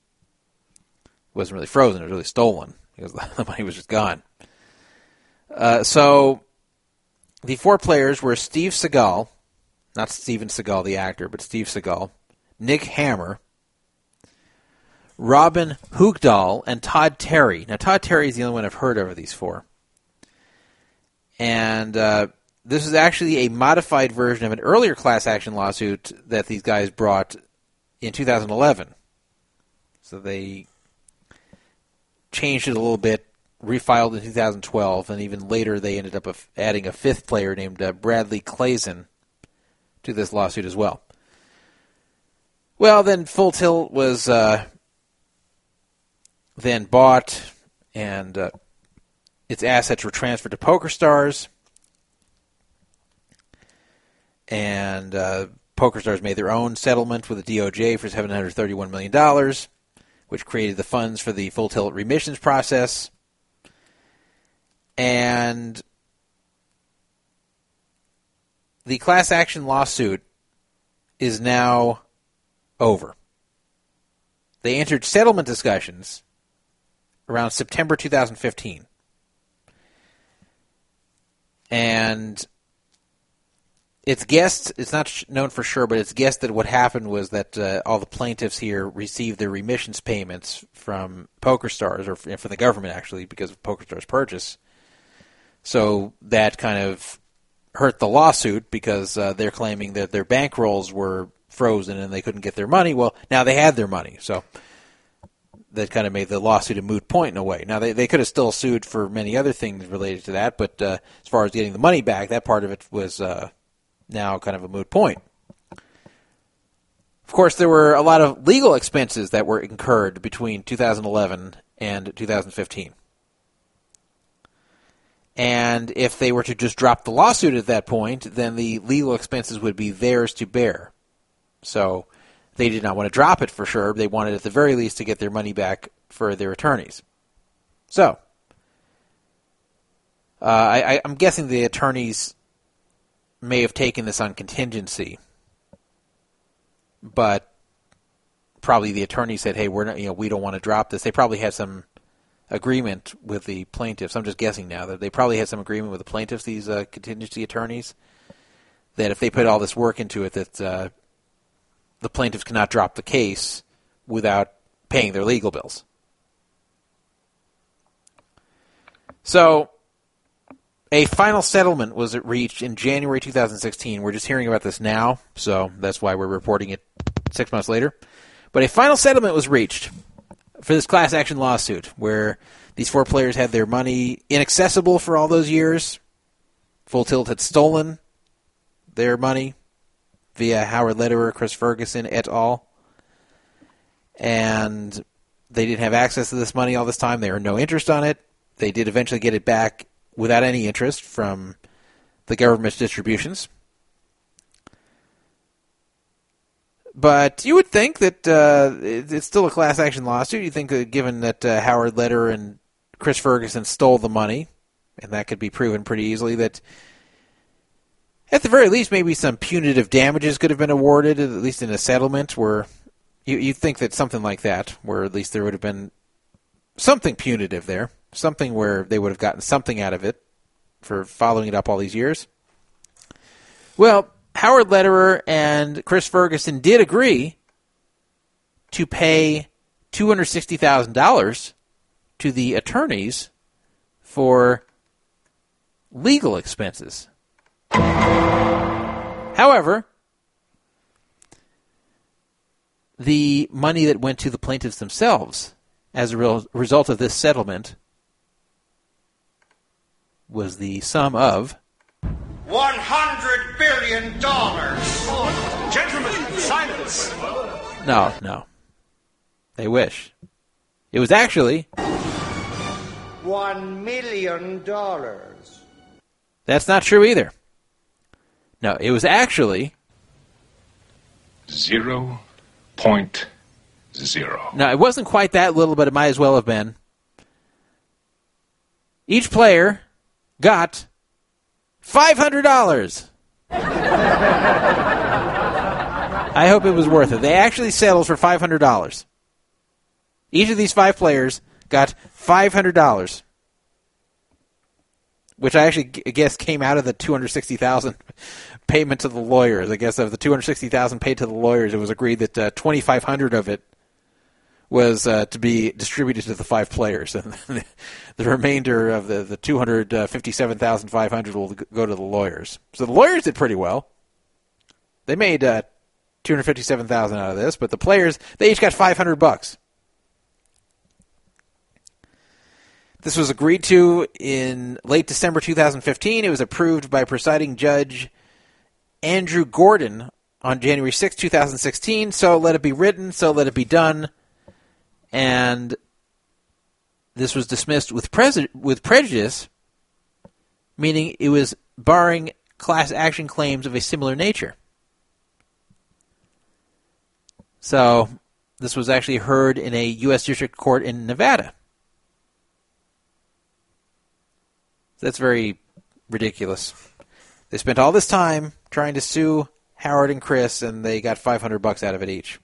It wasn't really frozen; it was really stolen because the money was just gone. Uh, so the four players were Steve Seagal, not Steven Seagal the actor, but Steve Seagal, Nick Hammer, Robin Hoogdahl, and Todd Terry. Now, Todd Terry is the only one I've heard of these four. And uh, this is actually a modified version of an earlier class action lawsuit that these guys brought in 2011. So they changed it a little bit, refiled in 2012, and even later they ended up adding a fifth player named uh, Bradley Clayson to this lawsuit as well. Well, then Full Tilt was uh, then bought, and uh, its assets were transferred to PokerStars, and uh, PokerStars made their own settlement with the DOJ for $731 million, which created the funds for the Full Tilt remissions process. And the class action lawsuit is now over. They entered settlement discussions around September 2015. And it's guessed, it's not known for sure, but it's guessed that what happened was that uh, all the plaintiffs here received their remissions payments from PokerStars, or from the government actually, because of PokerStars' purchase. So that kind of hurt the lawsuit because uh, they're claiming that their bankrolls were frozen and they couldn't get their money. Well, now they had their money, so that kind of made the lawsuit a moot point in a way. Now they they could have still sued for many other things related to that, but uh, as far as getting the money back, that part of it was uh, now kind of a moot point. Of course, there were a lot of legal expenses that were incurred between 2011 and 2015. And if they were to just drop the lawsuit at that point, then the legal expenses would be theirs to bear. So they did not want to drop it for sure. They wanted, at the very least, to get their money back for their attorneys. So, Uh, I, I'm guessing the attorneys may have taken this on contingency, but probably the attorney said, "Hey, we're not, you know, we don't want to drop this." They probably had some agreement with the plaintiffs. I'm just guessing now that they probably had some agreement with the plaintiffs, these uh, contingency attorneys, that if they put all this work into it, that uh, the plaintiffs cannot drop the case without paying their legal bills. So, a final settlement was reached in January 2016. We're just hearing about this now, so that's why we're reporting it six months later. But a final settlement was reached for this class action lawsuit where these four players had their money inaccessible for all those years. Full Tilt had stolen their money via Howard Lederer, Chris Ferguson, et al. And they didn't have access to this money all this time. They earned no interest on it. They did eventually get it back without any interest from the government's distributions. But you would think that uh, it's still a class action lawsuit. You think, that given that uh, Howard Lederer and Chris Ferguson stole the money, and that could be proven pretty easily, that at the very least, maybe some punitive damages could have been awarded, at least in a settlement where you you think that something like that, where at least there would have been something punitive there, something where they would have gotten something out of it for following it up all these years. Well, Howard Lederer and Chris Ferguson did agree to pay $260,000 to the attorneys for legal expenses. However, the money that went to the plaintiffs themselves as a real result of this settlement was the sum of One hundred billion dollars. Gentlemen, silence. no, no. They wish. It was actually One million dollars. that's not true either. No, it was actually Zero point zero. no, it wasn't quite that little, but it might as well have been. Each player got five hundred dollars. I hope it was worth it. They actually settled for five hundred dollars. Each of these five players got five hundred dollars, which I actually guess came out of the two hundred sixty thousand payment to the lawyers. I guess of the two hundred sixty thousand paid to the lawyers, it was agreed that uh, twenty five hundred of it was uh, to be distributed to the five players, and the remainder of the the two hundred fifty seven thousand five hundred will go to the lawyers. So the lawyers did pretty well. They made uh, two hundred fifty seven thousand out of this, but the players they each got five hundred bucks. This was agreed to in late December 2015. It was approved by presiding judge Andrew Gordon on January 6, 2016. So let it be written, so let it be done. And this was dismissed with, with prejudice, meaning it was barring class action claims of a similar nature. So this was actually heard in a U.S. District Court in Nevada. That's very ridiculous. They spent all this time trying to sue Howard and Chris, and they got 500 bucks out of it each.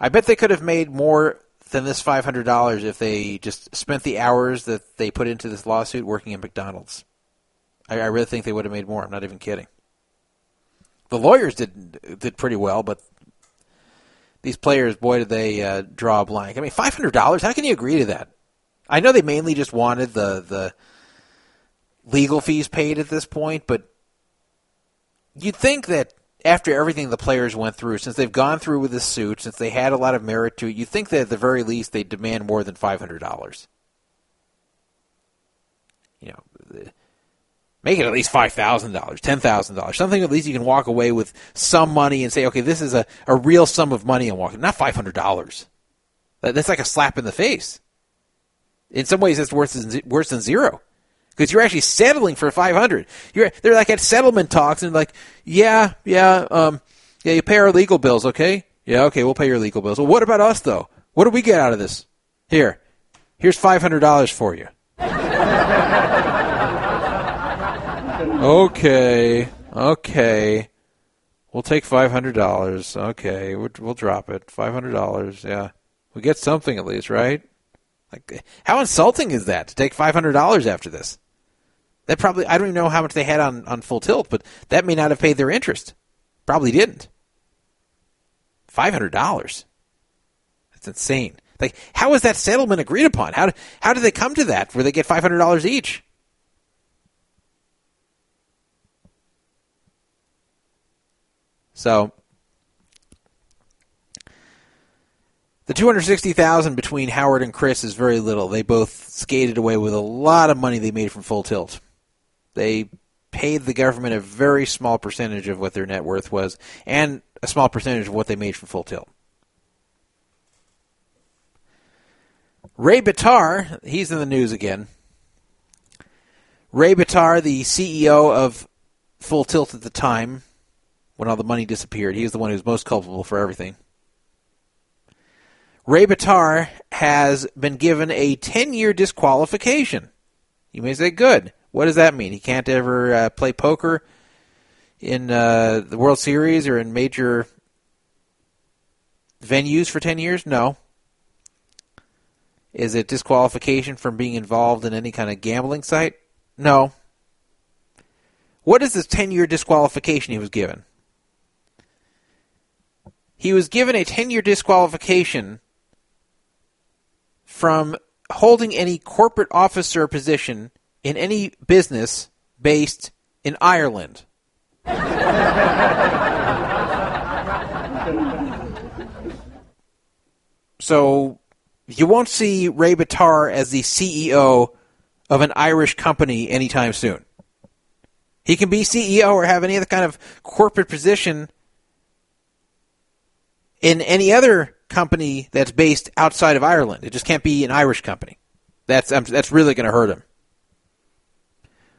I bet they could have made more than this $500 if they just spent the hours that they put into this lawsuit working at McDonald's. I, I really think they would have made more. I'm not even kidding. The lawyers did did pretty well, but these players, boy, did they uh, draw a blank. I mean, five hundred dollars. How can you agree to that? I know they mainly just wanted the the legal fees paid at this point, but you'd think that after everything the players went through, since they've gone through with this suit, since they had a lot of merit to it, you'd think that at the very least they'd demand more than five hundred dollars. You know, make it at least five thousand dollars, ten thousand dollars, something at least you can walk away with some money and say, okay, this is a, a real sum of money I'm walking, not five hundred dollars. That's like a slap in the face. In some ways, that's worse than worse than zero because you're actually settling for 500 you're they're like at settlement talks and like yeah yeah um yeah you pay our legal bills okay yeah okay we'll pay your legal bills well what about us though what do we get out of this here here's $500 for you Okay, okay. We'll take five hundred dollars. Okay, we'll, we'll drop it. Five hundred dollars. Yeah, we get something at least, right? Like, how insulting is that to take five hundred dollars after this? That probably I don't even know how much they had on on full tilt, but that may not have paid their interest. Probably didn't. Five hundred dollars. That's insane. Like, how was that settlement agreed upon? How how did they come to that where they get five hundred dollars each? So the 260,000 between Howard and Chris is very little. They both skated away with a lot of money they made from Full Tilt. They paid the government a very small percentage of what their net worth was and a small percentage of what they made from Full Tilt. Ray Bitar, he's in the news again. Ray Bitar, the CEO of Full Tilt at the time, when all the money disappeared, he was the one who was most culpable for everything. Ray Bitar has been given a 10 year disqualification. You may say, good. What does that mean? He can't ever uh, play poker in uh, the World Series or in major venues for 10 years? No. Is it disqualification from being involved in any kind of gambling site? No. What is this 10 year disqualification he was given? He was given a 10 year disqualification from holding any corporate officer position in any business based in Ireland. so you won't see Ray Bitar as the CEO of an Irish company anytime soon. He can be CEO or have any other kind of corporate position in any other company that's based outside of Ireland. It just can't be an Irish company. That's um, that's really going to hurt him.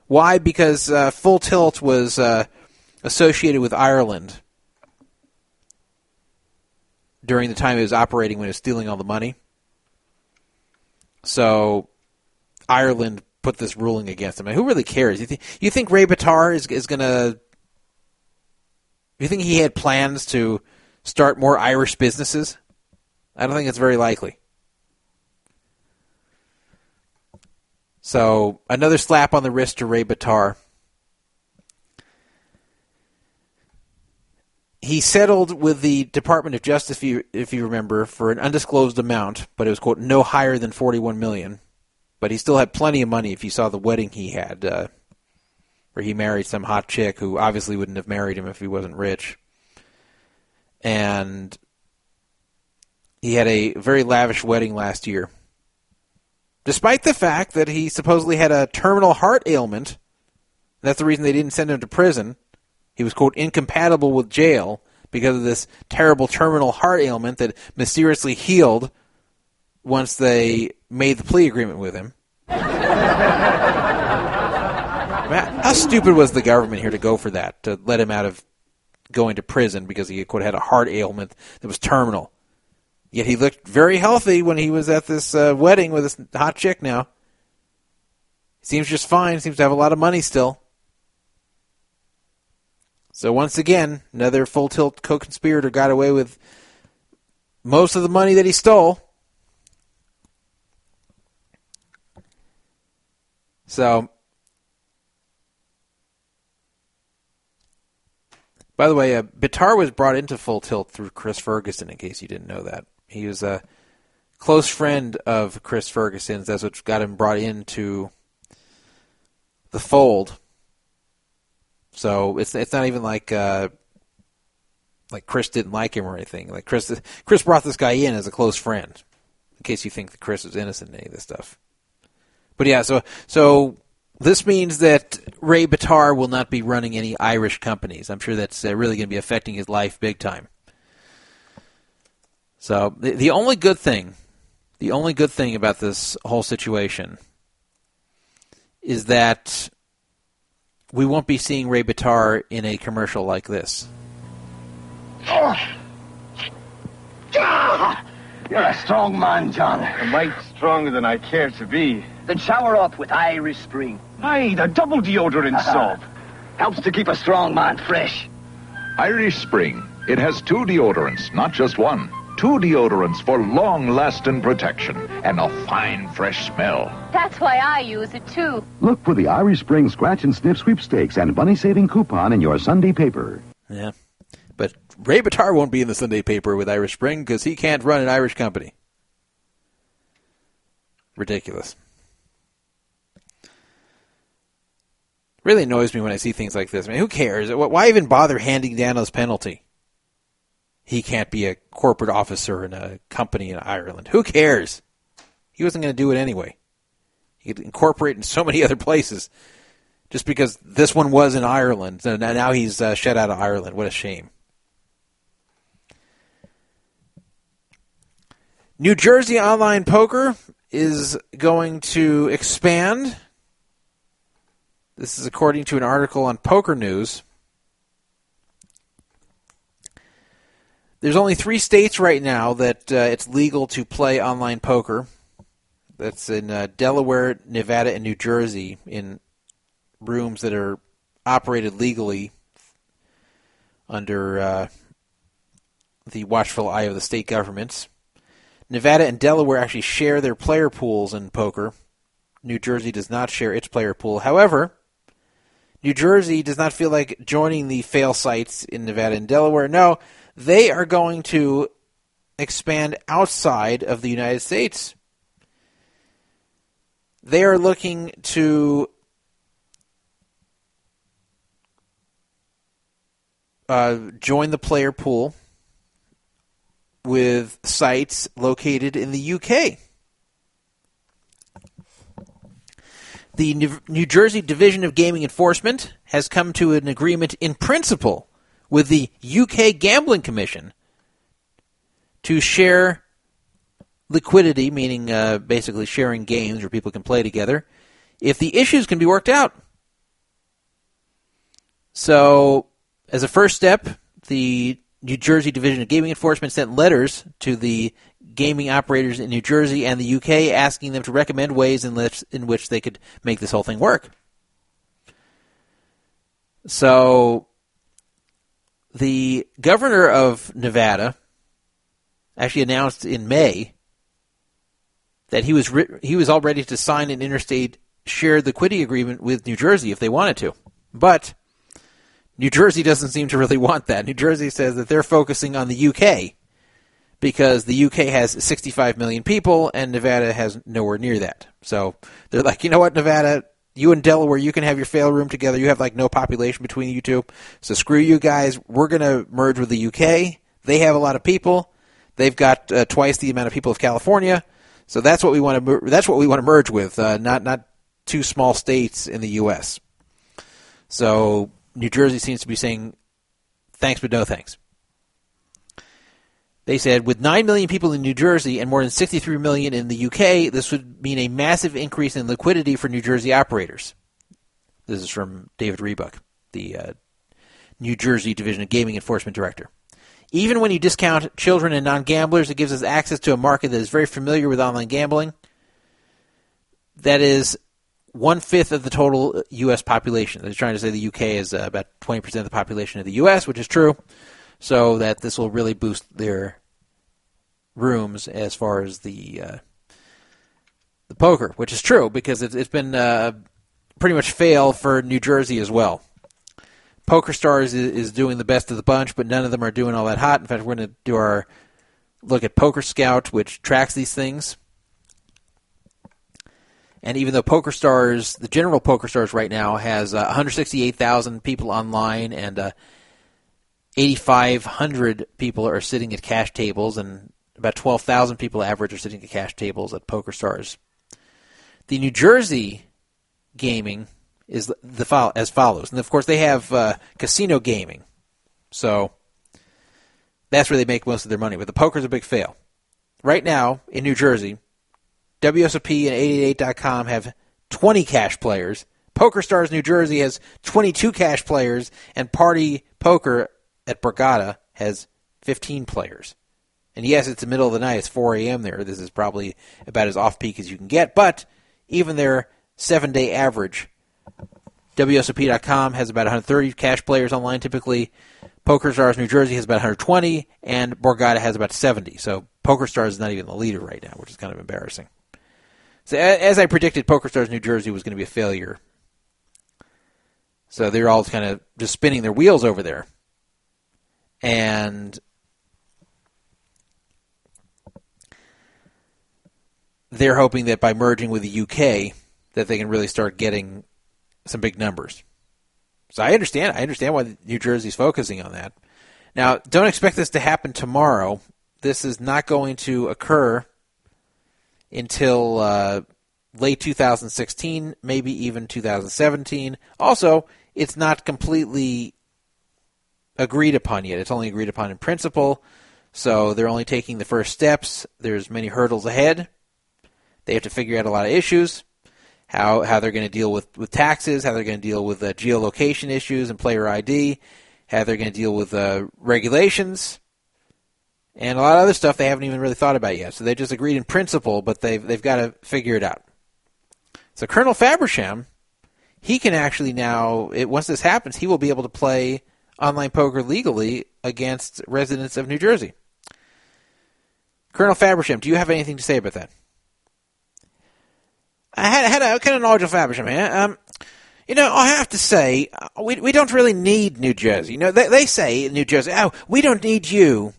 Why? Because uh, Full Tilt was uh, associated with Ireland during the time it was operating when it was stealing all the money. So Ireland put this ruling against him. I mean, who really cares? You think you think Ray Bitar is is going to? You think he had plans to start more Irish businesses? I don't think it's very likely. So another slap on the wrist to Ray Bitar. He settled with the Department of Justice, if you if you remember, for an undisclosed amount, but it was quote no higher than forty one million. But he still had plenty of money if you saw the wedding he had, uh, where he married some hot chick who obviously wouldn't have married him if he wasn't rich. And he had a very lavish wedding last year. Despite the fact that he supposedly had a terminal heart ailment, that's the reason they didn't send him to prison. He was, quote, incompatible with jail because of this terrible terminal heart ailment that mysteriously healed once they made the plea agreement with him. How stupid was the government here to go for that, to let him out of going to prison because he, quote, had a heart ailment that was terminal? Yet he looked very healthy when he was at this uh, wedding with this hot chick now. Seems just fine. Seems to have a lot of money still. So once again, another full tilt co-conspirator got away with most of the money that he stole. So, by the way, uh, Bitar was brought into Full Tilt through Chris Ferguson. In case you didn't know that, he was a close friend of Chris Ferguson's. That's what got him brought into the fold. So it's it's not even like uh, like Chris didn't like him or anything. Like Chris Chris brought this guy in as a close friend. In case you think that Chris was innocent in any of this stuff. But yeah, so so this means that Ray Bitar will not be running any Irish companies. I'm sure that's uh, really going to be affecting his life big time. So the, the only good thing, the only good thing about this whole situation is that we won't be seeing Ray Bitar in a commercial like this. You're a strong man, John. A mite stronger than I care to be. Then shower off with Irish Spring. Aye, the double deodorant soap. Helps to keep a strong man fresh. Irish Spring. It has two deodorants, not just one. Two deodorants for long-lasting protection and a fine, fresh smell. That's why I use it too. Look for the Irish Spring Scratch and Sniff sweepstakes and money saving coupon in your Sunday paper. Yeah. But Ray Bitar won't be in the Sunday paper with Irish Spring because he can't run an Irish company. Ridiculous. Really annoys me when I see things like this. I mean, who cares? Why even bother handing down this penalty? He can't be a corporate officer in a company in Ireland. Who cares? He wasn't going to do it anyway. He could incorporate in so many other places. Just because this one was in Ireland, and now he's uh, shut out of Ireland. What a shame. New Jersey Online Poker is going to expand. This is according to an article on Poker News. There's only three states right now that uh, it's legal to play online poker. That's in uh, Delaware, Nevada, and New Jersey in rooms that are operated legally under uh, the watchful eye of the state governments. Nevada and Delaware actually share their player pools in poker. New Jersey does not share its player pool. However, New Jersey does not feel like joining the fail sites in Nevada and Delaware. No, they are going to expand outside of the United States. They are looking to uh, join the player pool with sites located in the UK. The New Jersey Division of Gaming Enforcement has come to an agreement in principle with the UK Gambling Commission to share liquidity, meaning uh, basically sharing games where people can play together, if the issues can be worked out. So, as a first step, the New Jersey Division of Gaming Enforcement sent letters to the gaming operators in New Jersey and the UK asking them to recommend ways in which, in which they could make this whole thing work. So, the governor of Nevada actually announced in May that he was ri- he was all ready to sign an interstate shared liquidity agreement with New Jersey if they wanted to, but New Jersey doesn't seem to really want that. New Jersey says that they're focusing on the UK because the UK has 65 million people and Nevada has nowhere near that. So they're like, you know what, Nevada, you and Delaware, you can have your fail room together. You have like no population between you two. So screw you guys. We're going to merge with the UK. They have a lot of people. They've got uh, twice the amount of people of California. So that's what we want to that's what we want to merge with, uh, not not two small states in the U.S. So New Jersey seems to be saying thanks but no thanks. They said with 9 million people in New Jersey and more than 63 million in the UK, this would mean a massive increase in liquidity for New Jersey operators. This is from David Rebuck, the uh, New Jersey Division of Gaming Enforcement Director. Even when you discount children and non gamblers, it gives us access to a market that is very familiar with online gambling. That is one fifth of the total U.S. population. They're trying to say the UK is uh, about 20% of the population of the U.S., which is true so that this will really boost their rooms as far as the uh, the poker, which is true because it's, it's been uh, pretty much fail for New Jersey as well. Poker Stars is, is, doing the best of the bunch, but none of them are doing all that hot. In fact, we're going to do our look at Poker Scout, which tracks these things. And even though Poker Stars, the general Poker Stars right now has uh, 168,000 people online and uh, 8,500 people are sitting at cash tables, and about 12,000 people average are sitting at cash tables at Poker Stars. The New Jersey gaming is the as follows, and of course they have uh, casino gaming, so that's where they make most of their money. But the poker's a big fail. Right now in New Jersey, WSOP and 888.com have 20 cash players. Poker Stars New Jersey has 22 cash players, and Party Poker at Borgata has 15 players. And yes, it's the middle of the night. It's 4 a.m. there. This is probably about as off peak as you can get. But even their seven day average WSOP.com has about 130 cash players online typically. PokerStars New Jersey has about 120, and Borgata has about 70. So PokerStars is not even the leader right now, which is kind of embarrassing. So as I predicted, PokerStars New Jersey was going to be a failure. So they're all kind of just spinning their wheels over there. And they're hoping that by merging with the UK that they can really start getting some big numbers. So I understand. I understand why New Jersey's focusing on that. Now, don't expect this to happen tomorrow. This is not going to occur until uh, late 2016, maybe even 2017. Also, it's not completely agreed upon yet. It's only agreed upon in principle. So they're only taking the first steps. There's many hurdles ahead. They have to figure out a lot of issues how how they're going to deal with, with taxes, how they're going to deal with uh, geolocation issues and player ID, how they're going to deal with uh, regulations, and a lot of other stuff they haven't even really thought about yet. So they just agreed in principle, but they've they've got to figure it out. So Colonel Fabersham, he can actually now, it, once this happens, he will be able to play online poker legally against residents of New Jersey. Colonel Fabersham, do you have anything to say about that? I had, had a kind of knowledge of Fabersham here. Um, you know, I have to say, uh, we we don't really need New Jersey. You know, they they say in New Jersey, oh, we don't need you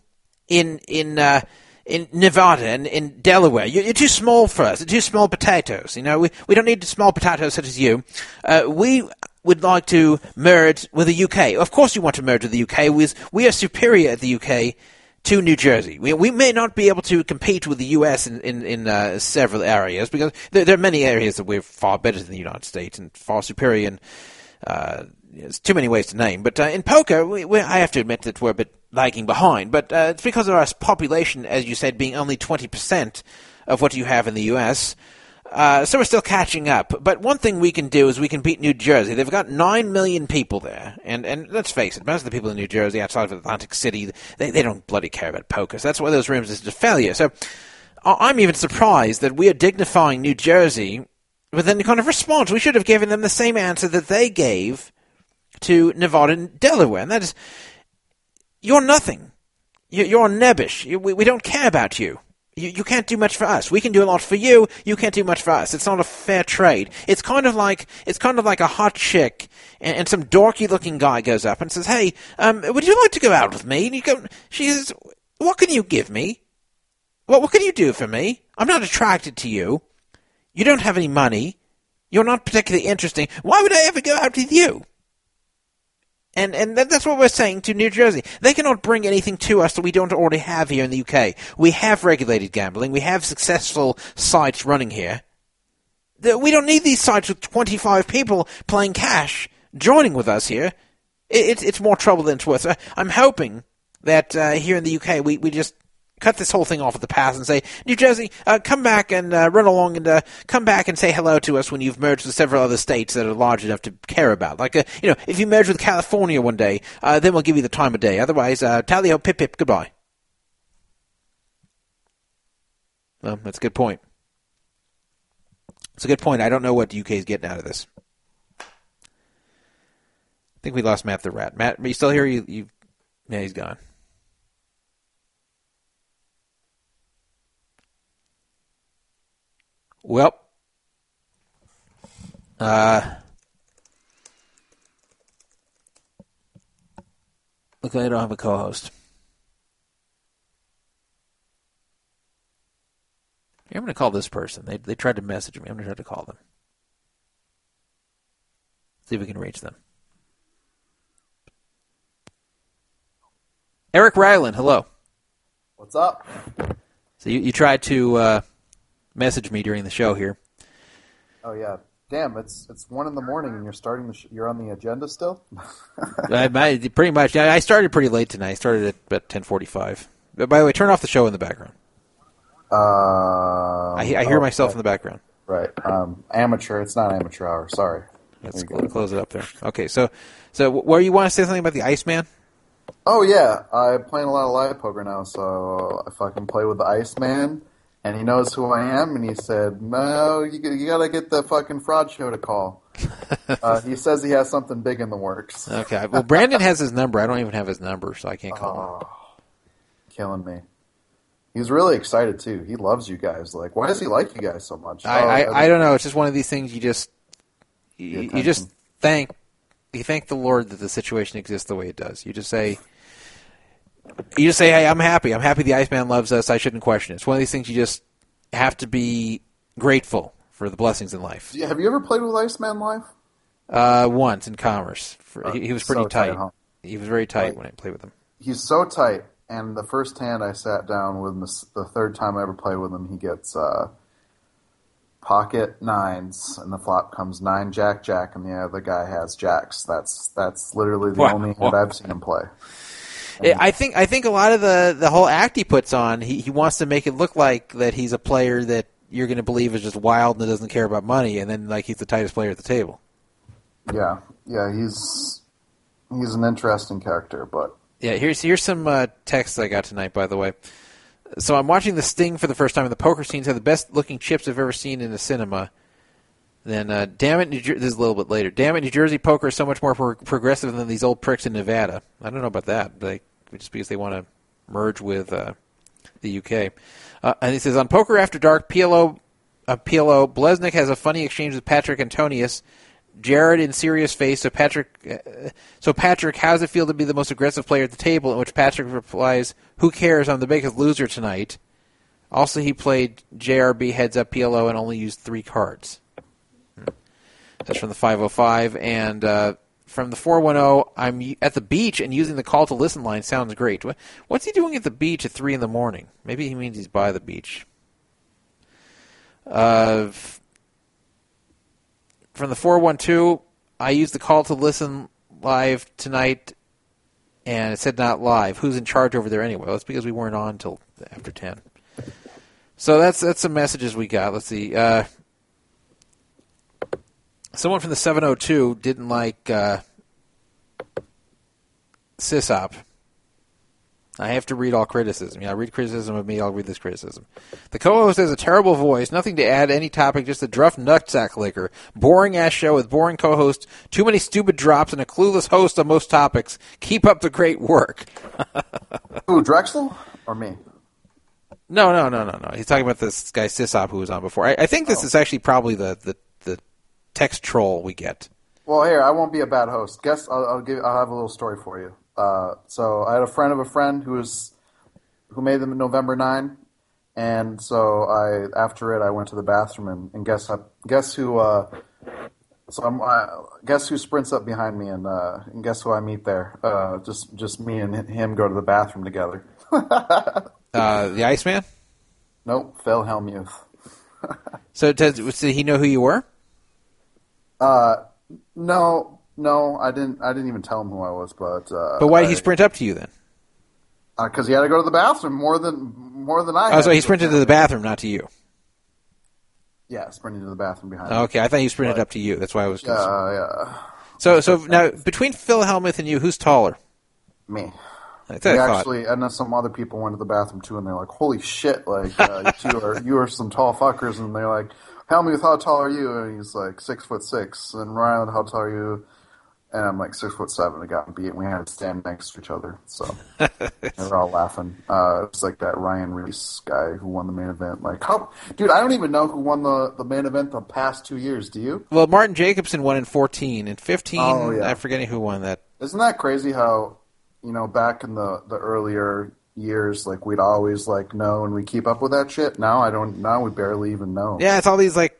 in in uh, in Nevada and in Delaware. You're, you're too small for us. You're too small potatoes. You know, we we don't need small potatoes such as you. Uh, we would like to merge with the UK. Of course, you want to merge with the UK. We we are superior at the UK to New Jersey. We, we may not be able to compete with the U.S. in, in, in uh, several areas because there, there, are many areas that we're far better than the United States and far superior in uh, there's too many ways to name. But uh, in poker, we, I have to admit that we're a bit lagging behind. But uh, it's because of our population, as you said, being only 20% of what you have in the U.S., uh, so we're still catching up. But one thing we can do is we can beat New Jersey. They've got nine million people there, and and let's face it, most of the people in New Jersey, outside of Atlantic City, they they don't bloody care about poker. So that's why those rooms is a failure. So I'm even surprised that we are dignifying New Jersey with any kind of response. We should have given them the same answer that they gave to Nevada and Delaware, and that is, you're nothing. You're nebbish. We, we don't care about you. You, you can't do much for us. We can do a lot for you. You can't do much for us. It's not a fair trade. It's kind of like it's kind of like a hot chick, and, and some dorky looking guy goes up and says, "Hey, um, would you like to go out with me?" And you go, she says, "What can you give me? What what can you do for me? I'm not attracted to you. You don't have any money. You're not particularly interesting. Why would I ever go out with you?" And and that's what we're saying to New Jersey. They cannot bring anything to us that we don't already have here in the UK. We have regulated gambling. We have successful sites running here. We don't need these sites with 25 people playing cash joining with us here. It's it's more trouble than it's worth. I'm hoping that uh, here in the UK we, we just cut this whole thing off at the pass and say, New Jersey, uh, come back and uh, run along and uh, come back and say hello to us when you've merged with several other states that are large enough to care about. Like, uh, you know, if you merge with California one day, uh, then we'll give you the time of day. Otherwise, uh, tally ho, pip pip, goodbye. Well, that's a good point. It's a good point. I don't know what the UK is getting out of this. I think we lost Matt the Rat. Matt, are you still here? You, you, yeah, he's gone. Well, uh, look, I don't have a co-host. I'm going to call this person. They they tried to message me. I'm going to try to call them. See if we can reach them. Eric Ryland, hello. What's up? So you, you tried to uh, message me during the show here. Oh yeah, damn! It's it's one in the morning and you're starting the sh- you're on the agenda still. I, I, pretty much. I started pretty late tonight. I started at about ten forty-five. But by the way, turn off the show in the background. Uh, I, I hear oh, myself okay. in the background. Right. Um, amateur. It's not amateur hour. Sorry. Let's close it up there. Okay, so so where you want to say something about the Iceman? Oh yeah, I'm playing a lot of live poker now, so if I can play with the Iceman, and he knows who I am, and he said, "No, you, you got to get the fucking fraud show to call." Uh, he says he has something big in the works. Okay. Well, Brandon has his number. I don't even have his number, so I can't call him. Killing me. He's really excited too. He loves you guys. Like, why does he like you guys so much? I, Oh, I, I don't know. It's just one of these things you just you, you just thank you thank the Lord that the situation exists the way it does. You just say you just say, "Hey, I'm happy. I'm happy the Iceman loves us. I shouldn't question it." It's one of these things you just have to be grateful for the blessings in life. Yeah, Have you ever played with Iceman live? Uh, once in Commerce, for, he, he was pretty so tight, tight. huh? He was very tight Like- when I played with him. He's so tight, and the first hand I sat down with him, the, the third time I ever played with him, he gets uh, pocket nines, and the flop comes nine jack jack, and the other guy has jacks. That's that's literally the Wow. only hand I've seen him play. I think I think a lot of the the whole act he puts on, he he wants to make it look like that he's a player that you're going to believe is just wild and doesn't care about money, and then like he's the tightest player at the table. Yeah, yeah, he's he's an interesting character, but Yeah, here's here's some uh, texts I got tonight, by the way. So I'm watching The Sting for the first time, and the poker scenes have the best looking chips I've ever seen in a cinema. Then, uh, damn it, New Jer- this is a little bit later. Damn it, New Jersey poker is so much more pro- progressive than these old pricks in Nevada. I don't know about that, like just because they want to merge with uh, the UK. Uh, and he says on Poker After Dark, PLO, uh, PLO, Bleznick has a funny exchange with Patrick Antonius. Jared in serious face. So Patrick, uh, so Patrick, how does it feel to be the most aggressive player at the table? In which Patrick replies, "Who cares? I'm the biggest loser tonight." Also, he played JRB heads up PLO and only used three cards. That's from the 505 and uh, from the 410. I'm at the beach and using the call to listen line sounds great. What's he doing at the beach at three in the morning? Maybe he means he's by the beach. Uh, from the 412, I used the call to listen live tonight, and it said not live. Who's in charge over there anyway? Well, it's because we weren't on until after 10. So that's that's some messages we got. Let's see. Uh, someone from the 702 didn't like uh, Sysop. I have to read all criticism. Yeah, read criticism of me. I'll read this criticism. The co-host has a terrible voice. Nothing to add. Any topic. Just a druff nutsack liquor. Boring ass show with boring co-host. Too many stupid drops and a clueless host on most topics. Keep up the great work. who Drexel or me? No, no, no, no, no. He's talking about this guy Sysop who was on before. I, I think this is actually probably the, the text troll we get. Well, here I won't be a bad host. Guess I'll, I'll give. I'll have a little story for you. Uh, so I had a friend of a friend who was who made them November nine, and so I after it I went to the bathroom and, and guess I, guess who. Uh, so I'm uh, guess who sprints up behind me and uh, and guess who I meet there? Uh, just just me and him go to the bathroom together. Uh, the Iceman. Nope, Phil Hellmuth. So does, did he know who you were? Uh, no, no, I didn't. I didn't even tell him who I was, but uh, But why did he sprint up to you then? Because he had to go to the bathroom more than more than I. Oh, so he sprinted to the bathroom, not to you. Yeah, sprinting to the bathroom behind. me. Okay, I thought he sprinted up to you. That's why I was. Yeah, yeah. So, so now between Phil Hellmuth and you, who's taller? Me. That's We what I thought. actually, and then some other people went to the bathroom too, and they're like, "Holy shit! Like uh, you are you are some tall fuckers." And they're like, "Hellmuth, how tall are you?" And he's like, six foot six. And Ryan, how tall are you? And I'm like six foot seven. I got beat. and We had to stand next to each other, so they were all laughing. Uh, it was like that Ryan Riess guy who won the main event. Like, how, dude? I don't even know who won the the main event the past two years. Do you? Well, Martin Jacobson won in 14. In 15, Oh, yeah. I'm forgetting who won that. Isn't that crazy how, you know, back in the, the earlier years, like we'd always like know and we keep up with that shit. Now I don't. Now we barely even know. Yeah, it's all these like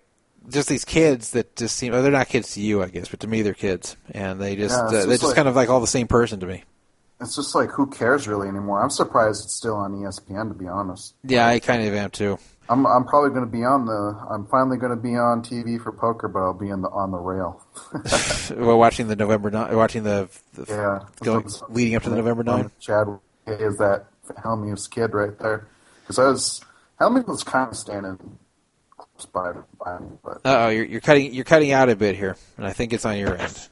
just these kids that just seem. Oh, they're not kids to you, I guess, but to me they're kids, and they just Yeah, uh, they're just just like- kind of like all the same person to me. It's just like who cares really anymore. I'm surprised it's still on ESPN to be honest. Yeah, I kind of am too. I'm I'm probably going to be on the. I'm finally going to be on TV for poker, but I'll be on the on the rail. We're watching the November nine, watching the, the Yeah, going leading up to the November 9. Chad is that Hellmuth's kid right there because I was Hellmuth was kind of standing close by, by me, but Uh oh, you're, you're cutting you're cutting out a bit here, and I think it's on your end.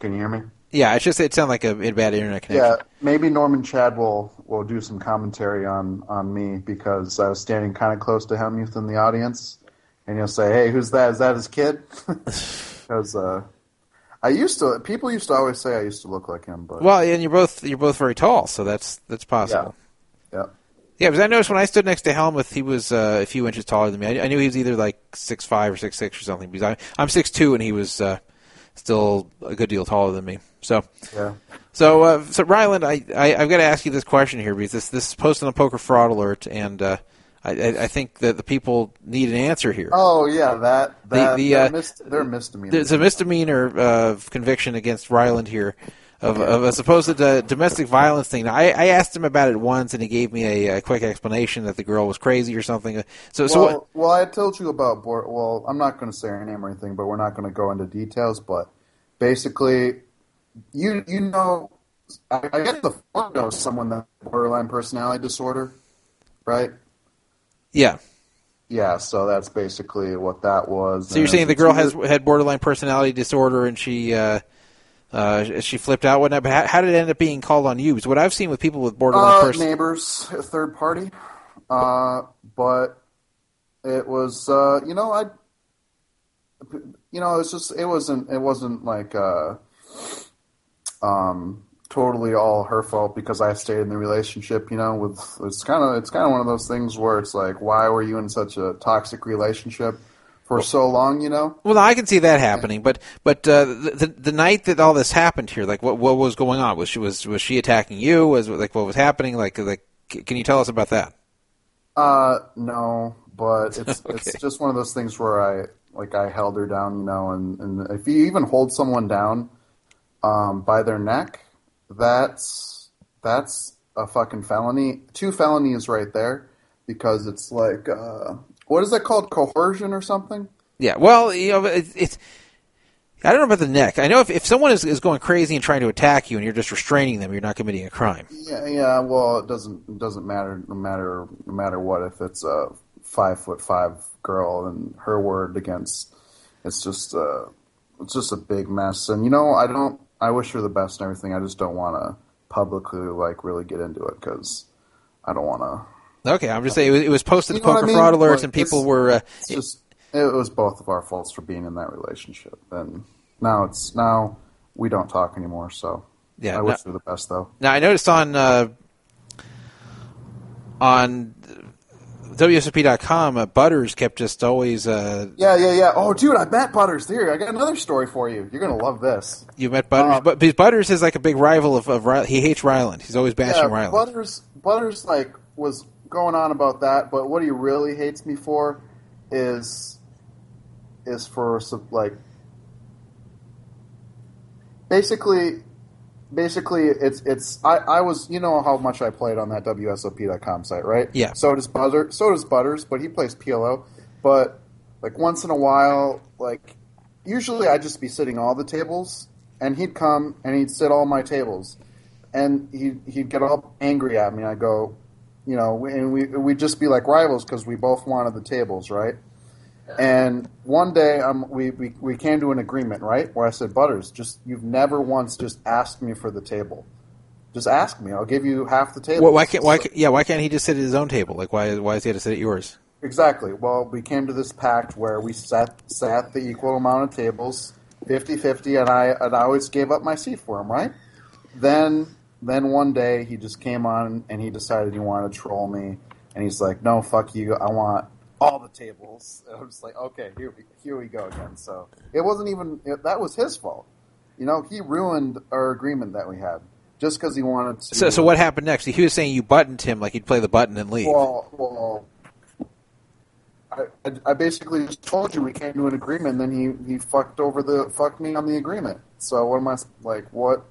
can you hear me? Yeah, it's just it sounds like a, a bad internet connection. Yeah, maybe Norman Chad will, will do some commentary on, on me because I was standing kind of close to Hellmuth in the audience, and he'll say, "Hey, who's that? Is that his kid?" Because uh, I used to. People used to always say I used to look like him, but Well, and you're both you're both very tall, so that's that's possible. yeah. Yeah, because I noticed when I stood next to Hellmuth, he was uh, a few inches taller than me. I, I knew he was either like six five or six six or something. Because I, I'm six two, and he was uh, still a good deal taller than me. So, Yeah. so, uh, so Ryland, I, I I've got to ask you this question here because this this is posted on a Poker Fraud Alert, and uh, I, I think that the people need an answer here. Oh yeah, that The- that the, they're, uh, mis- they're misdemeanors. There's a misdemeanor of conviction against Ryland here of, of a supposed uh, domestic violence thing. I, I asked him about it once, and he gave me a, a quick explanation that the girl was crazy or something. So, so well, what, well, I told you about. Bor- Well, I'm not going to say her name or anything, but we're not going to go into details. But basically, you you know, I, I guess the phone knows someone that borderline personality disorder, right? Yeah. Yeah, so that's basically what that was. So you're saying the girl has had borderline personality disorder, and she uh, uh, she flipped out, whatnot. But how, how did it end up being called on you? Because what I've seen with people with borderline uh, personality. neighbors, a third party. Uh, but it was, uh, you know, I, you know, it's just it wasn't it wasn't like uh, um, totally all her fault because I stayed in the relationship. You know, with it's kind of it's kind of one of those things where it's like, why were you in such a toxic relationship for so long? You know. Well, I can see that happening, but but uh, the, the the night that all this happened here, like what what was going on? Was she was was she attacking you? Was like what was happening? Like like can you tell us about that? Uh, no, but it's Okay. it's just one of those things where I like I held her down, you know, and, and if you even hold someone down um, by their neck, that's that's a fucking felony. Two felonies right there because it's like uh, what is that called? Coercion or something? Yeah, well, you know, it, it's. I don't know about the neck. I know if, if someone is, is going crazy and trying to attack you and you're just restraining them, you're not committing a crime. Yeah, yeah. Well, it doesn't it doesn't matter no matter no matter what if it's a five foot five girl and her word against it's just uh it's just a big mess. And you know, I don't. I wish her the best and everything. I just don't want to publicly like really get into it because I don't want to. Okay, I'm just saying it was, it was posted You to know Poker I mean? Fraud Alerts and people were. Uh, It's just it was both of our faults for being in that relationship, and now it's now we don't talk anymore. So Yeah, I wish no- her the best though. Now I noticed on uh, on WSOP.com, uh, Butters kept just always. Uh, Yeah, yeah, yeah. Oh, dude, I met Butters. Here, I got another story for you. You're gonna love this. you met Butters, but Butters is like a big rival of, of he hates Ryland. He's always bashing yeah, Ryland. Butters, Butters, like was going on about that, but what he really hates me for is is for like basically basically it's it's I, I was you know how much I played on that WSOP.com site, right? Yeah. So does Butter so does Butters, but he plays PLO. But like once in a while, like usually I'd just be sitting all the tables and he'd come and he'd sit all my tables and he he'd get all angry at me. I go, you know, and we we'd just be like rivals because we both wanted the tables, right? And one day, um, we, we we came to an agreement, right? Where I said, Butters, just you've never once just asked me for the table. Just ask me. I'll give you half the table. Well, why can't why yeah why can't he just sit at his own table? Like why why does he have to sit at yours? Exactly. Well, we came to this pact where we sat sat the equal amount of tables, 50-50, and I and I always gave up my seat for him, right? Then then one day he just came on and he decided he wanted to troll me, and he's like, "No, fuck you. I want all the tables." And I'm just like, "Okay, here we here we go again." So it wasn't even it, that was his fault. You know, he ruined our agreement that we had just because he wanted to. So so what happened next? He was saying you buttoned him like he'd play the button and leave. Well, well, I, I, I basically just told you we came to an agreement. Then he he fucked over the fucked me on the agreement. So what am I like? What?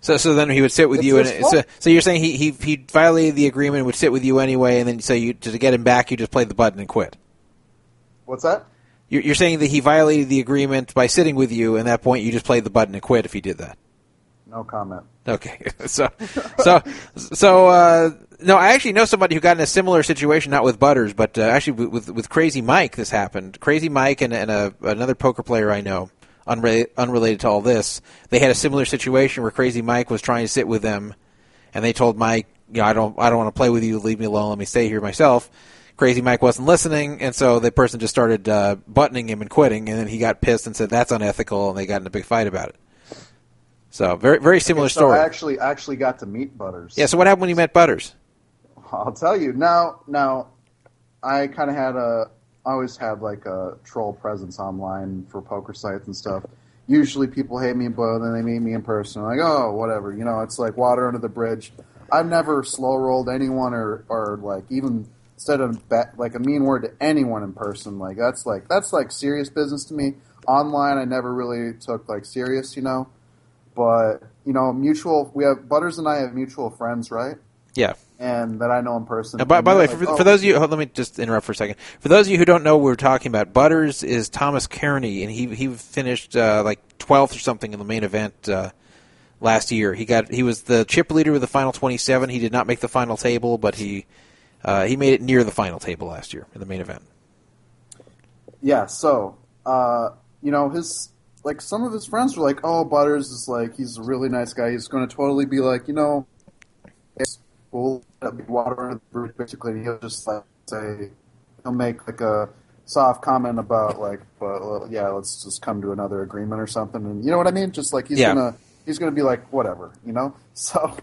So so then he would sit with It's you and so, so you're saying he he he violated the agreement would sit with you anyway and then so you to get him back you just played the button and quit. What's that? You're, you're saying that he violated the agreement by sitting with you and at that point you just played the button and quit if he did that. No comment. Okay, so so so uh, no, I actually know somebody who got in a similar situation, not with Butters, but uh, actually with, with with Crazy Mike. This happened. Crazy Mike and, and a, another poker player I know, unre- unrelated to all this, they had a similar situation where Crazy Mike was trying to sit with them, and they told Mike, "You know, I don't I don't want to play with you. Leave me alone. Let me stay here myself." Crazy Mike wasn't listening, and so the person just started uh, buttoning him and quitting, and then he got pissed and said that's unethical, and they got in a big fight about it. So very very similar Okay, so story. I actually actually got to meet Butters. yeah. So what happened when you met Butters? I'll tell you now. Now, I kind of had a. I always have like a troll presence online for poker sites and stuff. Usually, people hate me, but then they meet me in person. Like, oh, whatever. You know, it's like water under the bridge. I've never slow rolled anyone or or like even said a like a mean word to anyone in person. Like that's like that's like serious business to me. Online, I never really took like serious. You know, but you know, mutual. We have Butters and I have mutual friends, right? Yeah. And that I know in person. Uh, by, by the way, for, like, for "Oh, those of you, hold, let me just interrupt for a second. For those of you who don't know what we're talking about, Butters is Thomas Kearney, and he he finished uh, like twelfth or something in the main event uh, last year. He got he was the chip leader with the final twenty seven. He did not make the final table, but he uh, he made it near the final table last year in the main event. yeah. So, uh, you know, his like some of his friends were like, "Oh, Butters is like he's a really nice guy. He's going to totally be like, you know, it's we'll be water under the bridge." Basically, and he'll just like say he'll make like a soft comment about like, well, yeah, let's just come to another agreement or something, and you know what I mean? Just like he's Yeah. gonna he's gonna be like whatever, you know. So,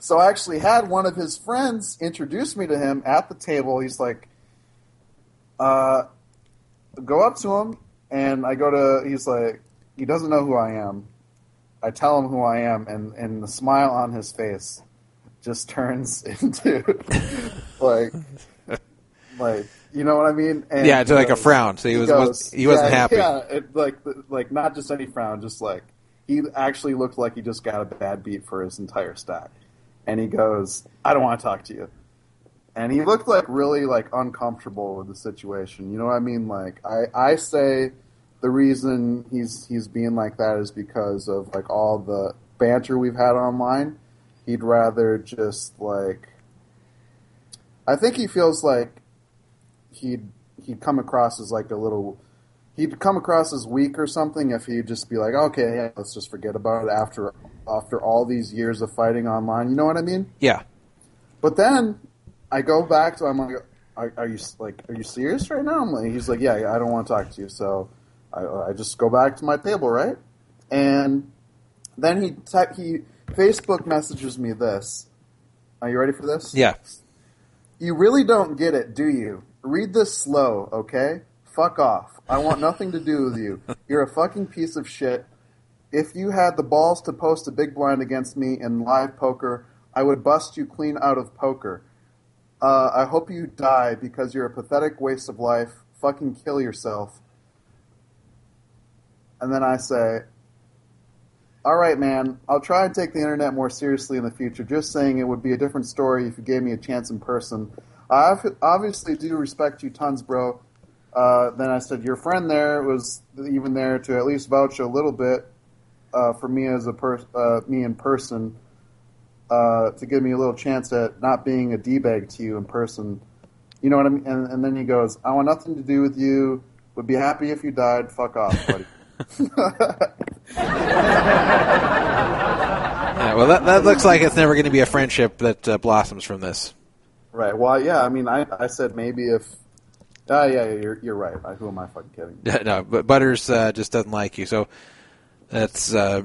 so I actually had one of his friends introduce me to him at the table. He's like, uh, go up to him, and I go to. He's like, he doesn't know who I am. I tell him who I am, and and the smile on his face just turns into like, like you know what I mean? And Yeah, to he like a frown, so he was- goes, he wasn't yeah, happy. Yeah, it, like like not just any frown, just like he actually looked like he just got a bad beat for his entire stack, and he goes, "I don't want to talk to you." and he looked like really like uncomfortable with the situation. You know what I mean? Like I, I say the reason he's he's being like that is because of like all the banter we've had online. He'd rather just like I think he feels like he'd he'd come across as like a little he'd come across as weak or something if he'd just be like, okay, yeah, let's just forget about it after after all these years of fighting online. You know what I mean? Yeah. But then I go back to I'm like, are, are you like, are you serious right now? I'm like, he's like, yeah, I don't want to talk to you. So I, I just go back to my table, right? And then he te- he Facebook messages me this. Are you ready for this? Yeah. You really don't get it, do you? Read this slow, okay? Fuck off. I want nothing to do with you. You're a fucking piece of shit. If you had the balls to post a big blind against me in live poker, I would bust you clean out of poker. Uh, I hope you die because you're a pathetic waste of life. Fucking kill yourself. And then I say, all right, man, I'll try and take the internet more seriously in the future. Just saying it would be a different story if you gave me a chance in person. I obviously do respect you tons, bro. Uh, then I said, your friend there was even there to at least vouch a little bit uh, for me as a per- uh, me in person uh, to give me a little chance at not being a d-bag to you in person. You know what I mean? And, and then he goes, I want nothing to do with you. Would be happy if you died. Fuck off, buddy. Yeah, well, that, that looks like it's never going to be a friendship that uh, blossoms from this. Right. Well, yeah. I mean, I, I said maybe if. Ah, yeah, yeah. You're you're right. I, who am I fucking kidding? no, but Butters uh, just doesn't like you, so that's. Uh,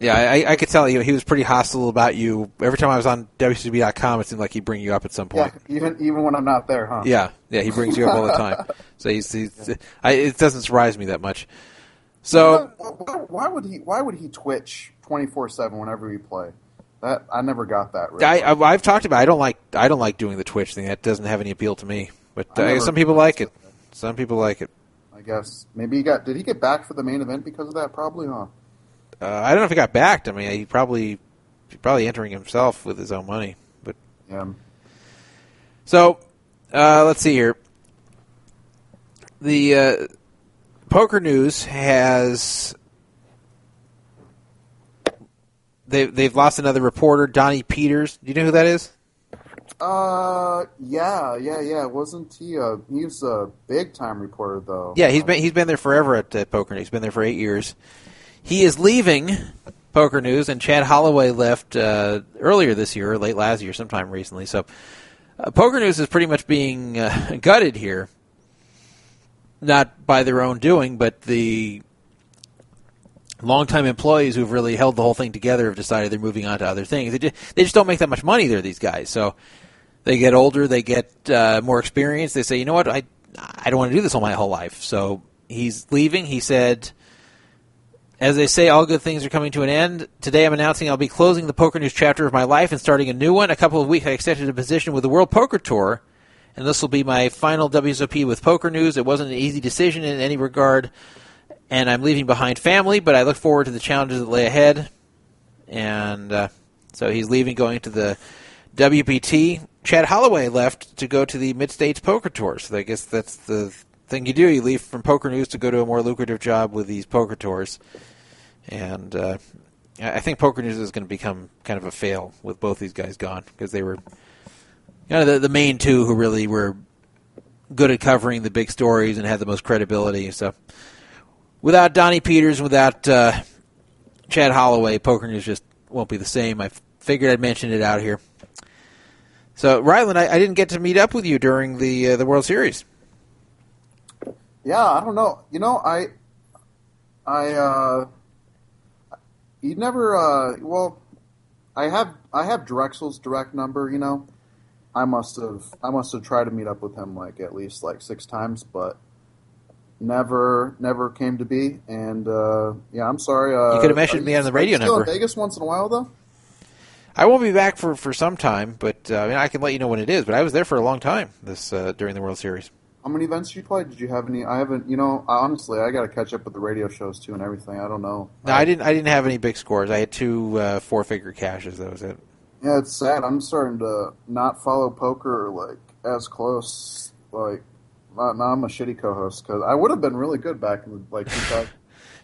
yeah, I, I could tell you he was pretty hostile about you. Every time I was on WCB.com, it seemed like he'd bring you up at some point. Yeah. Even even when I'm not there, huh? Yeah, yeah, he brings you up all the time. So he's, he's I, it doesn't surprise me that much. So why, would he? Why would he twitch twenty four seven whenever we play? That I never got that. Really. I, I've talked about. I don't like. I don't like doing the Twitch thing. That doesn't have any appeal to me. But I uh, some people like it. Some people like it. I guess maybe he got. Did he get back for the main event because of that? Probably, huh? Uh, I don't know if he got backed. I mean, he probably he's probably entering himself with his own money. But Yeah. so uh, let's see here. The uh, Poker News has they they've lost another reporter, Donnie Peters. Do you know who that is? Uh, yeah, yeah, yeah. Wasn't he a? He was a big time reporter though. Yeah, he's been he's been there forever at uh, Poker News. He's been there for eight years. He is leaving Poker News, and Chad Holloway left uh, earlier this year, or late last year, sometime recently. So uh, Poker News is pretty much being uh, gutted here, not by their own doing, but the longtime employees who've really held the whole thing together have decided they're moving on to other things. They just, they just don't make that much money there. These guys, so they get older, they get uh, more experience. They say, you know what, I I don't want to do this all my whole life. So he's leaving. He said. As they say, all good things are coming to an end. Today I'm announcing I'll be closing the Poker News chapter of my life and starting a new one. A couple of weeks I accepted a position with the World Poker Tour, and this will be my final WSOP with Poker News. It wasn't an easy decision in any regard, and I'm leaving behind family, but I look forward to the challenges that lay ahead. And uh, so he's leaving, going to the WPT. Chad Holloway left to go to the Mid States Poker Tour. So I guess that's the thing you do. You leave from Poker News to go to a more lucrative job with these poker tours. And uh, I think Poker News is going to become kind of a fail with both these guys gone because they were kind of the, the main two who really were good at covering the big stories and had the most credibility. So without Donnie Peters, and without uh, Chad Holloway, Poker News just won't be the same. I figured I'd mention it out here. So, Ryland, I, I didn't get to meet up with you during the uh, the World Series. Yeah, I don't know. You know, I, I, uh, you never. Uh, well, I have I have Drexel's direct number. You know, I must have I must have tried to meet up with him like at least like six times, but never never came to be. And uh, yeah, I'm sorry. Uh, You could have mentioned me on the radio still number. In Vegas once in a while though. I won't be back for, for some time, but uh, I, mean, I can let you know when it is. But I was there for a long time this uh, during the World Series. How many events did you play? Did you have any? I haven't. You know, I, honestly, I got to catch up with the radio shows too and everything. I don't know. No, I didn't. I didn't have any big scores. I had two uh, four figure cashes. That was it. Yeah, it's sad. I'm starting to not follow poker like as close. Like, now I'm a shitty co-host because I would have been really good back in like 2000.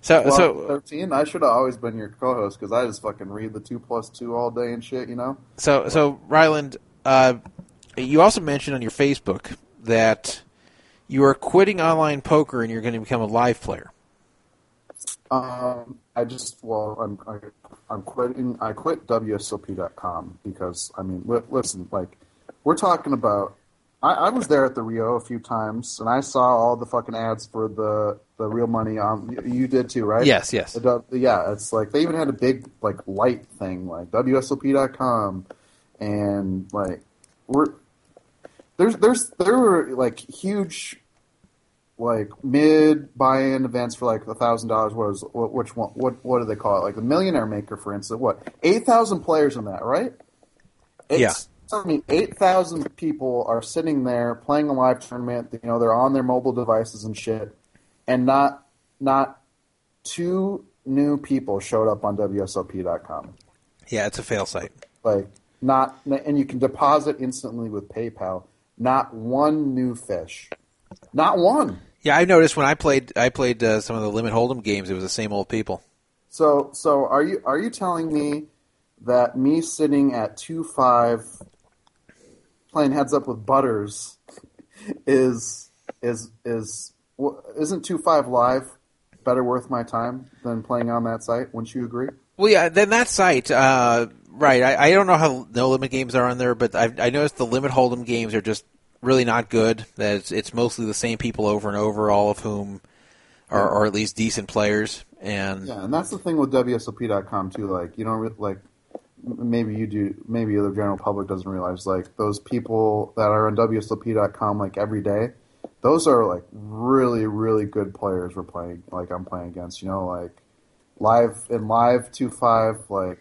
So- so- 13. I should have always been your co-host because I just fucking read the two plus two all day and shit. You know. So so Ryland, uh, you also mentioned on your Facebook that you are quitting online poker and you're going to become a live player. Um, I just well, I'm I, I'm quitting. I quit WSOP.com because I mean, li- listen, like we're talking about. I, I was there at the Rio a few times, and I saw all the fucking ads for the the real money on. You, you did too, right? Yes, yes. The yeah, it's like they even had a big like light thing, like WSOP.com, and like we're there's there's there were like huge like mid buy-in events for like a thousand dollars. What is what, which one? What what do they call it? Like the Millionaire Maker, for instance. What eight thousand players in that, right? Yeah. I mean, eight thousand people are sitting there playing a live tournament. You know, they're on their mobile devices and shit, and not not two new people showed up on WSOP.com. Yeah, it's a fail site. Like not, and you can deposit instantly with PayPal. Not one new fish. Not one. Yeah, I noticed when I played I played uh, some of the limit hold'em games. It was the same old people. So, so are you are you telling me that me sitting at two five, playing heads up with Butters, is is is isn't two five live better worth my time than playing on that site? Wouldn't you agree? Well, yeah, then that site, uh, right? I, I don't know how no limit games are on there, but I, I noticed the limit hold'em games are just really not good. That it's, it's mostly the same people over and over, all of whom are, are at least decent players. And Yeah, and that's the thing with WSOP.com too. Like, you don't like maybe you do, maybe the general public doesn't realize like those people that are on WSOP.com like every day. Those are like really, really good players we're playing. Like I'm playing against. You know, like live in live two five. Like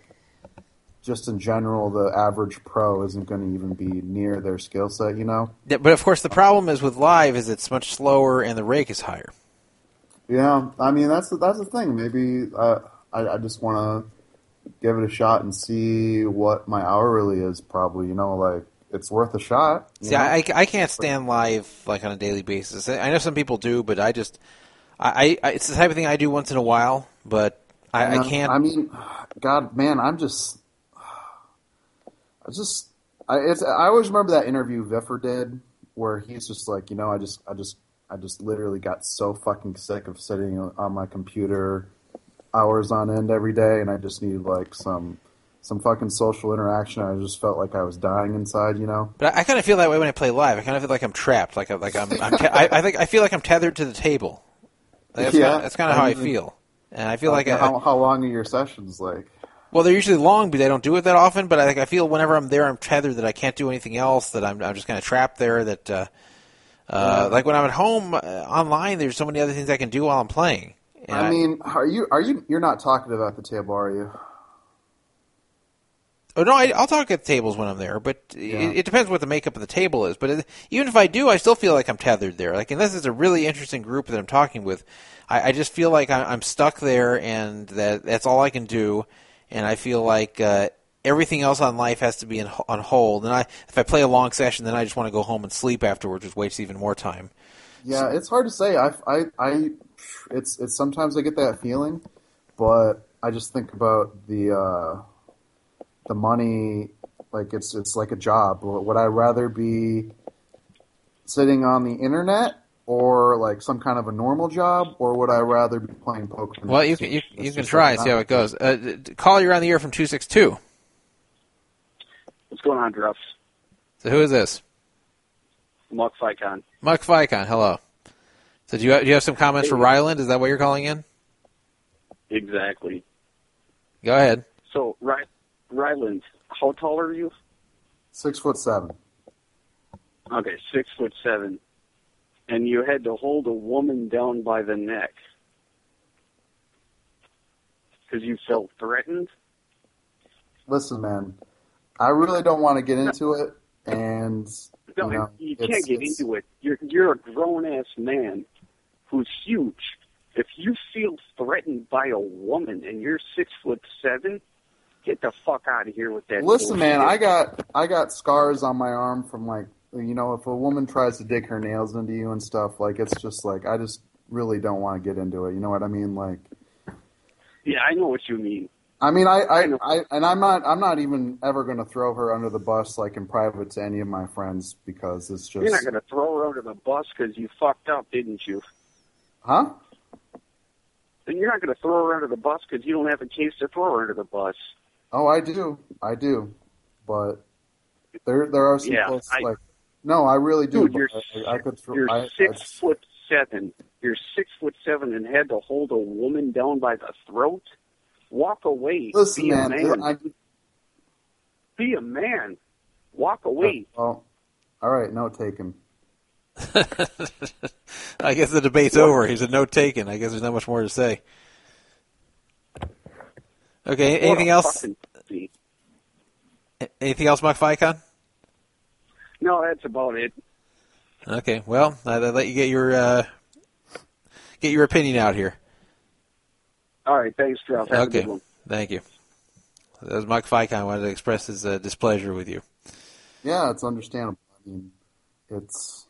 just in general, the average pro isn't going to even be near their skill set. You know. Yeah, but of course, the problem is with live is it's much slower and the rake is higher. Yeah, I mean that's the, that's the thing. Maybe uh, I I just want to give it a shot and see what my hour really is. Probably, you know, like it's worth a shot. See, know? I, I can't stand live like on a daily basis. I know some people do, but I just I, I it's the type of thing I do once in a while. But I, I can't. I mean, God, man, I'm just, I just, I it's, I always remember that interview Viffer did where he's just like, you know, I just, I just, I just literally got so fucking sick of sitting on my computer hours on end every day, and I just needed like some some fucking social interaction. I just felt like I was dying inside, you know. But I, I kind of feel that way when I play live. I kind of feel like I'm trapped. Like, I- like I'm. I'm te- I, I think I feel like I'm tethered to the table. That's Yeah. Kind of, that's kind of how I I feel. And I feel like I, how, how long are your sessions like? Well, they're usually long but I don't do it that often. But I, like, I feel whenever I'm there, I'm tethered that I can't do anything else. That I'm, I'm just kind of trapped there. That uh, uh, like when I'm at home uh, online, there's so many other things I can do while I'm playing. And I mean, are you are you you're not talking about the table, are you? Oh no, I, I'll talk at tables when I'm there, but it, it depends what the makeup of the table is. But it, even if I do, I still feel like I'm tethered there. Like unless it's a really interesting group that I'm talking with, I, I just feel like I, I'm stuck there, and that that's all I can do. And I feel like uh, everything else on life has to be in, on hold. And I, if I play a long session, then I just want to go home and sleep afterwards, which wastes even more time. Yeah, it's hard to say. I, I, I, it's, it's sometimes I get that feeling, but I just think about the, uh, the money. Like it's, it's like a job. Would I rather be sitting on the internet or like some kind of a normal job, or would I rather be playing poker? Well, you can you, you can try like and see how it goes. Uh, d- d- call you're on the air from two six two. What's going on, Druff? So who is this? Mark Ficon. Mark Ficon, hello. So do you do you have some comments for Ryland? Is that what you're calling in? Exactly. Go ahead. So, Ry- Ryland, how tall are you? Six foot seven. Okay, six foot seven. And you had to hold a woman down by the neck because you felt threatened. Listen, man, I really don't want to get into it, and No, you know, you can't get it's- into it. You're you're a grown ass man who's huge. If you feel threatened by a woman and you're six foot seven, get the fuck out of here with that. Listen, man. I got I got scars on my arm from like you know if a woman tries to dig her nails into you and stuff like it's just like I just really don't want to get into it. You know what I mean? Like Yeah, I know what you mean. I mean I I, I and I'm not I'm not even ever going to throw her under the bus like in private to any of my friends because it's just You're not going to throw her under the bus because you fucked up, didn't you? huh? Then you're not going to throw her under the bus because you don't have a case to throw her under the bus. Oh, I do, I do, but there there are some Yeah, close I- like no, I really do. Dude, you're I, I could throw. You're I, six I, foot seven. You're six foot seven and had to hold a woman down by the throat. Walk away. Listen, Be man, a man. I, Be a man. Walk away. well, all right, note taken. I guess the debate's over. He's a note taken. I guess there's not much more to say. Okay, What anything else? fucking. Anything else, Mike Ficon? No, that's about it. Okay, well, I'll let you get your uh, get your opinion out here. All right, thanks, Ralph. Have okay, good thank you. That was Mike Ficon wanted to express his uh, displeasure with you. Yeah, it's understandable. I mean, it's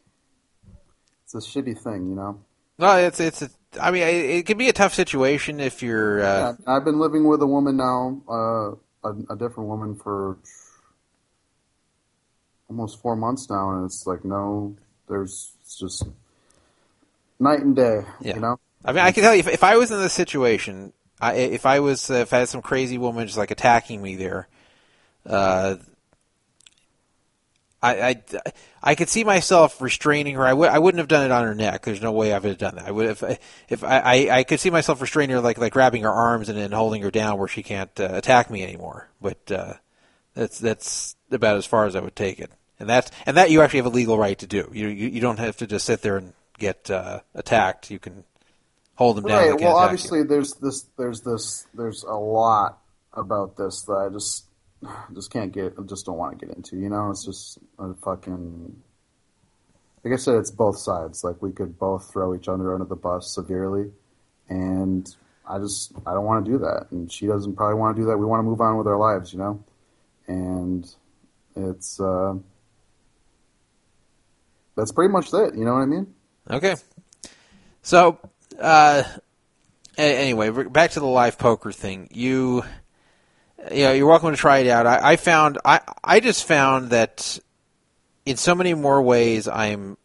it's a shitty thing, you know. No, it's it's. A, I mean, it, it can be a tough situation if you're. Uh, Yeah, I've been living with a woman now, uh, a, a different woman for almost four months now, and it's like no, there's just night and day, Yeah. you know. I mean, I can tell you if, if I was in this situation, I, if I was uh, if I had some crazy woman just like attacking me there, uh, I, I I could see myself restraining her. I would I wouldn't have done it on her neck. There's no way I would have done that. I would if I, if I, I, I could see myself restraining her like like grabbing her arms and then holding her down where she can't uh, attack me anymore. But uh, that's that's about as far as I would take it. And that's and that you actually have a legal right to do. You you, you don't have to just sit there and get uh, attacked. You can hold them down. Right. Well, attack you. obviously, there's this, there's this, there's a lot about this that I just, just can't get, I just don't want to get into. You know, it's just a fucking. Like I said, it's both sides. Like we could both throw each other under the bus severely, and I just, I don't want to do that, and she doesn't probably want to do that. We want to move on with our lives, you know, and it's. uh That's pretty much it. You know what I mean? Okay. So, uh, anyway, back to the live poker thing. You, you know, you're welcome to try it out. I, I found, I, I just found that in so many more ways, I'm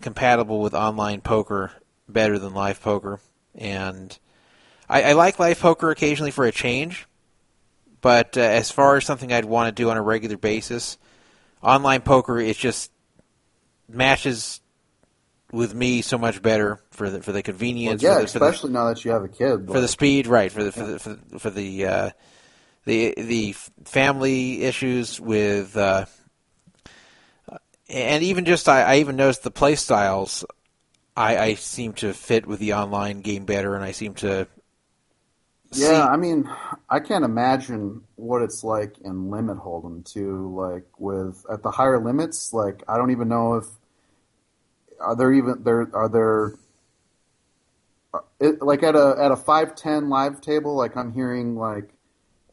compatible with online poker better than live poker, and I, I like live poker occasionally for a change. but uh, as far as something I'd want to do on a regular basis, online poker is just matches with me so much better for the for the Well, convenience. yeah, for the, for the- especially now that you have a kid. for the speed, right? For the for the for the, for the, uh, the the family issues with, uh, and even just I, I even noticed the play styles. I, I seem to fit with the online game better, and I seem to. Yeah, I mean, I can't imagine what it's like in limit hold'em too. Like with at the higher limits, like I don't even know if are there even there are there uh, it, like at a at a five ten live table. Like I'm hearing like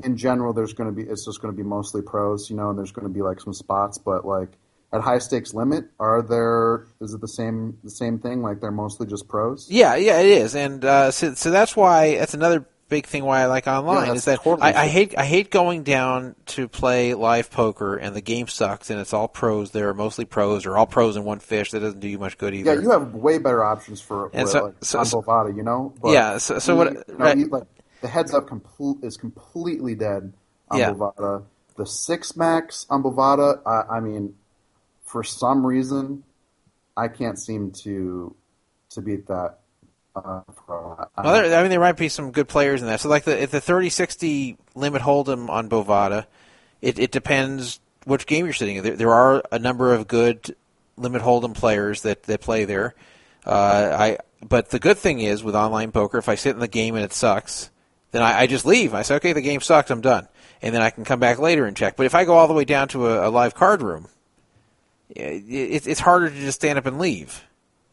in general, there's going to be it's just going to be mostly pros, you know, and there's going to be like some spots, but like at high stakes limit, are there is it the same the same thing? Like they're mostly just pros. Yeah, yeah, it is, and uh, so so that's why that's another big thing why I like online Yeah, is that I, I hate I hate going down to play live poker and the game sucks and it's all pros there, are mostly pros or all pros in one fish. That doesn't do you much good either. Yeah, you have way better options for, for, so- like, so- on so- Bovada, you know. Yeah, so- so what- you know, right. you- like the heads up complete is completely dead on Yeah. Bovada. The six max on Bovada, I, I mean, for some reason, I can't seem to to beat that. Uh, Well, I mean, there might be some good players in that. So, like the if the thirty sixty limit hold'em on Bovada, it, it depends which game you're sitting in. There, there are a number of good limit hold'em players that, that play there. Uh, I but the good thing is with online poker, if I sit in the game and it sucks, then I, I just leave. I say, okay, the game sucks, I'm done, and then I can come back later and check. But if I go all the way down to a, a live card room, it, it's it's harder to just stand up and leave.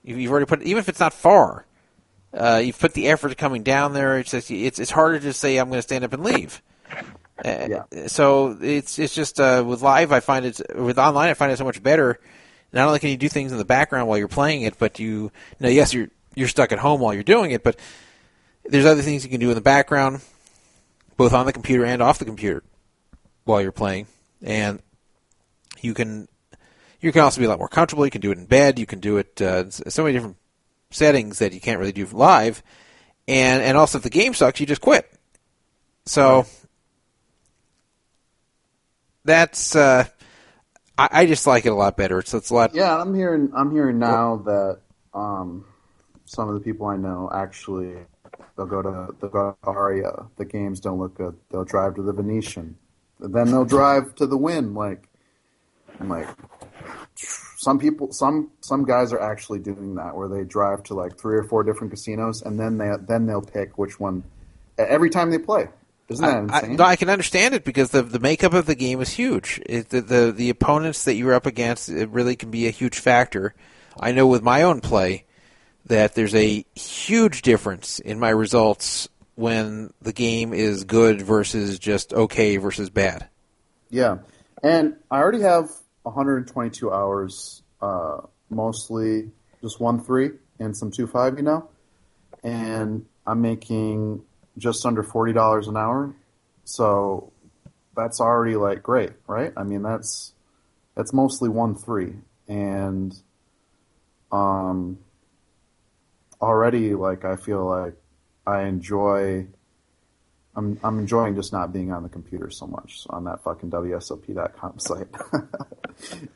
You've already put even if it's not far. Uh, you've put the effort coming down there. It's just, it's it's harder to say I'm going to stand up and leave. Uh, So it's it's just uh, with live, I find it with online, I find it so much better. Not only can you do things in the background while you're playing it, but you, you know, yes, you're you're stuck at home while you're doing it, but there's other things you can do in the background, both on the computer and off the computer, while you're playing, and you can you can also be a lot more comfortable. You can do it in bed. You can do it uh, so many different settings that you can't really do live. And and also, if the game sucks, you just quit. So that's uh, I, I just like it a lot better. So it's a lot. Yeah, I'm hearing. I'm hearing now that um, some of the people I know actually they'll go to they'll go to Aria. The games don't look good. They'll drive to the Venetian. Then they'll drive to the Wynn. Like, I'm like, some people, some some guys are actually doing that where they drive to like three or four different casinos and then they then they'll pick which one every time they play. Isn't that I, insane? no, I can understand it because the the makeup of the game is huge. It, the, the the opponents that you're up against it really can be a huge factor. I know with my own play that there's a huge difference in my results when the game is good versus just okay versus bad. Yeah, and I already have 122 hours, uh, mostly just one three and some two five, you know, and I'm making just under forty dollars an hour, so that's already like great, right? I mean, that's that's mostly one three, and um, already like I feel like I enjoy. I'm I'm enjoying just not being on the computer so much on that fucking WSOP.com site.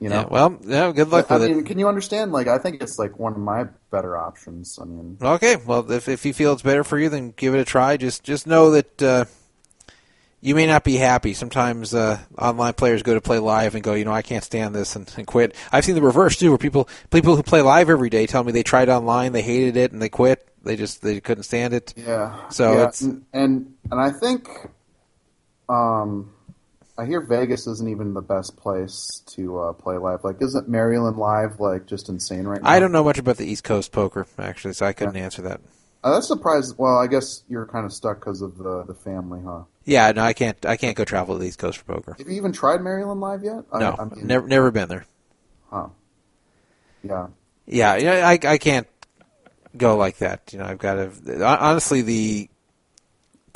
you know. Yeah, well, yeah, good luck I with mean, it. can you understand? Like, I think it's like one of my better options. I mean, Okay, well, if if you feel it's better for you, then give it a try. Just just know that uh, you may not be happy. Sometimes uh, online players go to play live and go, you know, I can't stand this and, and quit. I've seen the reverse too, where people people who play live every day tell me they tried online, they hated it, and they quit. They just they couldn't stand it. yeah. So yeah, it's and, and I think, um, I hear Vegas isn't even the best place to uh, play live. Like, isn't Maryland live like just insane right now? I don't know much about the East Coast poker actually, so I couldn't answer that. Uh, that's surprised. Well, I guess you're kind of stuck because of the the family, huh? Yeah, no, I can't. I can't go travel to the East Coast for poker. Have you even tried Maryland live yet? I- No, I mean, never never been there. Huh. Yeah. Yeah, yeah, I I can't go like that. You know, I've got to honestly the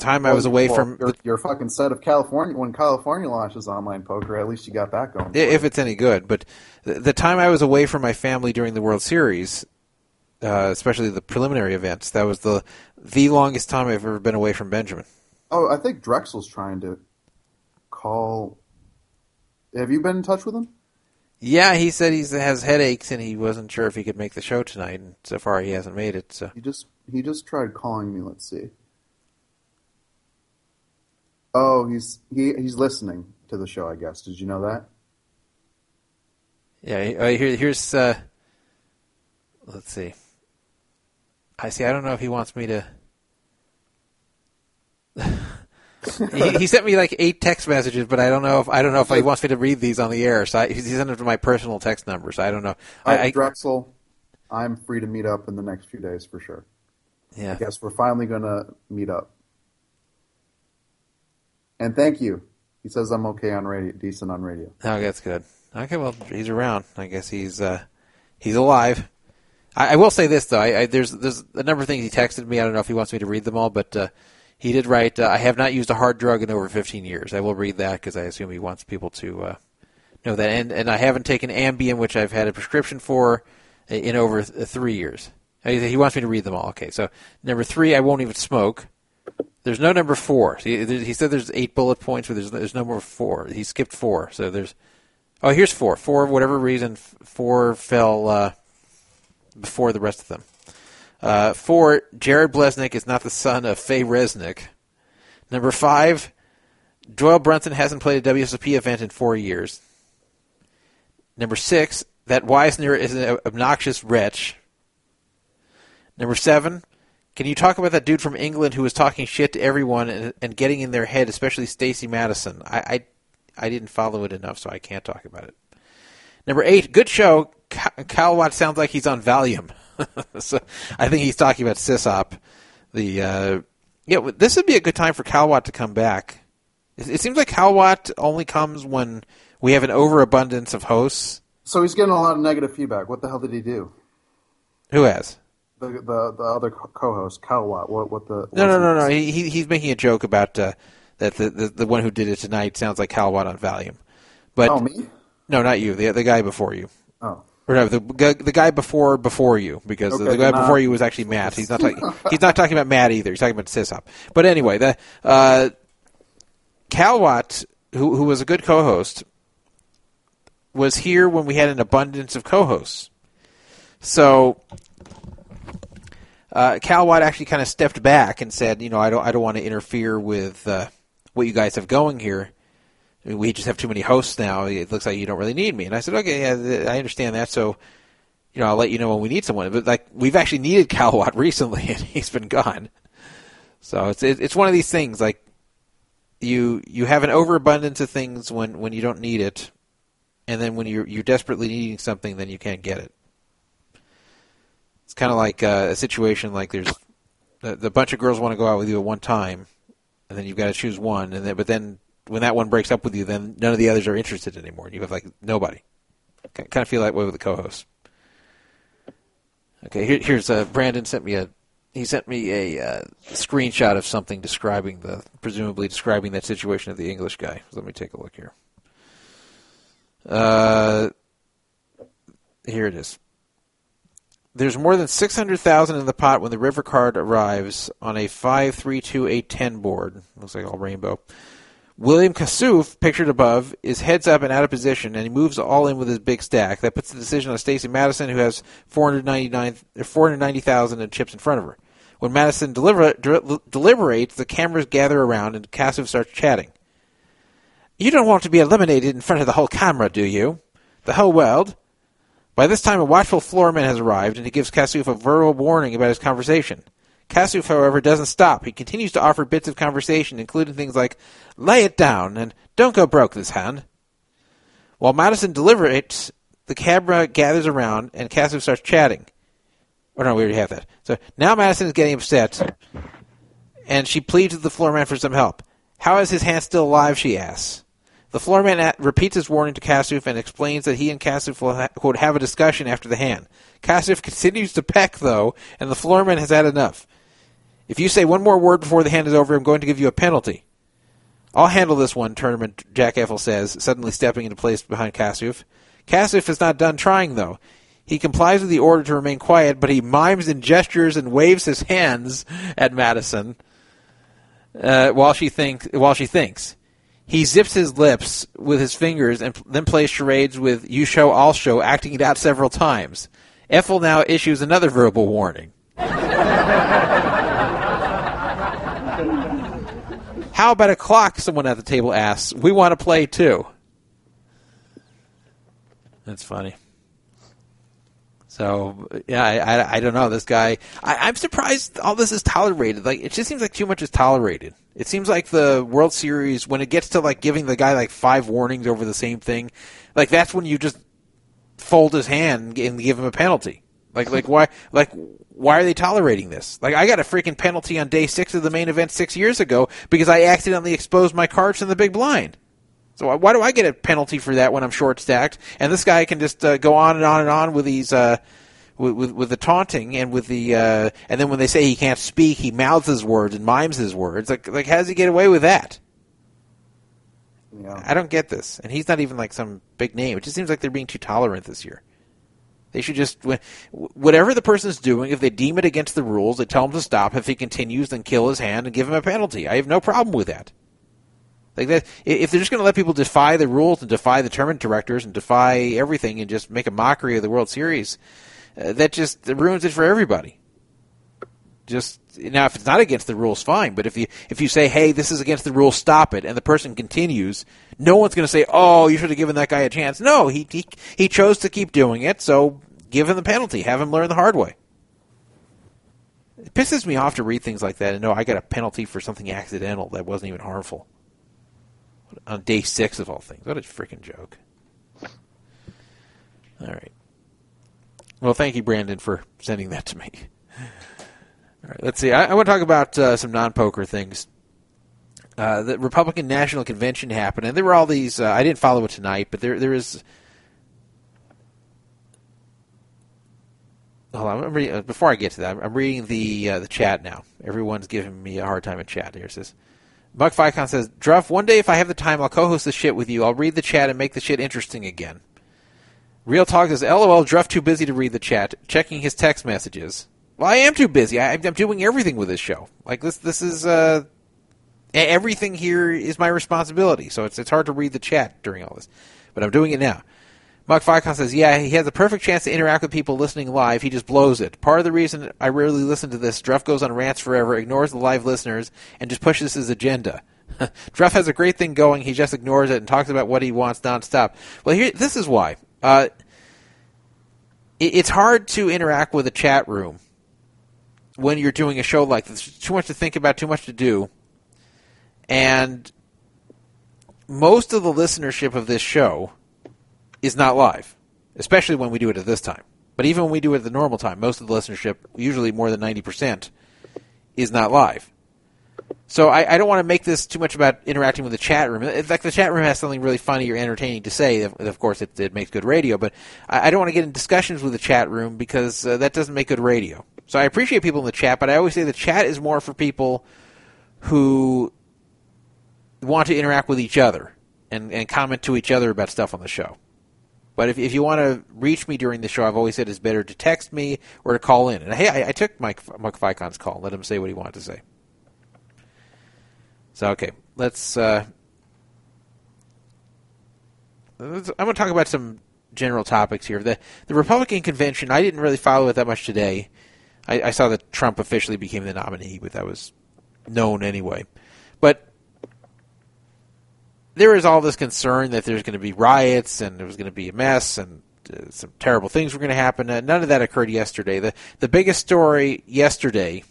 time I was away well, from your, your fucking set of California when California launches online poker. At least you got that going. if it's any good. But the, the time I was away from my family during the World Series, uh, especially the preliminary events, that was the the longest time I've ever been away from Benjamin. Oh, I think Drexel's trying to call. Have you been in touch with him? Yeah, he said he has headaches and he wasn't sure if he could make the show tonight. And so far, he hasn't made it. So He just he just tried calling me. Let's see. Oh, he's he he's listening to the show. I guess. Did you know that? yeah, uh, here, here's. Uh, let's see. I see. I don't know if he wants me to. He, he sent me like eight text messages, but I don't know if I don't know if he wants me to read these on the air. So I, he sent them to my personal text number. So I don't know. I, I, Drexel, I'm free to meet up in the next few days for sure. yeah. I guess we're finally gonna meet up. And thank you. He says I'm okay on radio, decent on radio. Oh, that's good. Okay, well, he's around. I guess he's uh, he's alive. I, I will say this though. I, I, there's there's a number of things he texted me. I don't know if he wants me to read them all, but uh, he did write. Uh, I have not used a hard drug in over 15 years. I will read that because I assume he wants people to uh, know that. And and I haven't taken Ambien, which I've had a prescription for, in over th- three years. He he wants me to read them all. Okay, so number three, I won't even smoke. There's no number four. He, he said there's eight bullet points, but there's there's no more four. He skipped four. So there's oh here's four. Four whatever reason four fell uh, before the rest of them. Uh, four Jared Bleznick is not the son of Faye Resnick. Number five, Doyle Brunson hasn't played a WSOP event in four years. Number six, that Weisner is an obnoxious wretch. Number seven, can you talk about that dude from England who was talking shit to everyone and, and getting in their head, especially Stacy Matuson? I, I, I didn't follow it enough, so I can't talk about it. Number eight, good show. Cal Watt sounds like he's on Valium. so I think he's talking about Sysop. The uh, yeah, this would be a good time for Cal Watt to come back. It, it seems like Cal Watt only comes when we have an overabundance of hosts. So he's getting a lot of negative feedback. What the hell did he do? Who has? The the, the other co- co-host, Cal Watt. What what the? No, no, no, no. he- He, he he's making a joke about uh, that the, the the one who did it tonight sounds like Cal Watt on Valium. But Oh, me? No, not you. The the guy before you. Oh. Or no, the the guy before before you, because the, Okay, the guy nah. before you was actually Matt. He's not talking. he's not talking about Matt either. He's talking about Sysop. But anyway, the uh, Cal Watt, who who was a good co-host, was here when we had an abundance of co-hosts. So uh, Cal Watt actually kind of stepped back and said, you know, I don't I don't want to interfere with uh, what you guys have going here. We just have too many hosts now. It looks like you don't really need me. And I said, okay, yeah, I understand that. So, you know, I'll let you know when we need someone. But like, we've actually needed Cal Watt recently, and he's been gone. So it's it's one of these things. Like, you you have an overabundance of things when when you don't need it, and then when you're you're desperately needing something, then you can't get it. It's kind of like uh, a situation like there's the, the bunch of girls want to go out with you at one time, and then you've got to choose one, and then but then when that one breaks up with you, then none of the others are interested anymore. You have like nobody. Kind of feel that way with the co-hosts. Okay, here, here's uh, Brandon sent me a he sent me a uh, screenshot of something describing the presumably describing that situation of the English guy. Let me take a look here. Uh, here it is. There's more than 600,000 in the pot when the river card arrives on a 532810 board. Looks like all rainbow. William Kassouf, pictured above, is heads up and out of position, and he moves all in with his big stack. That puts the decision on Stacy Matuson, who has 499 or 490,000 in chips in front of her. When Matuson deliver, del- deliberates, the cameras gather around, and Kassouf starts chatting. You don't want to be eliminated in front of the whole camera, do you? The whole world? By this time, a watchful floorman has arrived, and he gives Kassouf a verbal warning about his conversation. Kassouf, however, doesn't stop. He continues to offer bits of conversation, including things like, lay it down, and don't go broke this hand. While Matuson deliberates, the camera gathers around, and Kassouf starts chatting. Or no, we already have that. So now Matuson is getting upset, and she pleads with the floorman for some help. How is his hand still alive, she asks. The floorman at, uh, repeats his warning to Kassouf and explains that he and Kassouf will ha- quote, have a discussion after the hand. Kassouf continues to peck, though, and the floorman has had enough. If you say one more word before the hand is over, I'm going to give you a penalty. I'll handle this one, tournament, Jack Effel says, suddenly stepping into place behind Kassouf. Kassouf is not done trying, though. He complies with the order to remain quiet, but he mimes and gestures and waves his hands at Matuson. uh, while she thinks while she thinks. He zips his lips with his fingers and then plays charades with "You show, I'll show," acting it out several times. Effel now issues another verbal warning. How about a clock? Someone at the table asks. We want to play too. That's funny. So yeah, I, I, I don't know this guy. I, I'm surprised all this is tolerated. Like it just seems like too much is tolerated. It seems like the World Series when it gets to like giving the guy like five warnings over the same thing, like that's when you just fold his hand and give him a penalty. Like like why like why are they tolerating this? Like I got a freaking penalty on day six of the main event six years ago because I accidentally exposed my cards in the big blind. So why- why do I get a penalty for that when I'm short stacked? And this guy can just uh, go on and on and on with these, uh, with, with with the taunting and with the, uh, and then when they say he can't speak, he mouths his words and mimes his words. Like like how does he get away with that? Yeah. I don't get this. And he's not even like some big name. It just seems like they're being too tolerant this year. They should just wh- whatever the person's doing. If they deem it against the rules, they tell him to stop. If he continues, then kill his hand and give him a penalty. I have no problem with that. Like that, if they're just going to let people defy the rules and defy the tournament directors and defy everything and just make a mockery of the World Series, uh, that just ruins it for everybody. Just now, if it's not against the rules, fine. But if you if you say, "Hey, this is against the rules, stop it," and the person continues, no one's going to say, "Oh, you should have given that guy a chance." No, he he he chose to keep doing it, so give him the penalty. Have him learn the hard way. It pisses me off to read things like that and know I got a penalty for something accidental that wasn't even harmful on day six of all things. What a freaking joke. All right. Well, thank you, Brandon, for sending that to me. All right, let's see. I, I want to talk about uh, some non-poker things. Uh, the Republican National Convention happened, and there were all these. Uh, I didn't follow it tonight, but there there is. Hold on, I'm re- uh, before I get to that, I'm, reading the uh, the chat now. Everyone's giving me a hard time in chat. Here it says, Buck Ficon says, Druff, one day if I have the time, I'll co-host the shit with you. I'll read the chat and make the shit interesting again. Real Talk says, LOL, Druff too busy to read the chat, checking his text messages. Well, I am too busy. I, I'm doing everything with this show. Like this, this is uh, everything here is my responsibility. So it's it's hard to read the chat during all this, but I'm doing it now. Mark Ficon says, "Yeah, he has the perfect chance to interact with people listening live. He just blows it. Part of the reason I rarely listen to this, Druff goes on rants forever, ignores the live listeners, and just pushes his agenda." Druff has a great thing going. He just ignores it and talks about what he wants nonstop. Well, here, this is why. Uh, it, it's hard to interact with a chat room when you're doing a show like this. There's too much to think about, too much to do, and most of the listenership of this show is not live, especially when we do it at this time. But even when we do it at the normal time, most of the listenership, usually more than 90%, is not live. So I, I don't want to make this too much about interacting with the chat room. In fact, the chat room has something really funny or entertaining to say. Of, of course, it, it makes good radio, but I, I don't want to get in discussions with the chat room because uh, that doesn't make good radio. So I appreciate people in the chat, but I always say the chat is more for people who want to interact with each other and, and comment to each other about stuff on the show. But if, if you want to reach me during the show, I've always said it's better to text me or to call in. And hey, I, I took Mike Mike Ficon's call. Let him say what he wanted to say. So okay, let's. Uh, let's I'm going to talk about some general topics here. The the Republican convention. I didn't really follow it that much today. I, I saw that Trump officially became the nominee, but that was known anyway. But there is all this concern that there's going to be riots and there was going to be a mess and uh, some terrible things were going to happen. Uh, none of that occurred yesterday. The the biggest story yesterday,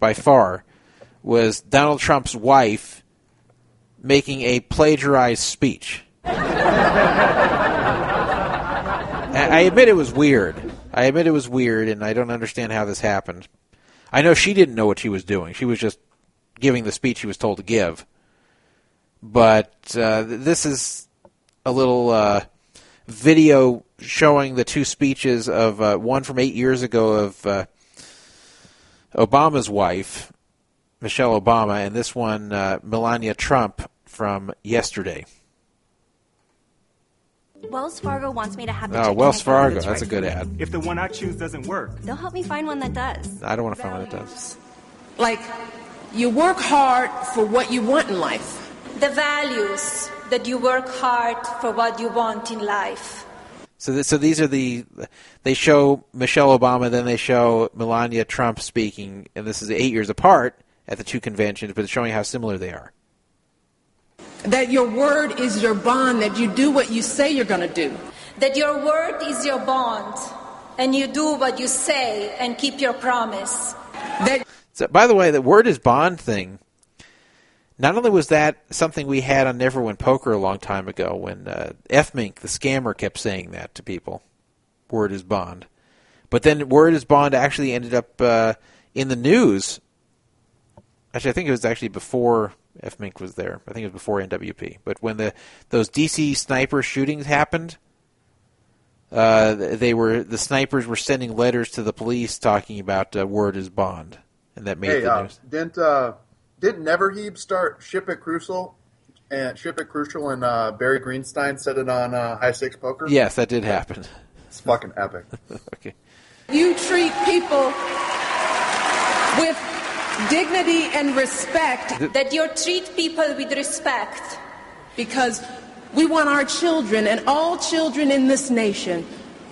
by far, was Donald Trump's wife making a plagiarized speech. I admit it was weird. I admit it was weird, and I don't understand how this happened. I know she didn't know what she was doing. She was just giving the speech she was told to give. But uh, this is a little uh, video showing the two speeches of uh, one from eight years ago of uh, Obama's wife, Michelle Obama, and this one, uh, Melania Trump, from yesterday. Wells Fargo wants me to have the Oh, checking Wells Fargo. that's That's a good ad. If the one I choose doesn't work, They'll help me find one that does. I don't want to find one that does. Like you work hard for what you want in life. The values that you work hard for what you want in life. So, th- so these are the they show Michelle Obama, then they show Melania Trump speaking, and this is eight years apart at the two conventions, but it's showing how similar they are. That your word is your bond, that you do what you say you're going to do. That your word is your bond, and you do what you say and keep your promise. That So, by the way, the word is bond thing. Not only was that something we had on Neverwin Poker a long time ago, when uh, F Mink, the scammer, kept saying that to people, "Word is bond," but then "Word is bond" actually ended up uh, in the news. Actually, I think it was actually before F Mink was there. I think it was before NWP. But when the those DC sniper shootings happened, uh, they were the snipers were sending letters to the police talking about uh, "Word is bond," and that made Hey, the uh, news. didn't uh, didn't Neverheeb start Ship at Crucial and Ship at Crucial and uh, Barry Greenstein said it on uh, High Stakes Poker? Yes, that did happen. It's fucking epic. okay. you treat people with dignity and respect. That you treat people with respect. Because we want our children and all children in this nation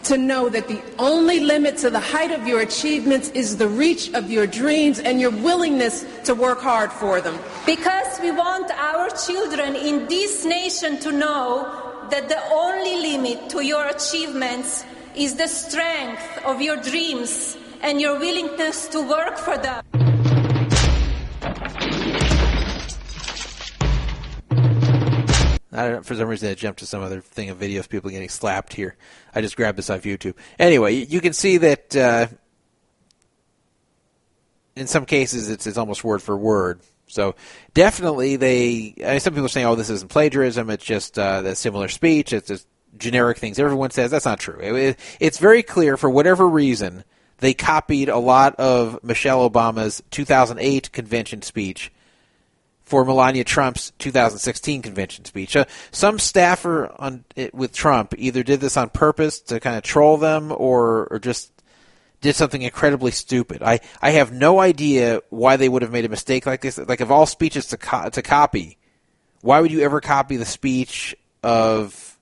to know that the only limit to the height of your achievements is the reach of your dreams and your willingness to work hard for them. Because we want our children in this nation to know that the only limit to your achievements is the strength of your dreams and your willingness to work for them. I don't know, for some reason I jumped to some other thing of video of people getting slapped here. I just grabbed this off YouTube. Anyway, you can see that uh, in some cases it's, it's almost word for word. So definitely they. I mean, some people are saying, "Oh, this isn't plagiarism. It's just uh, the similar speech. It's just generic things." Everyone says that's not true. It- it- it's very clear for whatever reason they copied a lot of Michelle Obama's 2008 convention speech for Melania Trump's 2016 convention speech. Uh, some staffer on it, with Trump either did this on purpose to kind of troll them, or or just did something incredibly stupid. I, I have no idea why they would have made a mistake like this. Like of all speeches to co- to copy, why would you ever copy the speech of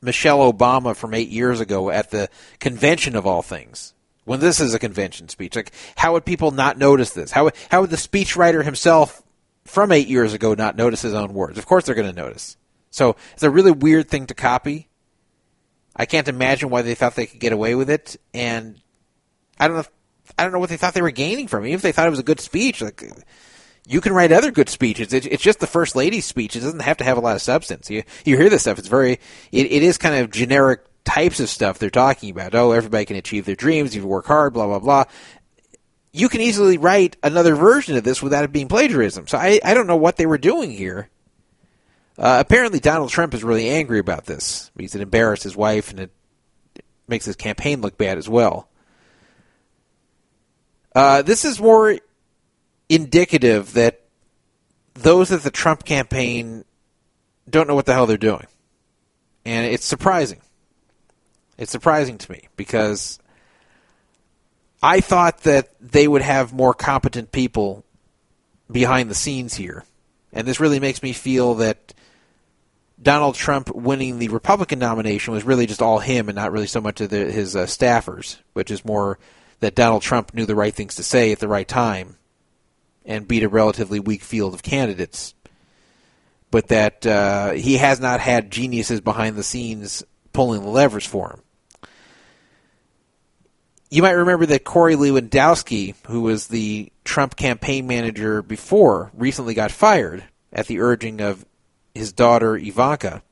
Michelle Obama from eight years ago at the convention of all things? When this is a convention speech, like how would people not notice this? How how would the speechwriter himself from eight years ago not notice his own words? Of course they're going to notice. So it's a really weird thing to copy. I can't imagine why they thought they could get away with it, and I don't know. I don't know what they thought they were gaining from it. Even if they thought it was a good speech, like you can write other good speeches. It, it's just the first lady's speech. It doesn't have to have a lot of substance. You you hear this stuff. It's very. It, it is kind of generic types of stuff they're talking about. Oh, everybody can achieve their dreams. You work hard. Blah blah blah. You can easily write another version of this without it being plagiarism. So I, I don't know what they were doing here. Uh, apparently, Donald Trump is really angry about this. He's it embarrassed his wife, and it makes his campaign look bad as well. Uh, this is more indicative that those at the Trump campaign don't know what the hell they're doing. And it's surprising. It's surprising to me because I thought that they would have more competent people behind the scenes here. And this really makes me feel that Donald Trump winning the Republican nomination was really just all him and not really so much of the, his uh, staffers, which is more that Donald Trump knew the right things to say at the right time and beat a relatively weak field of candidates. But that uh, he has not had geniuses behind the scenes pulling the levers for him. You might remember that Corey Lewandowski, who was the Trump campaign manager before, recently got fired at the urging of his daughter Ivanka.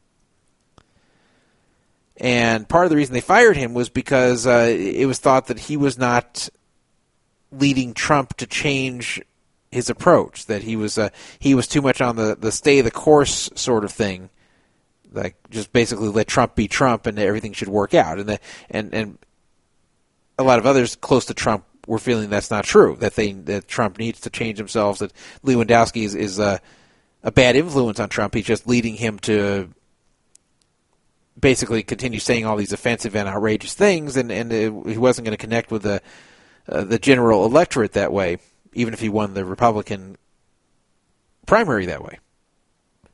And part of the reason they fired him was because uh, it was thought that he was not leading Trump to change his approach. That he was uh, he was too much on the, the stay the course sort of thing, like just basically let Trump be Trump and everything should work out. And the, and and a lot of others close to Trump were feeling that's not true. That they that Trump needs to change himself. That Lewandowski is is uh, a bad influence on Trump. He's just leading him to basically continue saying all these offensive and outrageous things, and and it, he wasn't going to connect with the uh, the general electorate that way, even if he won the Republican primary that way.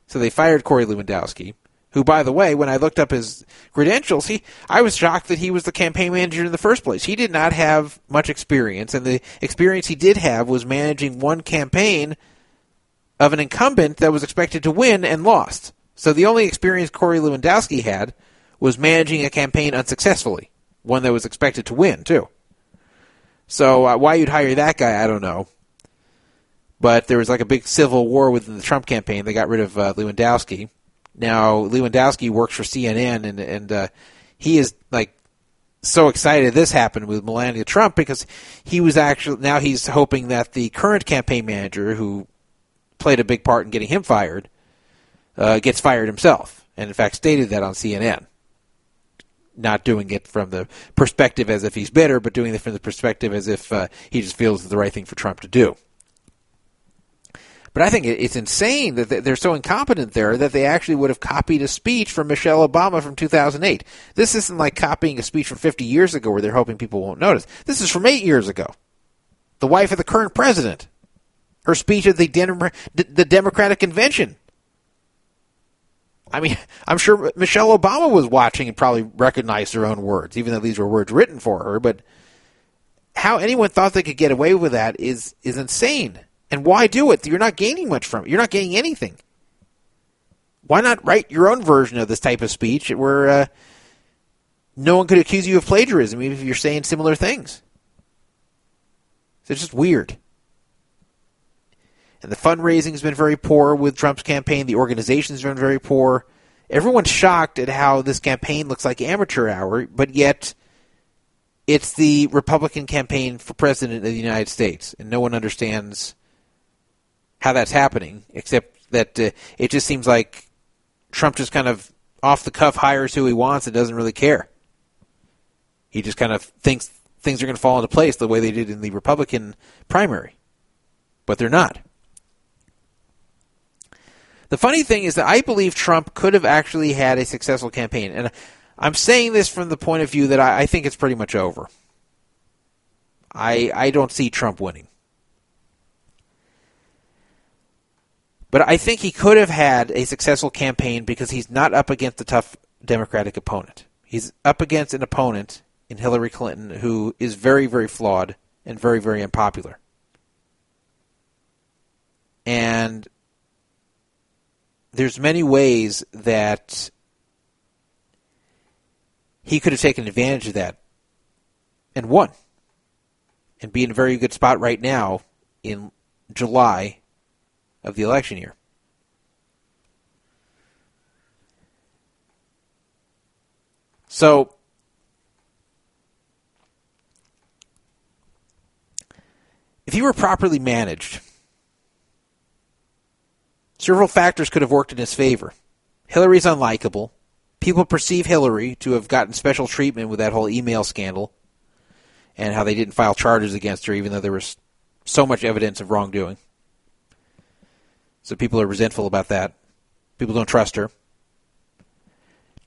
So they fired Corey Lewandowski, who, by the way, when I looked up his credentials, he I was shocked that he was the campaign manager in the first place. He did not have much experience, and the experience he did have was managing one campaign of an incumbent that was expected to win and lost. So the only experience Corey Lewandowski had was managing a campaign unsuccessfully, one that was expected to win too. So uh, why you'd hire that guy, I don't know. But there was like a big civil war within the Trump campaign. They got rid of uh, Lewandowski. Now Lewandowski works for CNN, and and uh, he is like so excited this happened with Melania Trump because he was actually now he's hoping that the current campaign manager who played a big part in getting him fired uh, gets fired himself, and in fact stated that on CNN. Not doing it from the perspective as if he's bitter, but doing it from the perspective as if uh, he just feels it's the right thing for Trump to do. But I think it's insane that they're so incompetent there that they actually would have copied a speech from Michelle Obama from 2008. This isn't like copying a speech from 50 years ago where they're hoping people won't notice. This is from eight years ago. The wife of the current president. Her speech at the, the Democratic convention. I mean, I'm sure Michelle Obama was watching and probably recognized her own words, even though these were words written for her. But how anyone thought they could get away with that is is insane. And why do it? You're not gaining much from it. You're not gaining anything. Why not write your own version of this type of speech where uh, no one could accuse you of plagiarism even if you're saying similar things? It's just weird. And the fundraising has been very poor with Trump's campaign. The organization's been very poor. Everyone's shocked at how this campaign looks like amateur hour, but yet it's the Republican campaign for president of the United States, and no one understands how that's happening, except that uh, it just seems like Trump just kind of off the cuff hires who he wants and doesn't really care. He just kind of thinks things are going to fall into place the way they did in the Republican primary, but they're not. The funny thing is that I believe Trump could have actually had a successful campaign, and I'm saying this from the point of view that I, I think it's pretty much over. I I don't see Trump winning. But I think he could have had a successful campaign because he's not up against a tough Democratic opponent. He's up against an opponent in Hillary Clinton who is very, very flawed and very, very unpopular. And there's many ways that he could have taken advantage of that and won and be in a very good spot right now in July of the election year. So, if he were properly managed, several factors could have worked in his favor. Hillary's unlikable. People perceive Hillary to have gotten special treatment with that whole email scandal and how they didn't file charges against her, even though there was so much evidence of wrongdoing. So people are resentful about that. People don't trust her.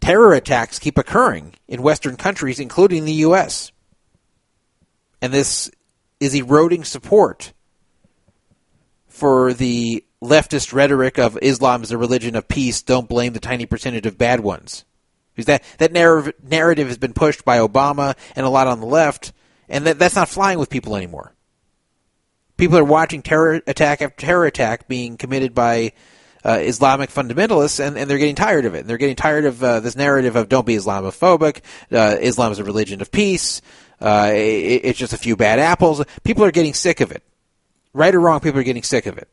Terror attacks keep occurring in Western countries, including the U.S. And this is eroding support for the leftist rhetoric of Islam is a religion of peace, don't blame the tiny percentage of bad ones. Because that, that narrative, narrative has been pushed by Obama and a lot on the left, and that, that's not flying with people anymore people are watching terror attack after terror attack being committed by uh, Islamic fundamentalists, and, and they're getting tired of it. And they're getting tired of uh, this narrative of don't be Islamophobic. Uh, Islam is a religion of peace. Uh, it, it's just a few bad apples. People are getting sick of it. Right or wrong, people are getting sick of it,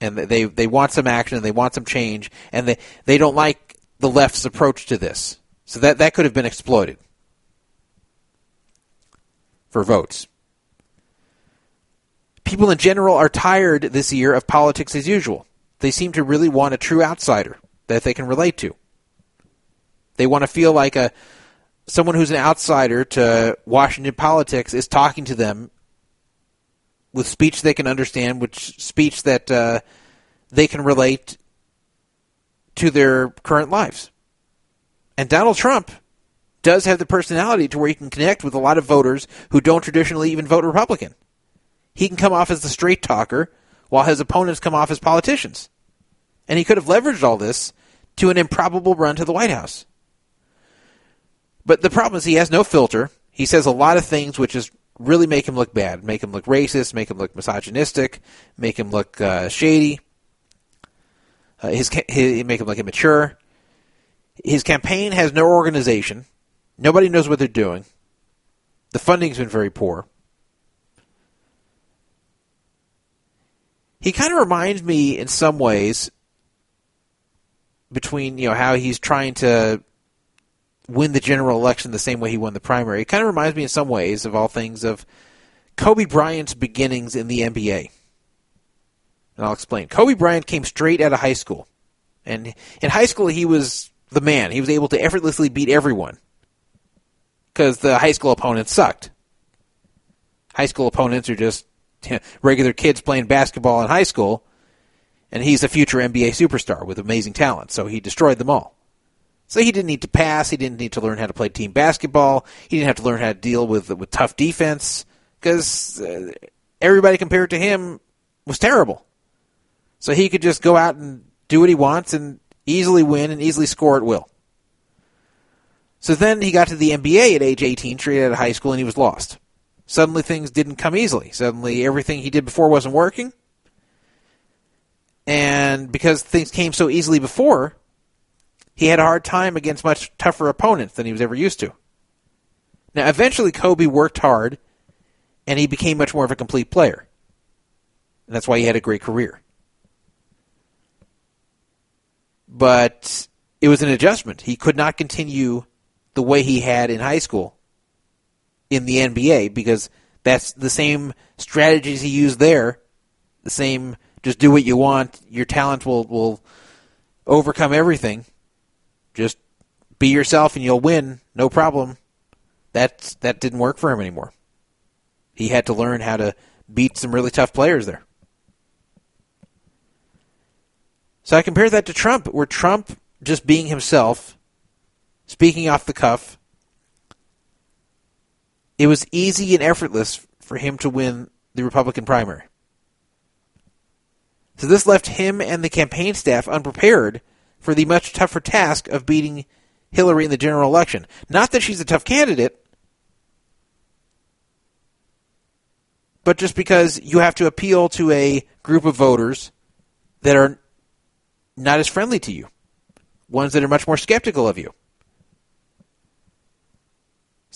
and they they want some action and they want some change, and they they don't like the left's approach to this. So that that could have been exploited for votes people in general are tired this year of politics as usual. They seem to really want a true outsider that they can relate to. They want to feel like a someone who's an outsider to Washington politics is talking to them with speech they can understand, which speech that uh, they can relate to their current lives. And Donald Trump does have the personality to where he can connect with a lot of voters who don't traditionally even vote Republican. He can come off as the straight talker while his opponents come off as politicians. And he could have leveraged all this to an improbable run to the White House. But the problem is he has no filter. He says a lot of things which is really make him look bad, make him look racist, make him look misogynistic, make him look uh, shady. Uh, his, his make him look immature. His campaign has no organization. Nobody knows what they're doing. The funding's been very poor. He kind of reminds me in some ways between, you know, how he's trying to win the general election the same way he won the primary. It kind of reminds me in some ways of all things of Kobe Bryant's beginnings in the NBA. And I'll explain. Kobe Bryant came straight out of high school. And in high school, he was the man. He was able to effortlessly beat everyone because the high school opponents sucked. High school opponents are just regular kids playing basketball in high school, and he's a future NBA superstar with amazing talent, so he destroyed them all. So he didn't need to pass. He didn't need to learn how to play team basketball. He didn't have to learn how to deal with with tough defense because uh, everybody compared to him was terrible. So he could just go out and do what he wants and easily win and easily score at will. So then he got to the NBA at age 18, straight out of high school, and he was lost. Suddenly things didn't come easily. Suddenly everything he did before wasn't working. And because things came so easily before, he had a hard time against much tougher opponents than he was ever used to. Now, eventually, Kobe worked hard, and he became much more of a complete player. And that's why he had a great career. But it was an adjustment. He could not continue the way he had in high school in the NBA because that's the same strategies he used there, the same just do what you want, your talent will will overcome everything. Just be yourself and you'll win, no problem. That that didn't work for him anymore. He had to learn how to beat some really tough players there. So I compare that to Trump, where Trump just being himself, speaking off the cuff, it was easy and effortless for him to win the Republican primary. So this left him and the campaign staff unprepared for the much tougher task of beating Hillary in the general election. Not that she's a tough candidate, but just because you have to appeal to a group of voters that are not as friendly to you, ones that are much more skeptical of you.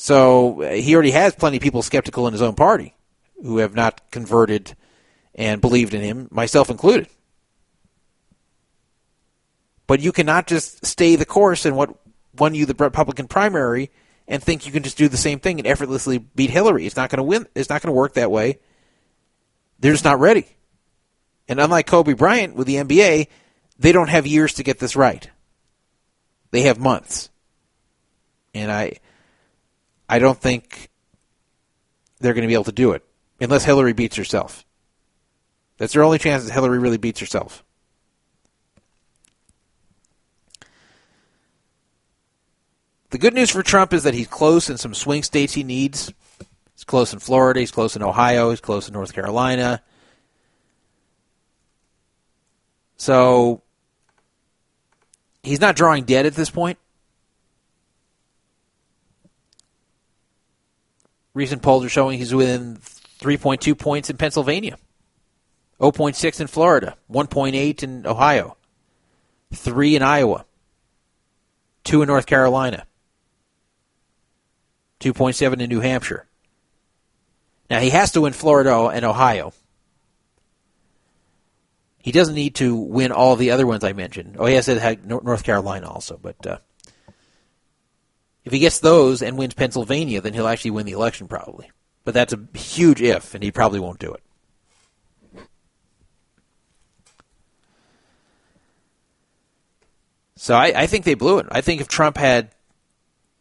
So uh, he already has plenty of people skeptical in his own party who have not converted and believed in him, myself included. But you cannot just stay the course in what won you the Republican primary and think you can just do the same thing and effortlessly beat Hillary. It's not going to win. It's not going to work that way. They're just not ready. And unlike Kobe Bryant with the NBA, they don't have years to get this right. They have months. And I I don't think they're going to be able to do it unless Hillary beats herself. That's their only chance that Hillary really beats herself. The good news for Trump is that he's close in some swing states he needs. He's close in Florida, he's close in Ohio, he's close in North Carolina. So he's not drawing dead at this point. Recent polls are showing he's within 3.2 points in Pennsylvania, 0.6 in Florida, 1.8 in Ohio, 3 in Iowa, 2 in North Carolina, 2.7 in New Hampshire. Now he has to win Florida and Ohio. He doesn't need to win all the other ones I mentioned. Oh, he has to have North Carolina also, but uh, if he gets those and wins Pennsylvania, then he'll actually win the election probably. But that's a huge if, and he probably won't do it. So I, I think they blew it. I think if Trump had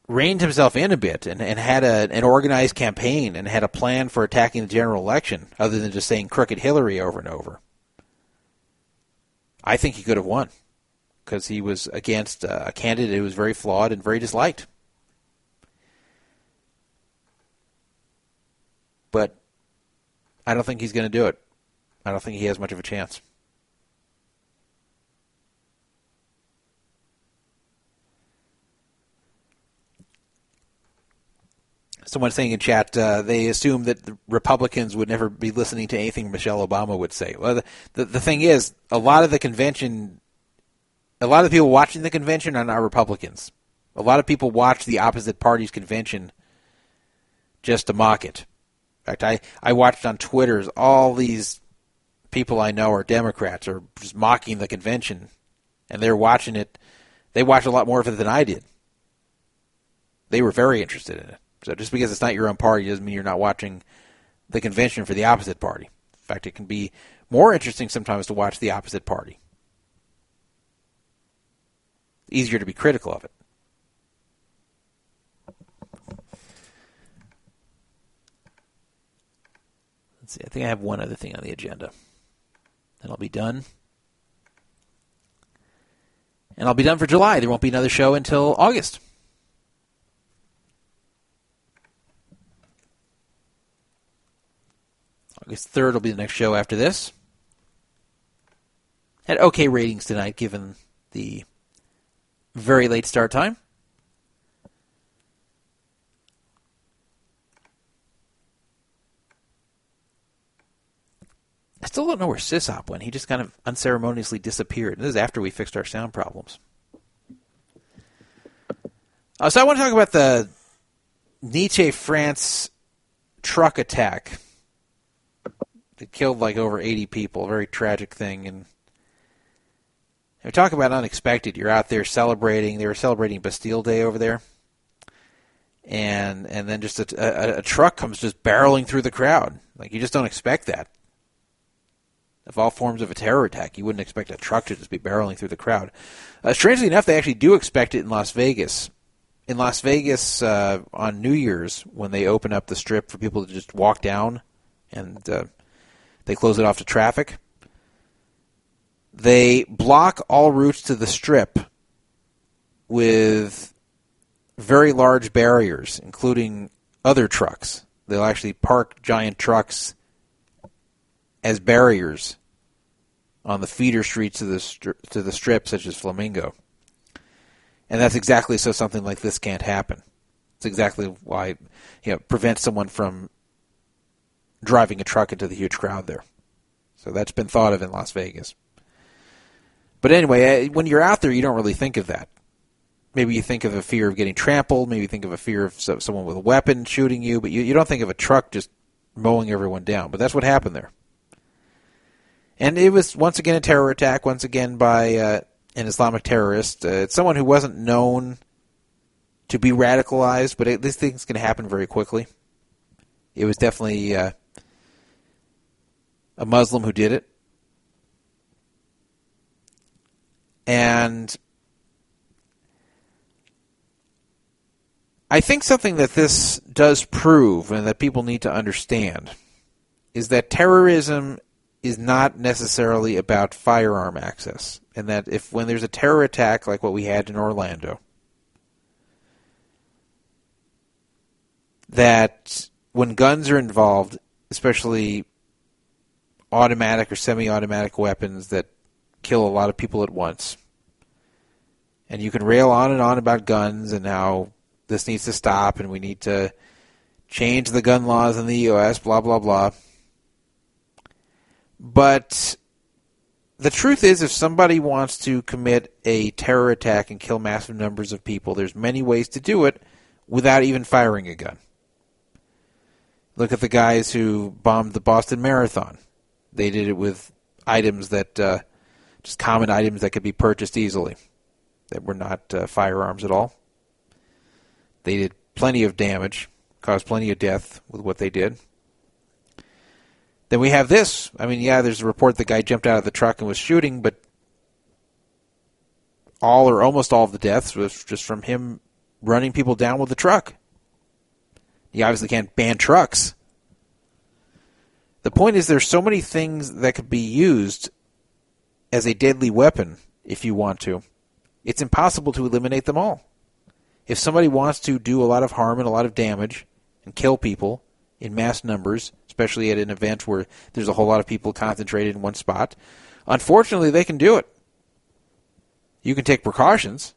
reined himself in a bit and, and had a, an organized campaign and had a plan for attacking the general election, other than just saying crooked Hillary over and over, I think he could have won because he was against uh, a candidate who was very flawed and very disliked. But I don't think he's going to do it. I don't think he has much of a chance. Someone saying in chat uh, they assume that the Republicans would never be listening to anything Michelle Obama would say. Well, the, the, the thing is, a lot of the convention, a lot of the people watching the convention are not Republicans. A lot of people watch the opposite party's convention just to mock it. In fact, I, I watched on Twitter all these people I know are Democrats are just mocking the convention, and they're watching it. They watch a lot more of it than I did. They were very interested in it. So just because it's not your own party doesn't mean you're not watching the convention for the opposite party. In fact, it can be more interesting sometimes to watch the opposite party. Easier to be critical of it. Let's see. I think I have one other thing on the agenda. Then I'll be done. And I'll be done for July. There won't be another show until August. August 3rd will be the next show after this. Had okay ratings tonight given the very late start time. I still don't know where Sysop went. He just kind of unceremoniously disappeared. This is after we fixed our sound problems. Uh, so I want to talk about the Nice, France truck attack that killed like over 80 people. A very tragic thing. And we talk about unexpected. You're out there celebrating. They were celebrating Bastille Day over there. And and then just a, a, a truck comes just barreling through the crowd. Like you just don't expect that of all forms of a terror attack. You wouldn't expect a truck to just be barreling through the crowd. Uh, strangely enough, they actually do expect it in Las Vegas. In Las Vegas uh, on New Year's, when they open up the strip for people to just walk down and uh, they close it off to traffic, they block all routes to the strip with very large barriers, including other trucks. They'll actually park giant trucks as barriers on the feeder streets to the stri- to the strip, such as Flamingo. And that's exactly so something like this can't happen. It's exactly why you know prevent someone from driving a truck into the huge crowd there. So that's been thought of in Las Vegas. But anyway, uh, when you're out there, you don't really think of that. Maybe you think of a fear of getting trampled. Maybe you think of a fear of someone with a weapon shooting you. But you, you don't think of a truck just mowing everyone down. But that's what happened there. And it was once again a terror attack, once again by uh, an Islamic terrorist. Uh, it's someone who wasn't known to be radicalized, but it, these things can happen very quickly. It was definitely uh, a Muslim who did it. And I think something that this does prove and that people need to understand is that terrorism is not necessarily about firearm access. And that if when there's a terror attack like what we had in Orlando, that when guns are involved, especially automatic or semi automatic weapons that kill a lot of people at once, and you can rail on and on about guns and how this needs to stop and we need to change the gun laws in the U.S., blah, blah, blah. But the truth is, if somebody wants to commit a terror attack and kill massive numbers of people, there's many ways to do it without even firing a gun. Look at the guys who bombed the Boston Marathon. They did it with items that, uh, just common items that could be purchased easily, that were not uh, firearms at all. They did plenty of damage, caused plenty of death with what they did. Then we have this. I mean, yeah, there's a report the guy jumped out of the truck and was shooting, but all or almost all of the deaths was just from him running people down with the truck. You obviously can't ban trucks. The point is, there's so many things that could be used as a deadly weapon if you want to. It's impossible to eliminate them all. If somebody wants to do a lot of harm and a lot of damage and kill people in mass numbers, especially at an event where there's a whole lot of people concentrated in one spot. Unfortunately, they can do it. You can take precautions,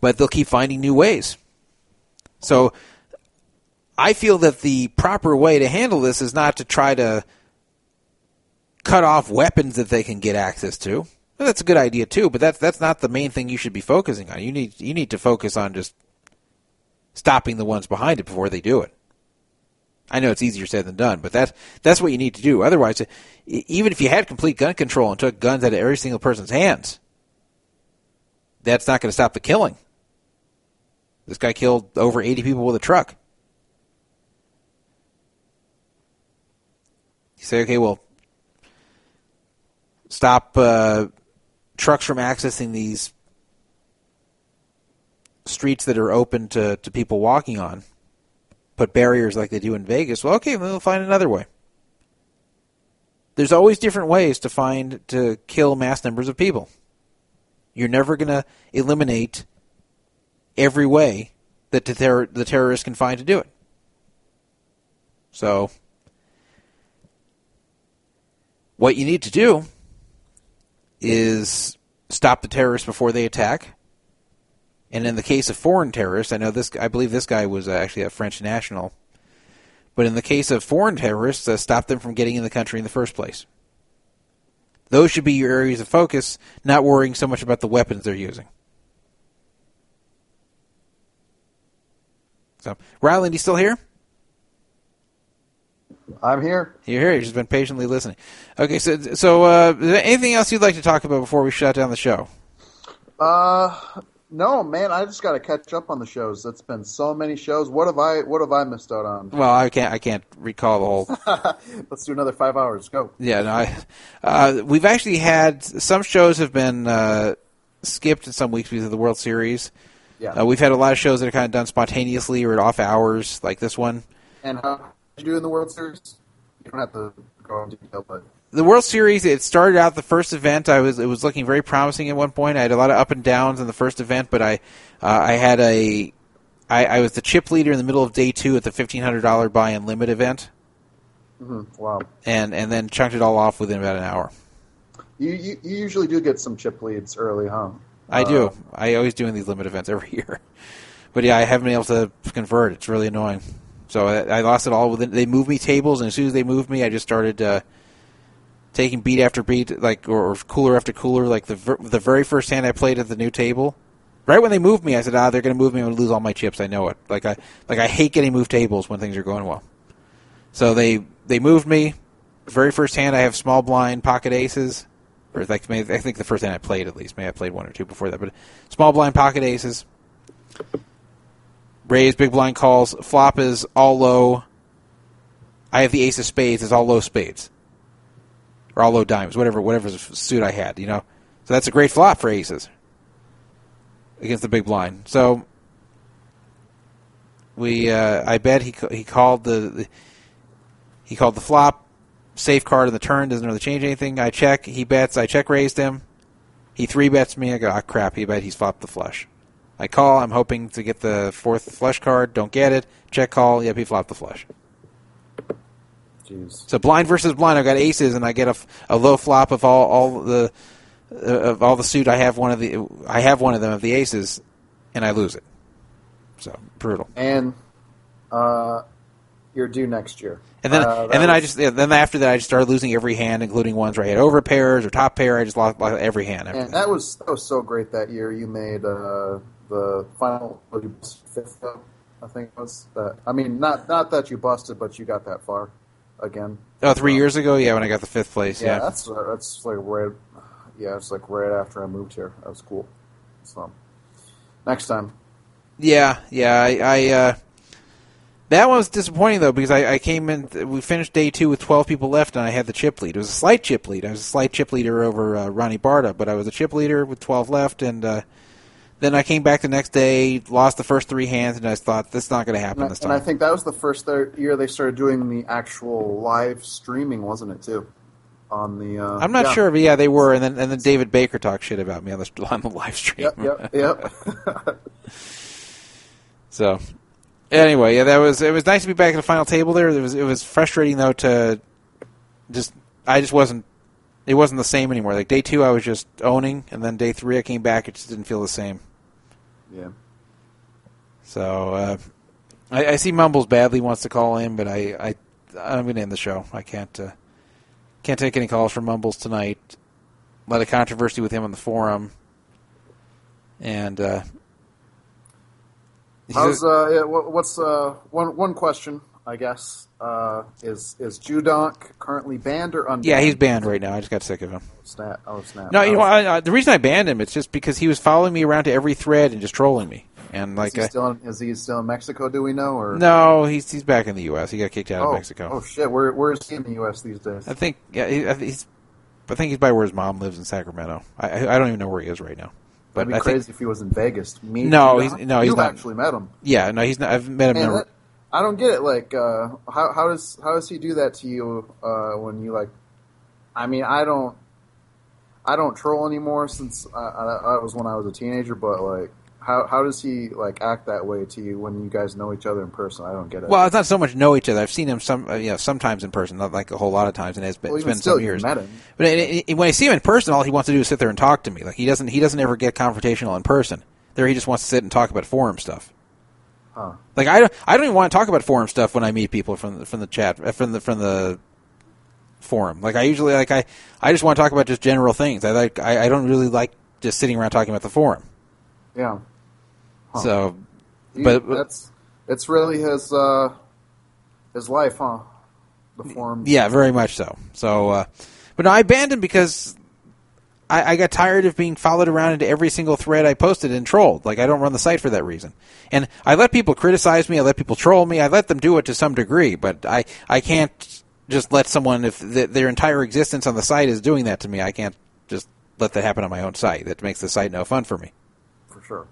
but they'll keep finding new ways. So I feel that the proper way to handle this is not to try to cut off weapons that they can get access to. That's a good idea too, but that's that's not the main thing you should be focusing on. You need you need to focus on just stopping the ones behind it before they do it. I know it's easier said than done, but that's that's what you need to do. Otherwise, even if you had complete gun control and took guns out of every single person's hands, that's not going to stop the killing. This guy killed over 80 people with a truck. You say, okay, well, stop uh, trucks from accessing these streets that are open to, to people walking on. Put barriers like they do in Vegas. Well, okay, we'll find another way. There's always different ways to find to kill mass numbers of people. You're never going to eliminate every way that the, terror, the terrorists can find to do it. So, what you need to do is stop the terrorists before they attack. And in the case of foreign terrorists, I know this. I believe this guy was uh, actually a French national. But in the case of foreign terrorists, uh, stop them from getting in the country in the first place. Those should be your areas of focus, not worrying so much about the weapons they're using. So, Ryland, you still here? I'm here. You're here. You've just been patiently listening. Okay, so so uh, is there anything else you'd like to talk about before we shut down the show? Uh, no, man. I just got to catch up on the shows. That's been so many shows. What have I What have I missed out on? Well, I can't I can't recall the whole. Let's do another five hours. Go. Yeah, no, I, uh, we've actually had some shows have been uh, skipped in some weeks because of the World Series. Yeah. Uh, we've had a lot of shows that are kind of done spontaneously or at off hours, like this one. And how did you do in the World Series? You don't have to go into detail, but The World Series, it started out the first event. I was it was looking very promising at one point. I had a lot of up and downs in the first event, but I uh, I had a I, I was the chip leader in the middle of day two at the fifteen hundred dollar buy and limit event, mhm, wow. and and then chunked it all off within about an hour. You, you you usually do get some chip leads early, huh? I do. Uh, I always do in these limit events every year. But yeah, I haven't been able to convert. It's really annoying. So I, I lost it all. Within they moved me tables, and as soon as they moved me, I just started uh, taking beat after beat, like or, or cooler after cooler. Like the ver- the very first hand I played at the new table, right when they moved me, I said, "Ah, they're going to move me. I'm going to lose all my chips. I know it." Like I like I hate getting moved tables when things are going well. So they they moved me. Very first hand, I have small blind pocket aces, or like I think the first hand I played at least. Maybe I played one or two before that, but small blind pocket aces. Raise big blind calls. Flop is all low. I have the ace of spades. It's all low spades, or all low dimes, whatever whatever suit I had. You know, so that's a great flop for aces against the big blind. So we, uh, I bet he he called the, the he called the flop, safe card in the turn. Doesn't really change anything. I check. He bets. I check raised him. He three bets me. I go, ah, crap. He bet he's flopped the flush. I call. I'm hoping to get the fourth flush card. Don't get it. Check call. Yep, he flopped the flush. Jeez. So blind versus blind. I've got aces, and I get a, a low flop of all all the uh, of all the suit. I have one of the I have one of them of the aces, and I lose it. So brutal. And uh, you're due next year. And then Uh, and then I just yeah, then after that I just started losing every hand, including ones where I had over pairs or top pair. I just lost, lost every hand. And that was that was so great that year. You made uh, the final what, you busted fifth, I think it was. That I mean, not not that you busted, but you got that far again. Oh, three years ago, yeah, when I got the fifth place, Yeah, yeah. that's that's like right. Yeah, it's like right after I moved here. That was cool. So next time, Yeah, yeah. I, I uh, that one was disappointing though because I, I came in. We finished day two with twelve people left, and I had the chip lead. It was a slight chip lead. I was a slight chip leader over uh, Ronnie Bardah, but I was a chip leader with twelve left, and uh, then I came back the next day, lost the first three hands, and I thought this is not going to happen and I, this and time. I think that was the first year they started doing the actual live streaming, wasn't it? Too on the. Uh, I'm not yeah. sure, but yeah, they were, and then and then David Baker talked shit about me on the on the live stream. Yep, yep, yep. So, Anyway, yeah, that was it. Was nice to be back at the final table. There, it was it was frustrating though to just I just wasn't it wasn't the same anymore. Like day two, I was just owning, and then day three, I came back. It just didn't feel the same. Yeah. So uh, I, I see Mumbles badly wants to call in, but I, I I'm going to end the show. I can't uh, can't take any calls from Mumbles tonight. A lot of controversy with him on the forum, and uh, How's uh? yeah, what- What's uh? One one question, I guess. Uh, is is Judonk currently banned or unbanned? yeah, he's banned right now. I just got sick of him. Snap! Oh snap! No, you know, Oh. I, I, the reason I banned him it's just because he was following me around to every thread and just trolling me. And like, is, he I, still in, is he still in Mexico? Do we know or no, he's he's back in the U.S. He got kicked out oh, of Mexico. Oh shit! Where where is he in the U.S. these days? I think yeah, he, he's. I think he's by where his mom lives in Sacramento. I I don't even know where he is right now. But That'd be I crazy think if he was in Vegas. Me, No, he's- no, he's You've not. actually met him. yeah, no, he's not. I've met him. Man, never, that- I don't get it. Like, uh, how how does how does he do that to you uh, when you like? I mean, I don't, I don't troll anymore since I, I, that was when I was a teenager. But like, how how does he like act that way to you when you guys know each other in person? I don't get it. well, it's not so much know each other. I've seen him some, uh, you know, sometimes in person, not like a whole lot of times, and it's been, Well, it's been still, some years. met him. But it, it, when I see him in person, all he wants to do is sit there and talk to me. Like he doesn't, he doesn't ever get confrontational in person. There, he just wants to sit and talk about forum stuff. Huh. Like I don't, I don't even want to talk about forum stuff when I meet people from the, from the chat uh, from the from the forum. Like I usually like I, I just want to talk about just general things. I like I, I don't really like just sitting around talking about the forum. Yeah. Huh. So, He- but, but that's it's really his uh, his life, huh? The forum. yeah, very much so. So, uh, but no, I banned him because I, I got tired of being followed around into every single thread I posted and trolled. Like I don't run the site for that reason. And I let people criticize me. I let people troll me. I let them do it to some degree. But I I can't just let someone if th- their entire existence on the site is doing that to me. I can't just let that happen on my own site. That makes the site no fun for me. for sure.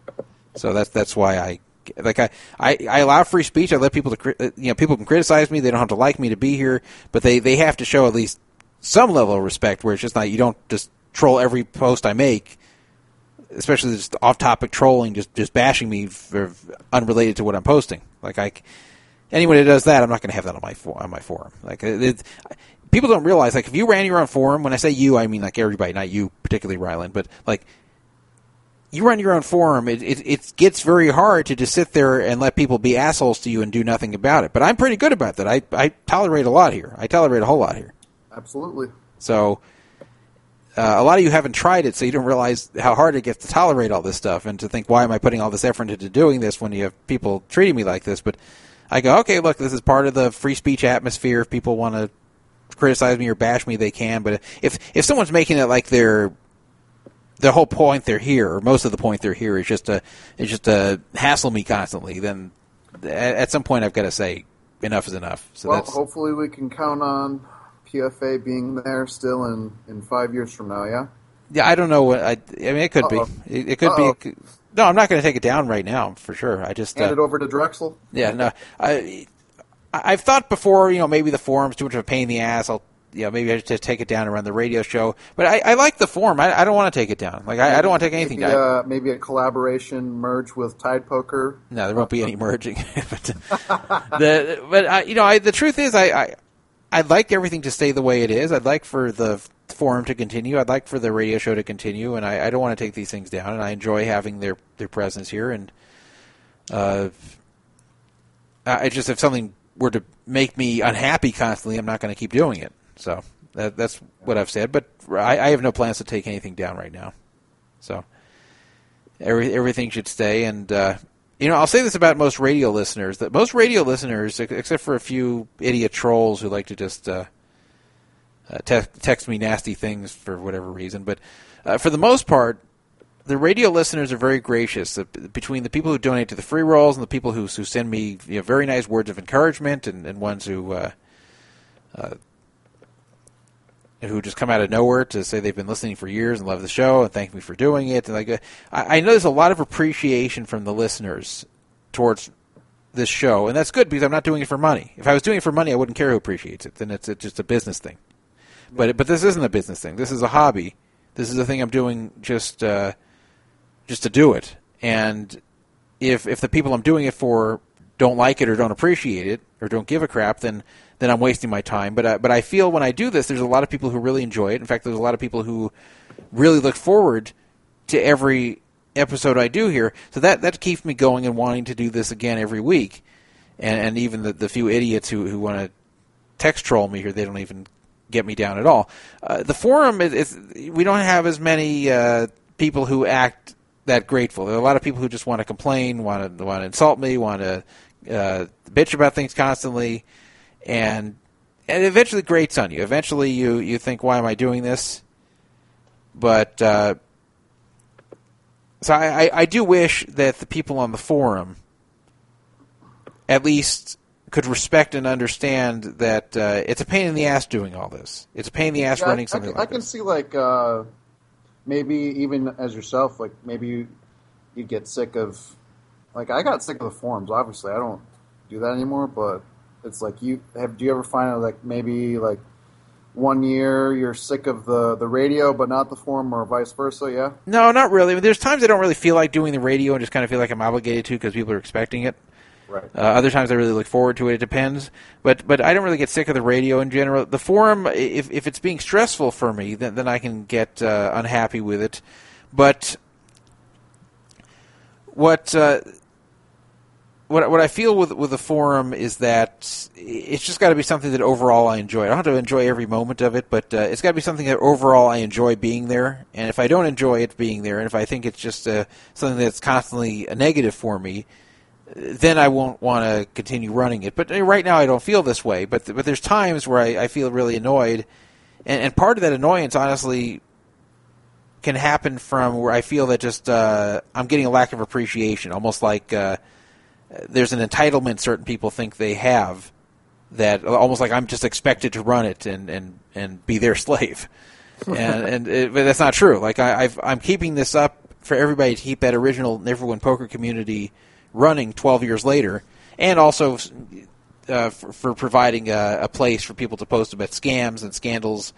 So that's that's why I like I, I, I allow free speech. I let people to uh, you know people can criticize me. They don't have to like me to be here, but they they have to show at least some level of respect. Where it's just not you don't just troll every post I make, especially just off topic trolling, just just bashing me for unrelated to what I'm posting. Like I, anyone who does that, I'm not going to have that on my on my forum. Like it, it, people don't realize like if you ran your own forum, when I say you, I mean like everybody, not you particularly, Ryland, but like you run your own forum, it, it it gets very hard to just sit there and let people be assholes to you and do nothing about it. But I'm pretty good about that. I I tolerate a lot here. I tolerate a whole lot here. Absolutely. So uh, a lot of you haven't tried it, so you don't realize how hard it gets to tolerate all this stuff and to think, why am I putting all this effort into doing this when you have people treating me like this? But I go, okay, look, this is part of the free speech atmosphere. If people want to criticize me or bash me, they can. But if if someone's making it like they're the whole point they're here, or most of the point they're here, is just to is just to hassle me constantly, then at, at some point I've got to say enough is enough. So well, hopefully we can count on PFA being there still in, in five years from now. Yeah. Yeah, I don't know what I. I mean, it could Uh-oh. be. It, it could Uh-oh. be. No, I'm not going to take it down right now for sure. I just. Hand Uh, it over to Drexel. yeah, no. I, I've thought before. You know, maybe the forum's too much of a pain in the ass. I'll. You know, maybe I just take it down and run the radio show. But I, I like the forum. I, I don't want to take it down. Like I, I don't want to take anything maybe, down. Uh, maybe a collaboration merge with Tide Poker. No, there won't be any merging. but the but I, you know, I, the truth is, I, I I'd like everything to stay the way it is. I'd like for the forum to continue. I'd like for the radio show to continue, and I, I don't want to take these things down. And I enjoy having their their presence here. And uh, I just if something were to make me unhappy constantly, I'm not going to keep doing it. So that, that's what I've said. But I, I have no plans to take anything down right now. So every, everything should stay. And uh, you know, I'll say this about most radio listeners: that most radio listeners, except for a few idiot trolls who like to just uh, uh, te- text me nasty things for whatever reason, but uh, for the most part, the radio listeners are very gracious. Uh, between the people who donate to the free rolls and the people who who send me you know, very nice words of encouragement, and, and ones who. Who just come out of nowhere to say they've been listening for years and love the show and thank me for doing it. And like, uh, I, I know there's a lot of appreciation from the listeners towards this show, and that's good because I'm not doing it for money. If I was doing it for money, I wouldn't care who appreciates it. Then it's, it's just a business thing. But but this isn't a business thing. This is a hobby. This is a thing I'm doing just uh, just to do it. And if if the people I'm doing it for don't like it or don't appreciate it or don't give a crap, then then I'm wasting my time. But uh, but I feel when I do this, there's a lot of people who really enjoy it. In fact, there's a lot of people who really look forward to every episode I do here. So that that keeps me going and wanting to do this again every week. And, and even the, the few idiots who, who want to text troll me here, they don't even get me down at all. Uh, the forum is, is we don't have as many uh, people who act that grateful. There are a lot of people who just want to complain, want to want to insult me, want to uh, bitch about things constantly, and and it eventually grates on you. Eventually, you you think, why am I doing this? But uh, so I, I, I do wish that the people on the forum at least could respect and understand that uh, it's a pain in the ass doing all this. It's a pain in the ass Yeah, running I, something I, like I can this. see like uh, maybe even as yourself, like maybe you you get sick of like I got sick of the forums. Obviously, I don't do that anymore. But it's like you have. Do you ever find out like maybe like one year you're sick of the the radio, but not the forum, or vice versa? Yeah. No, not really. I mean, there's times I don't really feel like doing the radio and just kind of feel like I'm obligated to because people are expecting it. Right. Uh, other times I really look forward to it. It depends, but but I don't really get sick of the radio in general. The forum, if if it's being stressful for me, then then I can get uh, unhappy with it. But what uh, what what I feel with with the forum is that it's just got to be something that overall I enjoy. I don't have to enjoy every moment of it, but uh, it's got to be something that overall I enjoy being there. And if I don't enjoy it being there, and if I think it's just uh, something that's constantly a negative for me, then I won't want to continue running it. But uh, right now I don't feel this way. But but there's times where I, I feel really annoyed, and, and part of that annoyance, honestly, can happen from where I feel that just uh, I'm getting a lack of appreciation, almost like uh, there's an entitlement certain people think they have that almost like I'm just expected to run it and and and be their slave, and and it, but that's not true. Like I, I've, I'm keeping this up for everybody to keep that original Neverwin poker community running 12 years later, and also uh, for, for providing a, a place for people to post about scams and scandals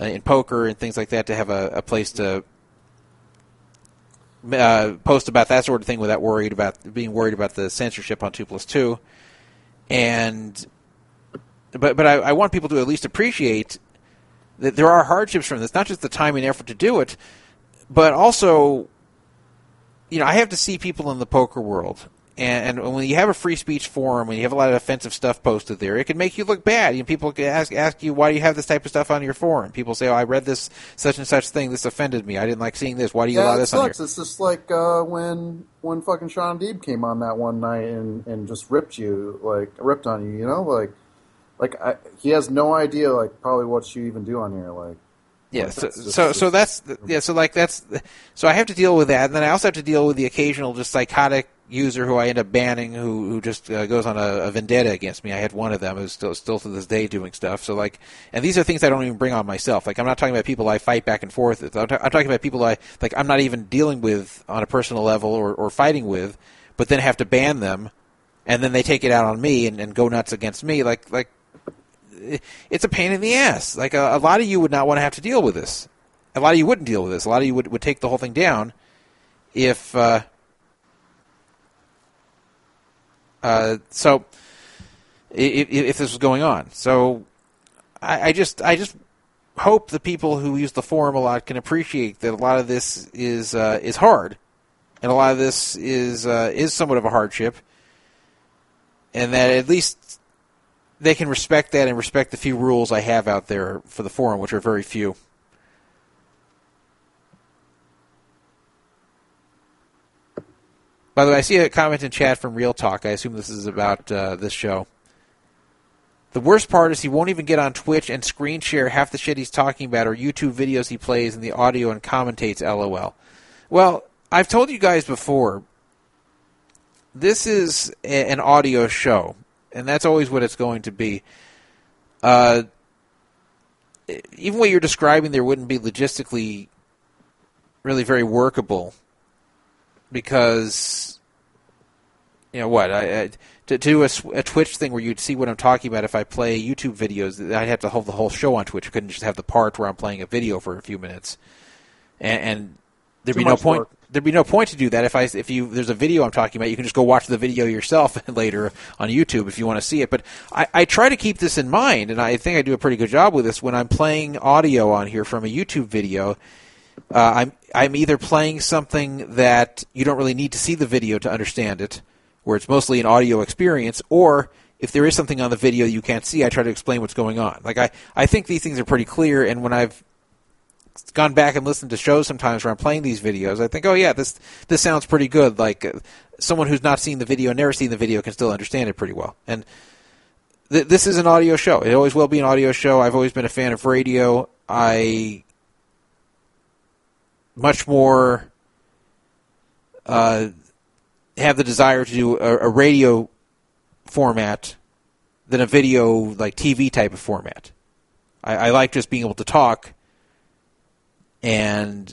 uh, in poker and things like that to have a, a place to uh, post about that sort of thing without worried about being worried about the censorship on two plus two, and but but I, I want people to at least appreciate that there are hardships from this, not just the time and effort to do it, but also, you know, I have to see people in the poker world. And, and when you have a free speech forum, when you have a lot of offensive stuff posted there, it can make you look bad. You know, people can ask ask you why do you have this type of stuff on your forum. People say, "Oh, I read this such and such thing. This offended me. I didn't like seeing this. Why do you yeah, allow this on here?" sucks. It's just like uh, when when fucking Shaun Deeb came on that one night and, and just ripped you like ripped on you. You know, like like I, he has no idea like probably what you even do on here. Like Yeah, so so so that's yeah, so like that's so I have to deal with that, and then I also have to deal with the occasional just psychotic user who I end up banning who who just uh, goes on a, a vendetta against me. I had one of them who's still still to this day doing stuff. So like, and these are things I don't even bring on myself. Like I'm not talking about people I fight back and forth with. I'm, ta- I'm talking about people I like. I'm not even dealing with on a personal level or or fighting with, but then have to ban them, and then they take it out on me and, and go nuts against me. Like like it's a pain in the ass. Like a, a lot of you would not want to have to deal with this. A lot of you wouldn't deal with this. A lot of you would, would take the whole thing down if. Uh, uh, so, if, if this was going on, so I, I just I just hope the people who use the forum a lot can appreciate that a lot of this is uh, is hard, and a lot of this is uh, is somewhat of a hardship, and that at least they can respect that and respect the few rules I have out there for the forum, which are very few. By the way, I see a comment in chat from Real Talk. I assume this is about uh, this show. The worst part is he won't even get on Twitch and screen share half the shit he's talking about or YouTube videos he plays and the audio and commentates. LOL. Well, I've told you guys before. This is a- an audio show, and that's always what it's going to be. Uh, even what you're describing there wouldn't be logistically really very workable because you know what I, I to, to do a, a Twitch thing where you'd see what I'm talking about if I play YouTube videos I'd have to hold the whole show on Twitch. I couldn't just have the part where I'm playing a video for a few minutes. And, and there'd Too be no point work. there'd be no point to do that if I if you there's a video I'm talking about you can just go watch the video yourself later on YouTube if you want to see it. But I, I try to keep this in mind and I think I do a pretty good job with this when I'm playing audio on here from a YouTube video uh, I'm I'm either playing something that you don't really need to see the video to understand it where it's mostly an audio experience or if there is something on the video you can't see I try to explain what's going on like I I think these things are pretty clear and when I've gone back and listened to shows sometimes where I'm playing these videos, I think, oh yeah, this this sounds pretty good. Like uh, someone who's not seen the video, never seen the video, can still understand it pretty well. And th- this is an audio show. It always will be an audio show. I've always been a fan of radio. I much more uh, have the desire to do a, a radio format than a video like TV type of format. I, I like just being able to talk and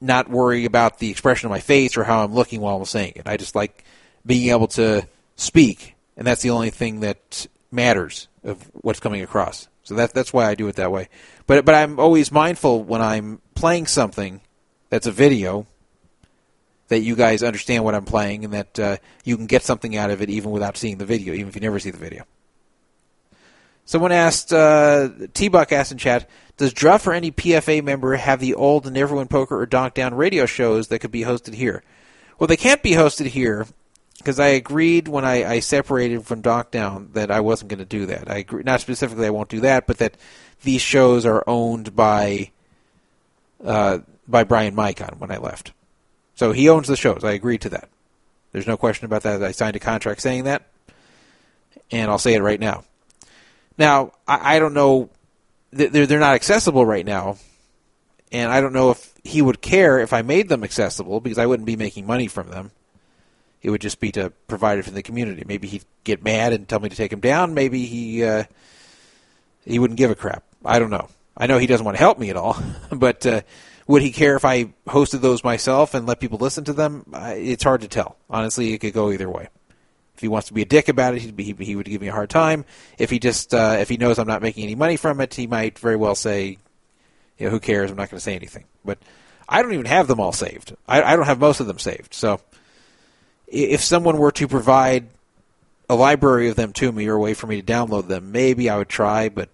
not worry about the expression of my face or how I'm looking while I'm saying it. I just like being able to speak, and that's the only thing that matters of what's coming across. So that that's why I do it that way. But but I'm always mindful when I'm playing something that's a video that you guys understand what I'm playing and that uh, you can get something out of it even without seeing the video, even if you never see the video. Someone asked, uh, T Buck asked in chat, does Druff or any PFA member have the old Neverwin Poker or Donk Down radio shows that could be hosted here? Well, they can't be hosted here because I agreed when I, I separated from Donk Down that I wasn't going to do that. I agree, not specifically I won't do that, but that these shows are owned by uh, by Brian Micon when I left. So he owns the shows. I agreed to that. There's no question about that. I signed a contract saying that, and I'll say it right now. Now, I, I don't know they're they're not accessible right now, and I don't know if he would care if I made them accessible because I wouldn't be making money from them. It would just be to provide it for the community. Maybe he'd get mad and tell me to take him down. Maybe he uh, he wouldn't give a crap. I don't know. I know he doesn't want to help me at all, but uh, would he care if I hosted those myself and let people listen to them? Uh, it's hard to tell. Honestly, it could go either way. If he wants to be a dick about it, he'd be, he, would give me a hard time. If he just uh, if he knows I'm not making any money from it, he might very well say, you know, who cares? I'm not going to say anything. But I don't even have them all saved. I, I don't have most of them saved. So if someone were to provide a library of them to me or a way for me to download them, maybe I would try. But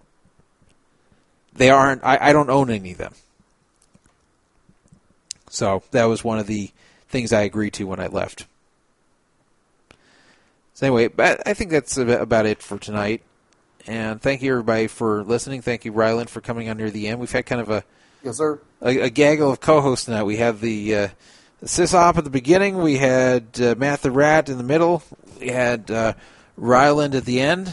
they aren't. I, I don't own any of them. So that was one of the things I agreed to when I left. So anyway, I think that's about it for tonight. And thank you everybody for listening. Thank you Ryland for coming on near the end. We've had kind of a yes sir a, a gaggle of co-hosts tonight. We had the, uh, Sysop at the beginning. We had uh, Matt the Rat in the middle. We had uh, Ryland at the end.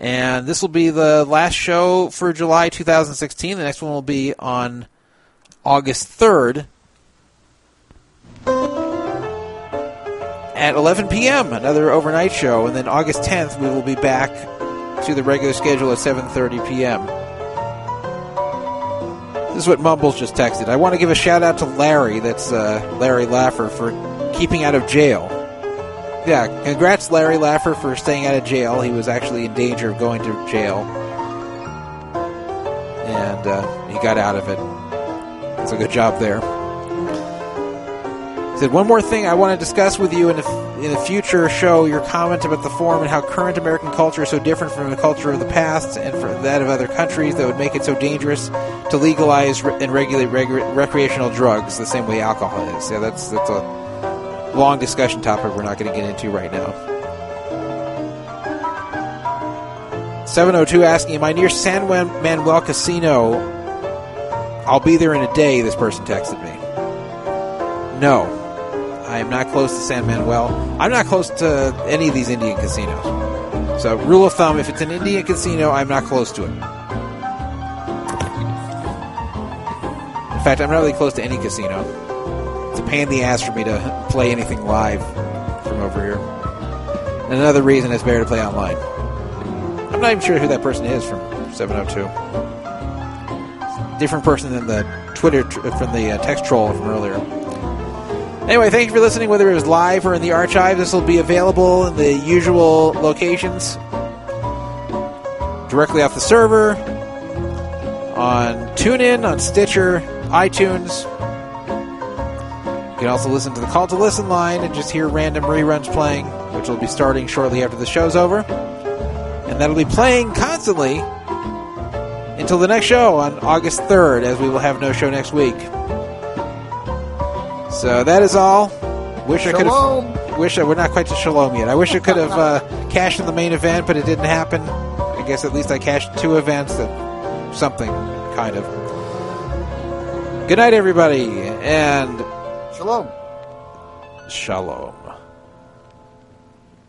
And this will be the last show for July 2016. The next one will be on August 3rd at 11 p.m. Another overnight show, and then August 10th we will be back to the regular schedule at 7:30 p.m. This is what Mumbles just texted. I want to give a shout out to Larry. That's uh, Larry Laffer for keeping out of jail. Yeah, congrats, Larry Laffer, for staying out of jail. He was actually in danger of going to jail, and uh, he got out of it. That's a good job there He said one more thing I want to discuss with you in a, in a future show. Your comment about the form and how current American culture is so different from the culture of the past and from that of other countries that would make it so dangerous to legalize and regulate reg- recreational drugs the same way alcohol is. Yeah, that's that's a long discussion topic we're not going to get into right now. 702 asking, Am I near San Manuel Casino? I'll be there in a day, this person texted me. No. I am not close to San Manuel. I'm not close to any of these Indian casinos. So, rule of thumb if it's an Indian casino, I'm not close to it. In fact, I'm not really close to any casino. A pain in the ass for me to play anything live from over here. And another reason it's better to play online. I'm not even sure who that person is from 702. Different person than the Twitter, from the uh, text troll from earlier. Anyway, thank you for listening, whether it was live or in the archive. This will be available in the usual locations directly off the server, on TuneIn, on Stitcher, iTunes. Can also listen to the Call to Listen line and just hear random reruns playing, which will be starting shortly after the show's over. And that'll be playing constantly until the next show on August 3rd, as we will have no show next week. So that is all. Wish I could have. Wish I, we're not quite to shalom yet. I wish I could have uh, cashed in the main event, but it didn't happen. I guess at least I cashed two events that something kind of. Good night, everybody, and Shalom. shalom.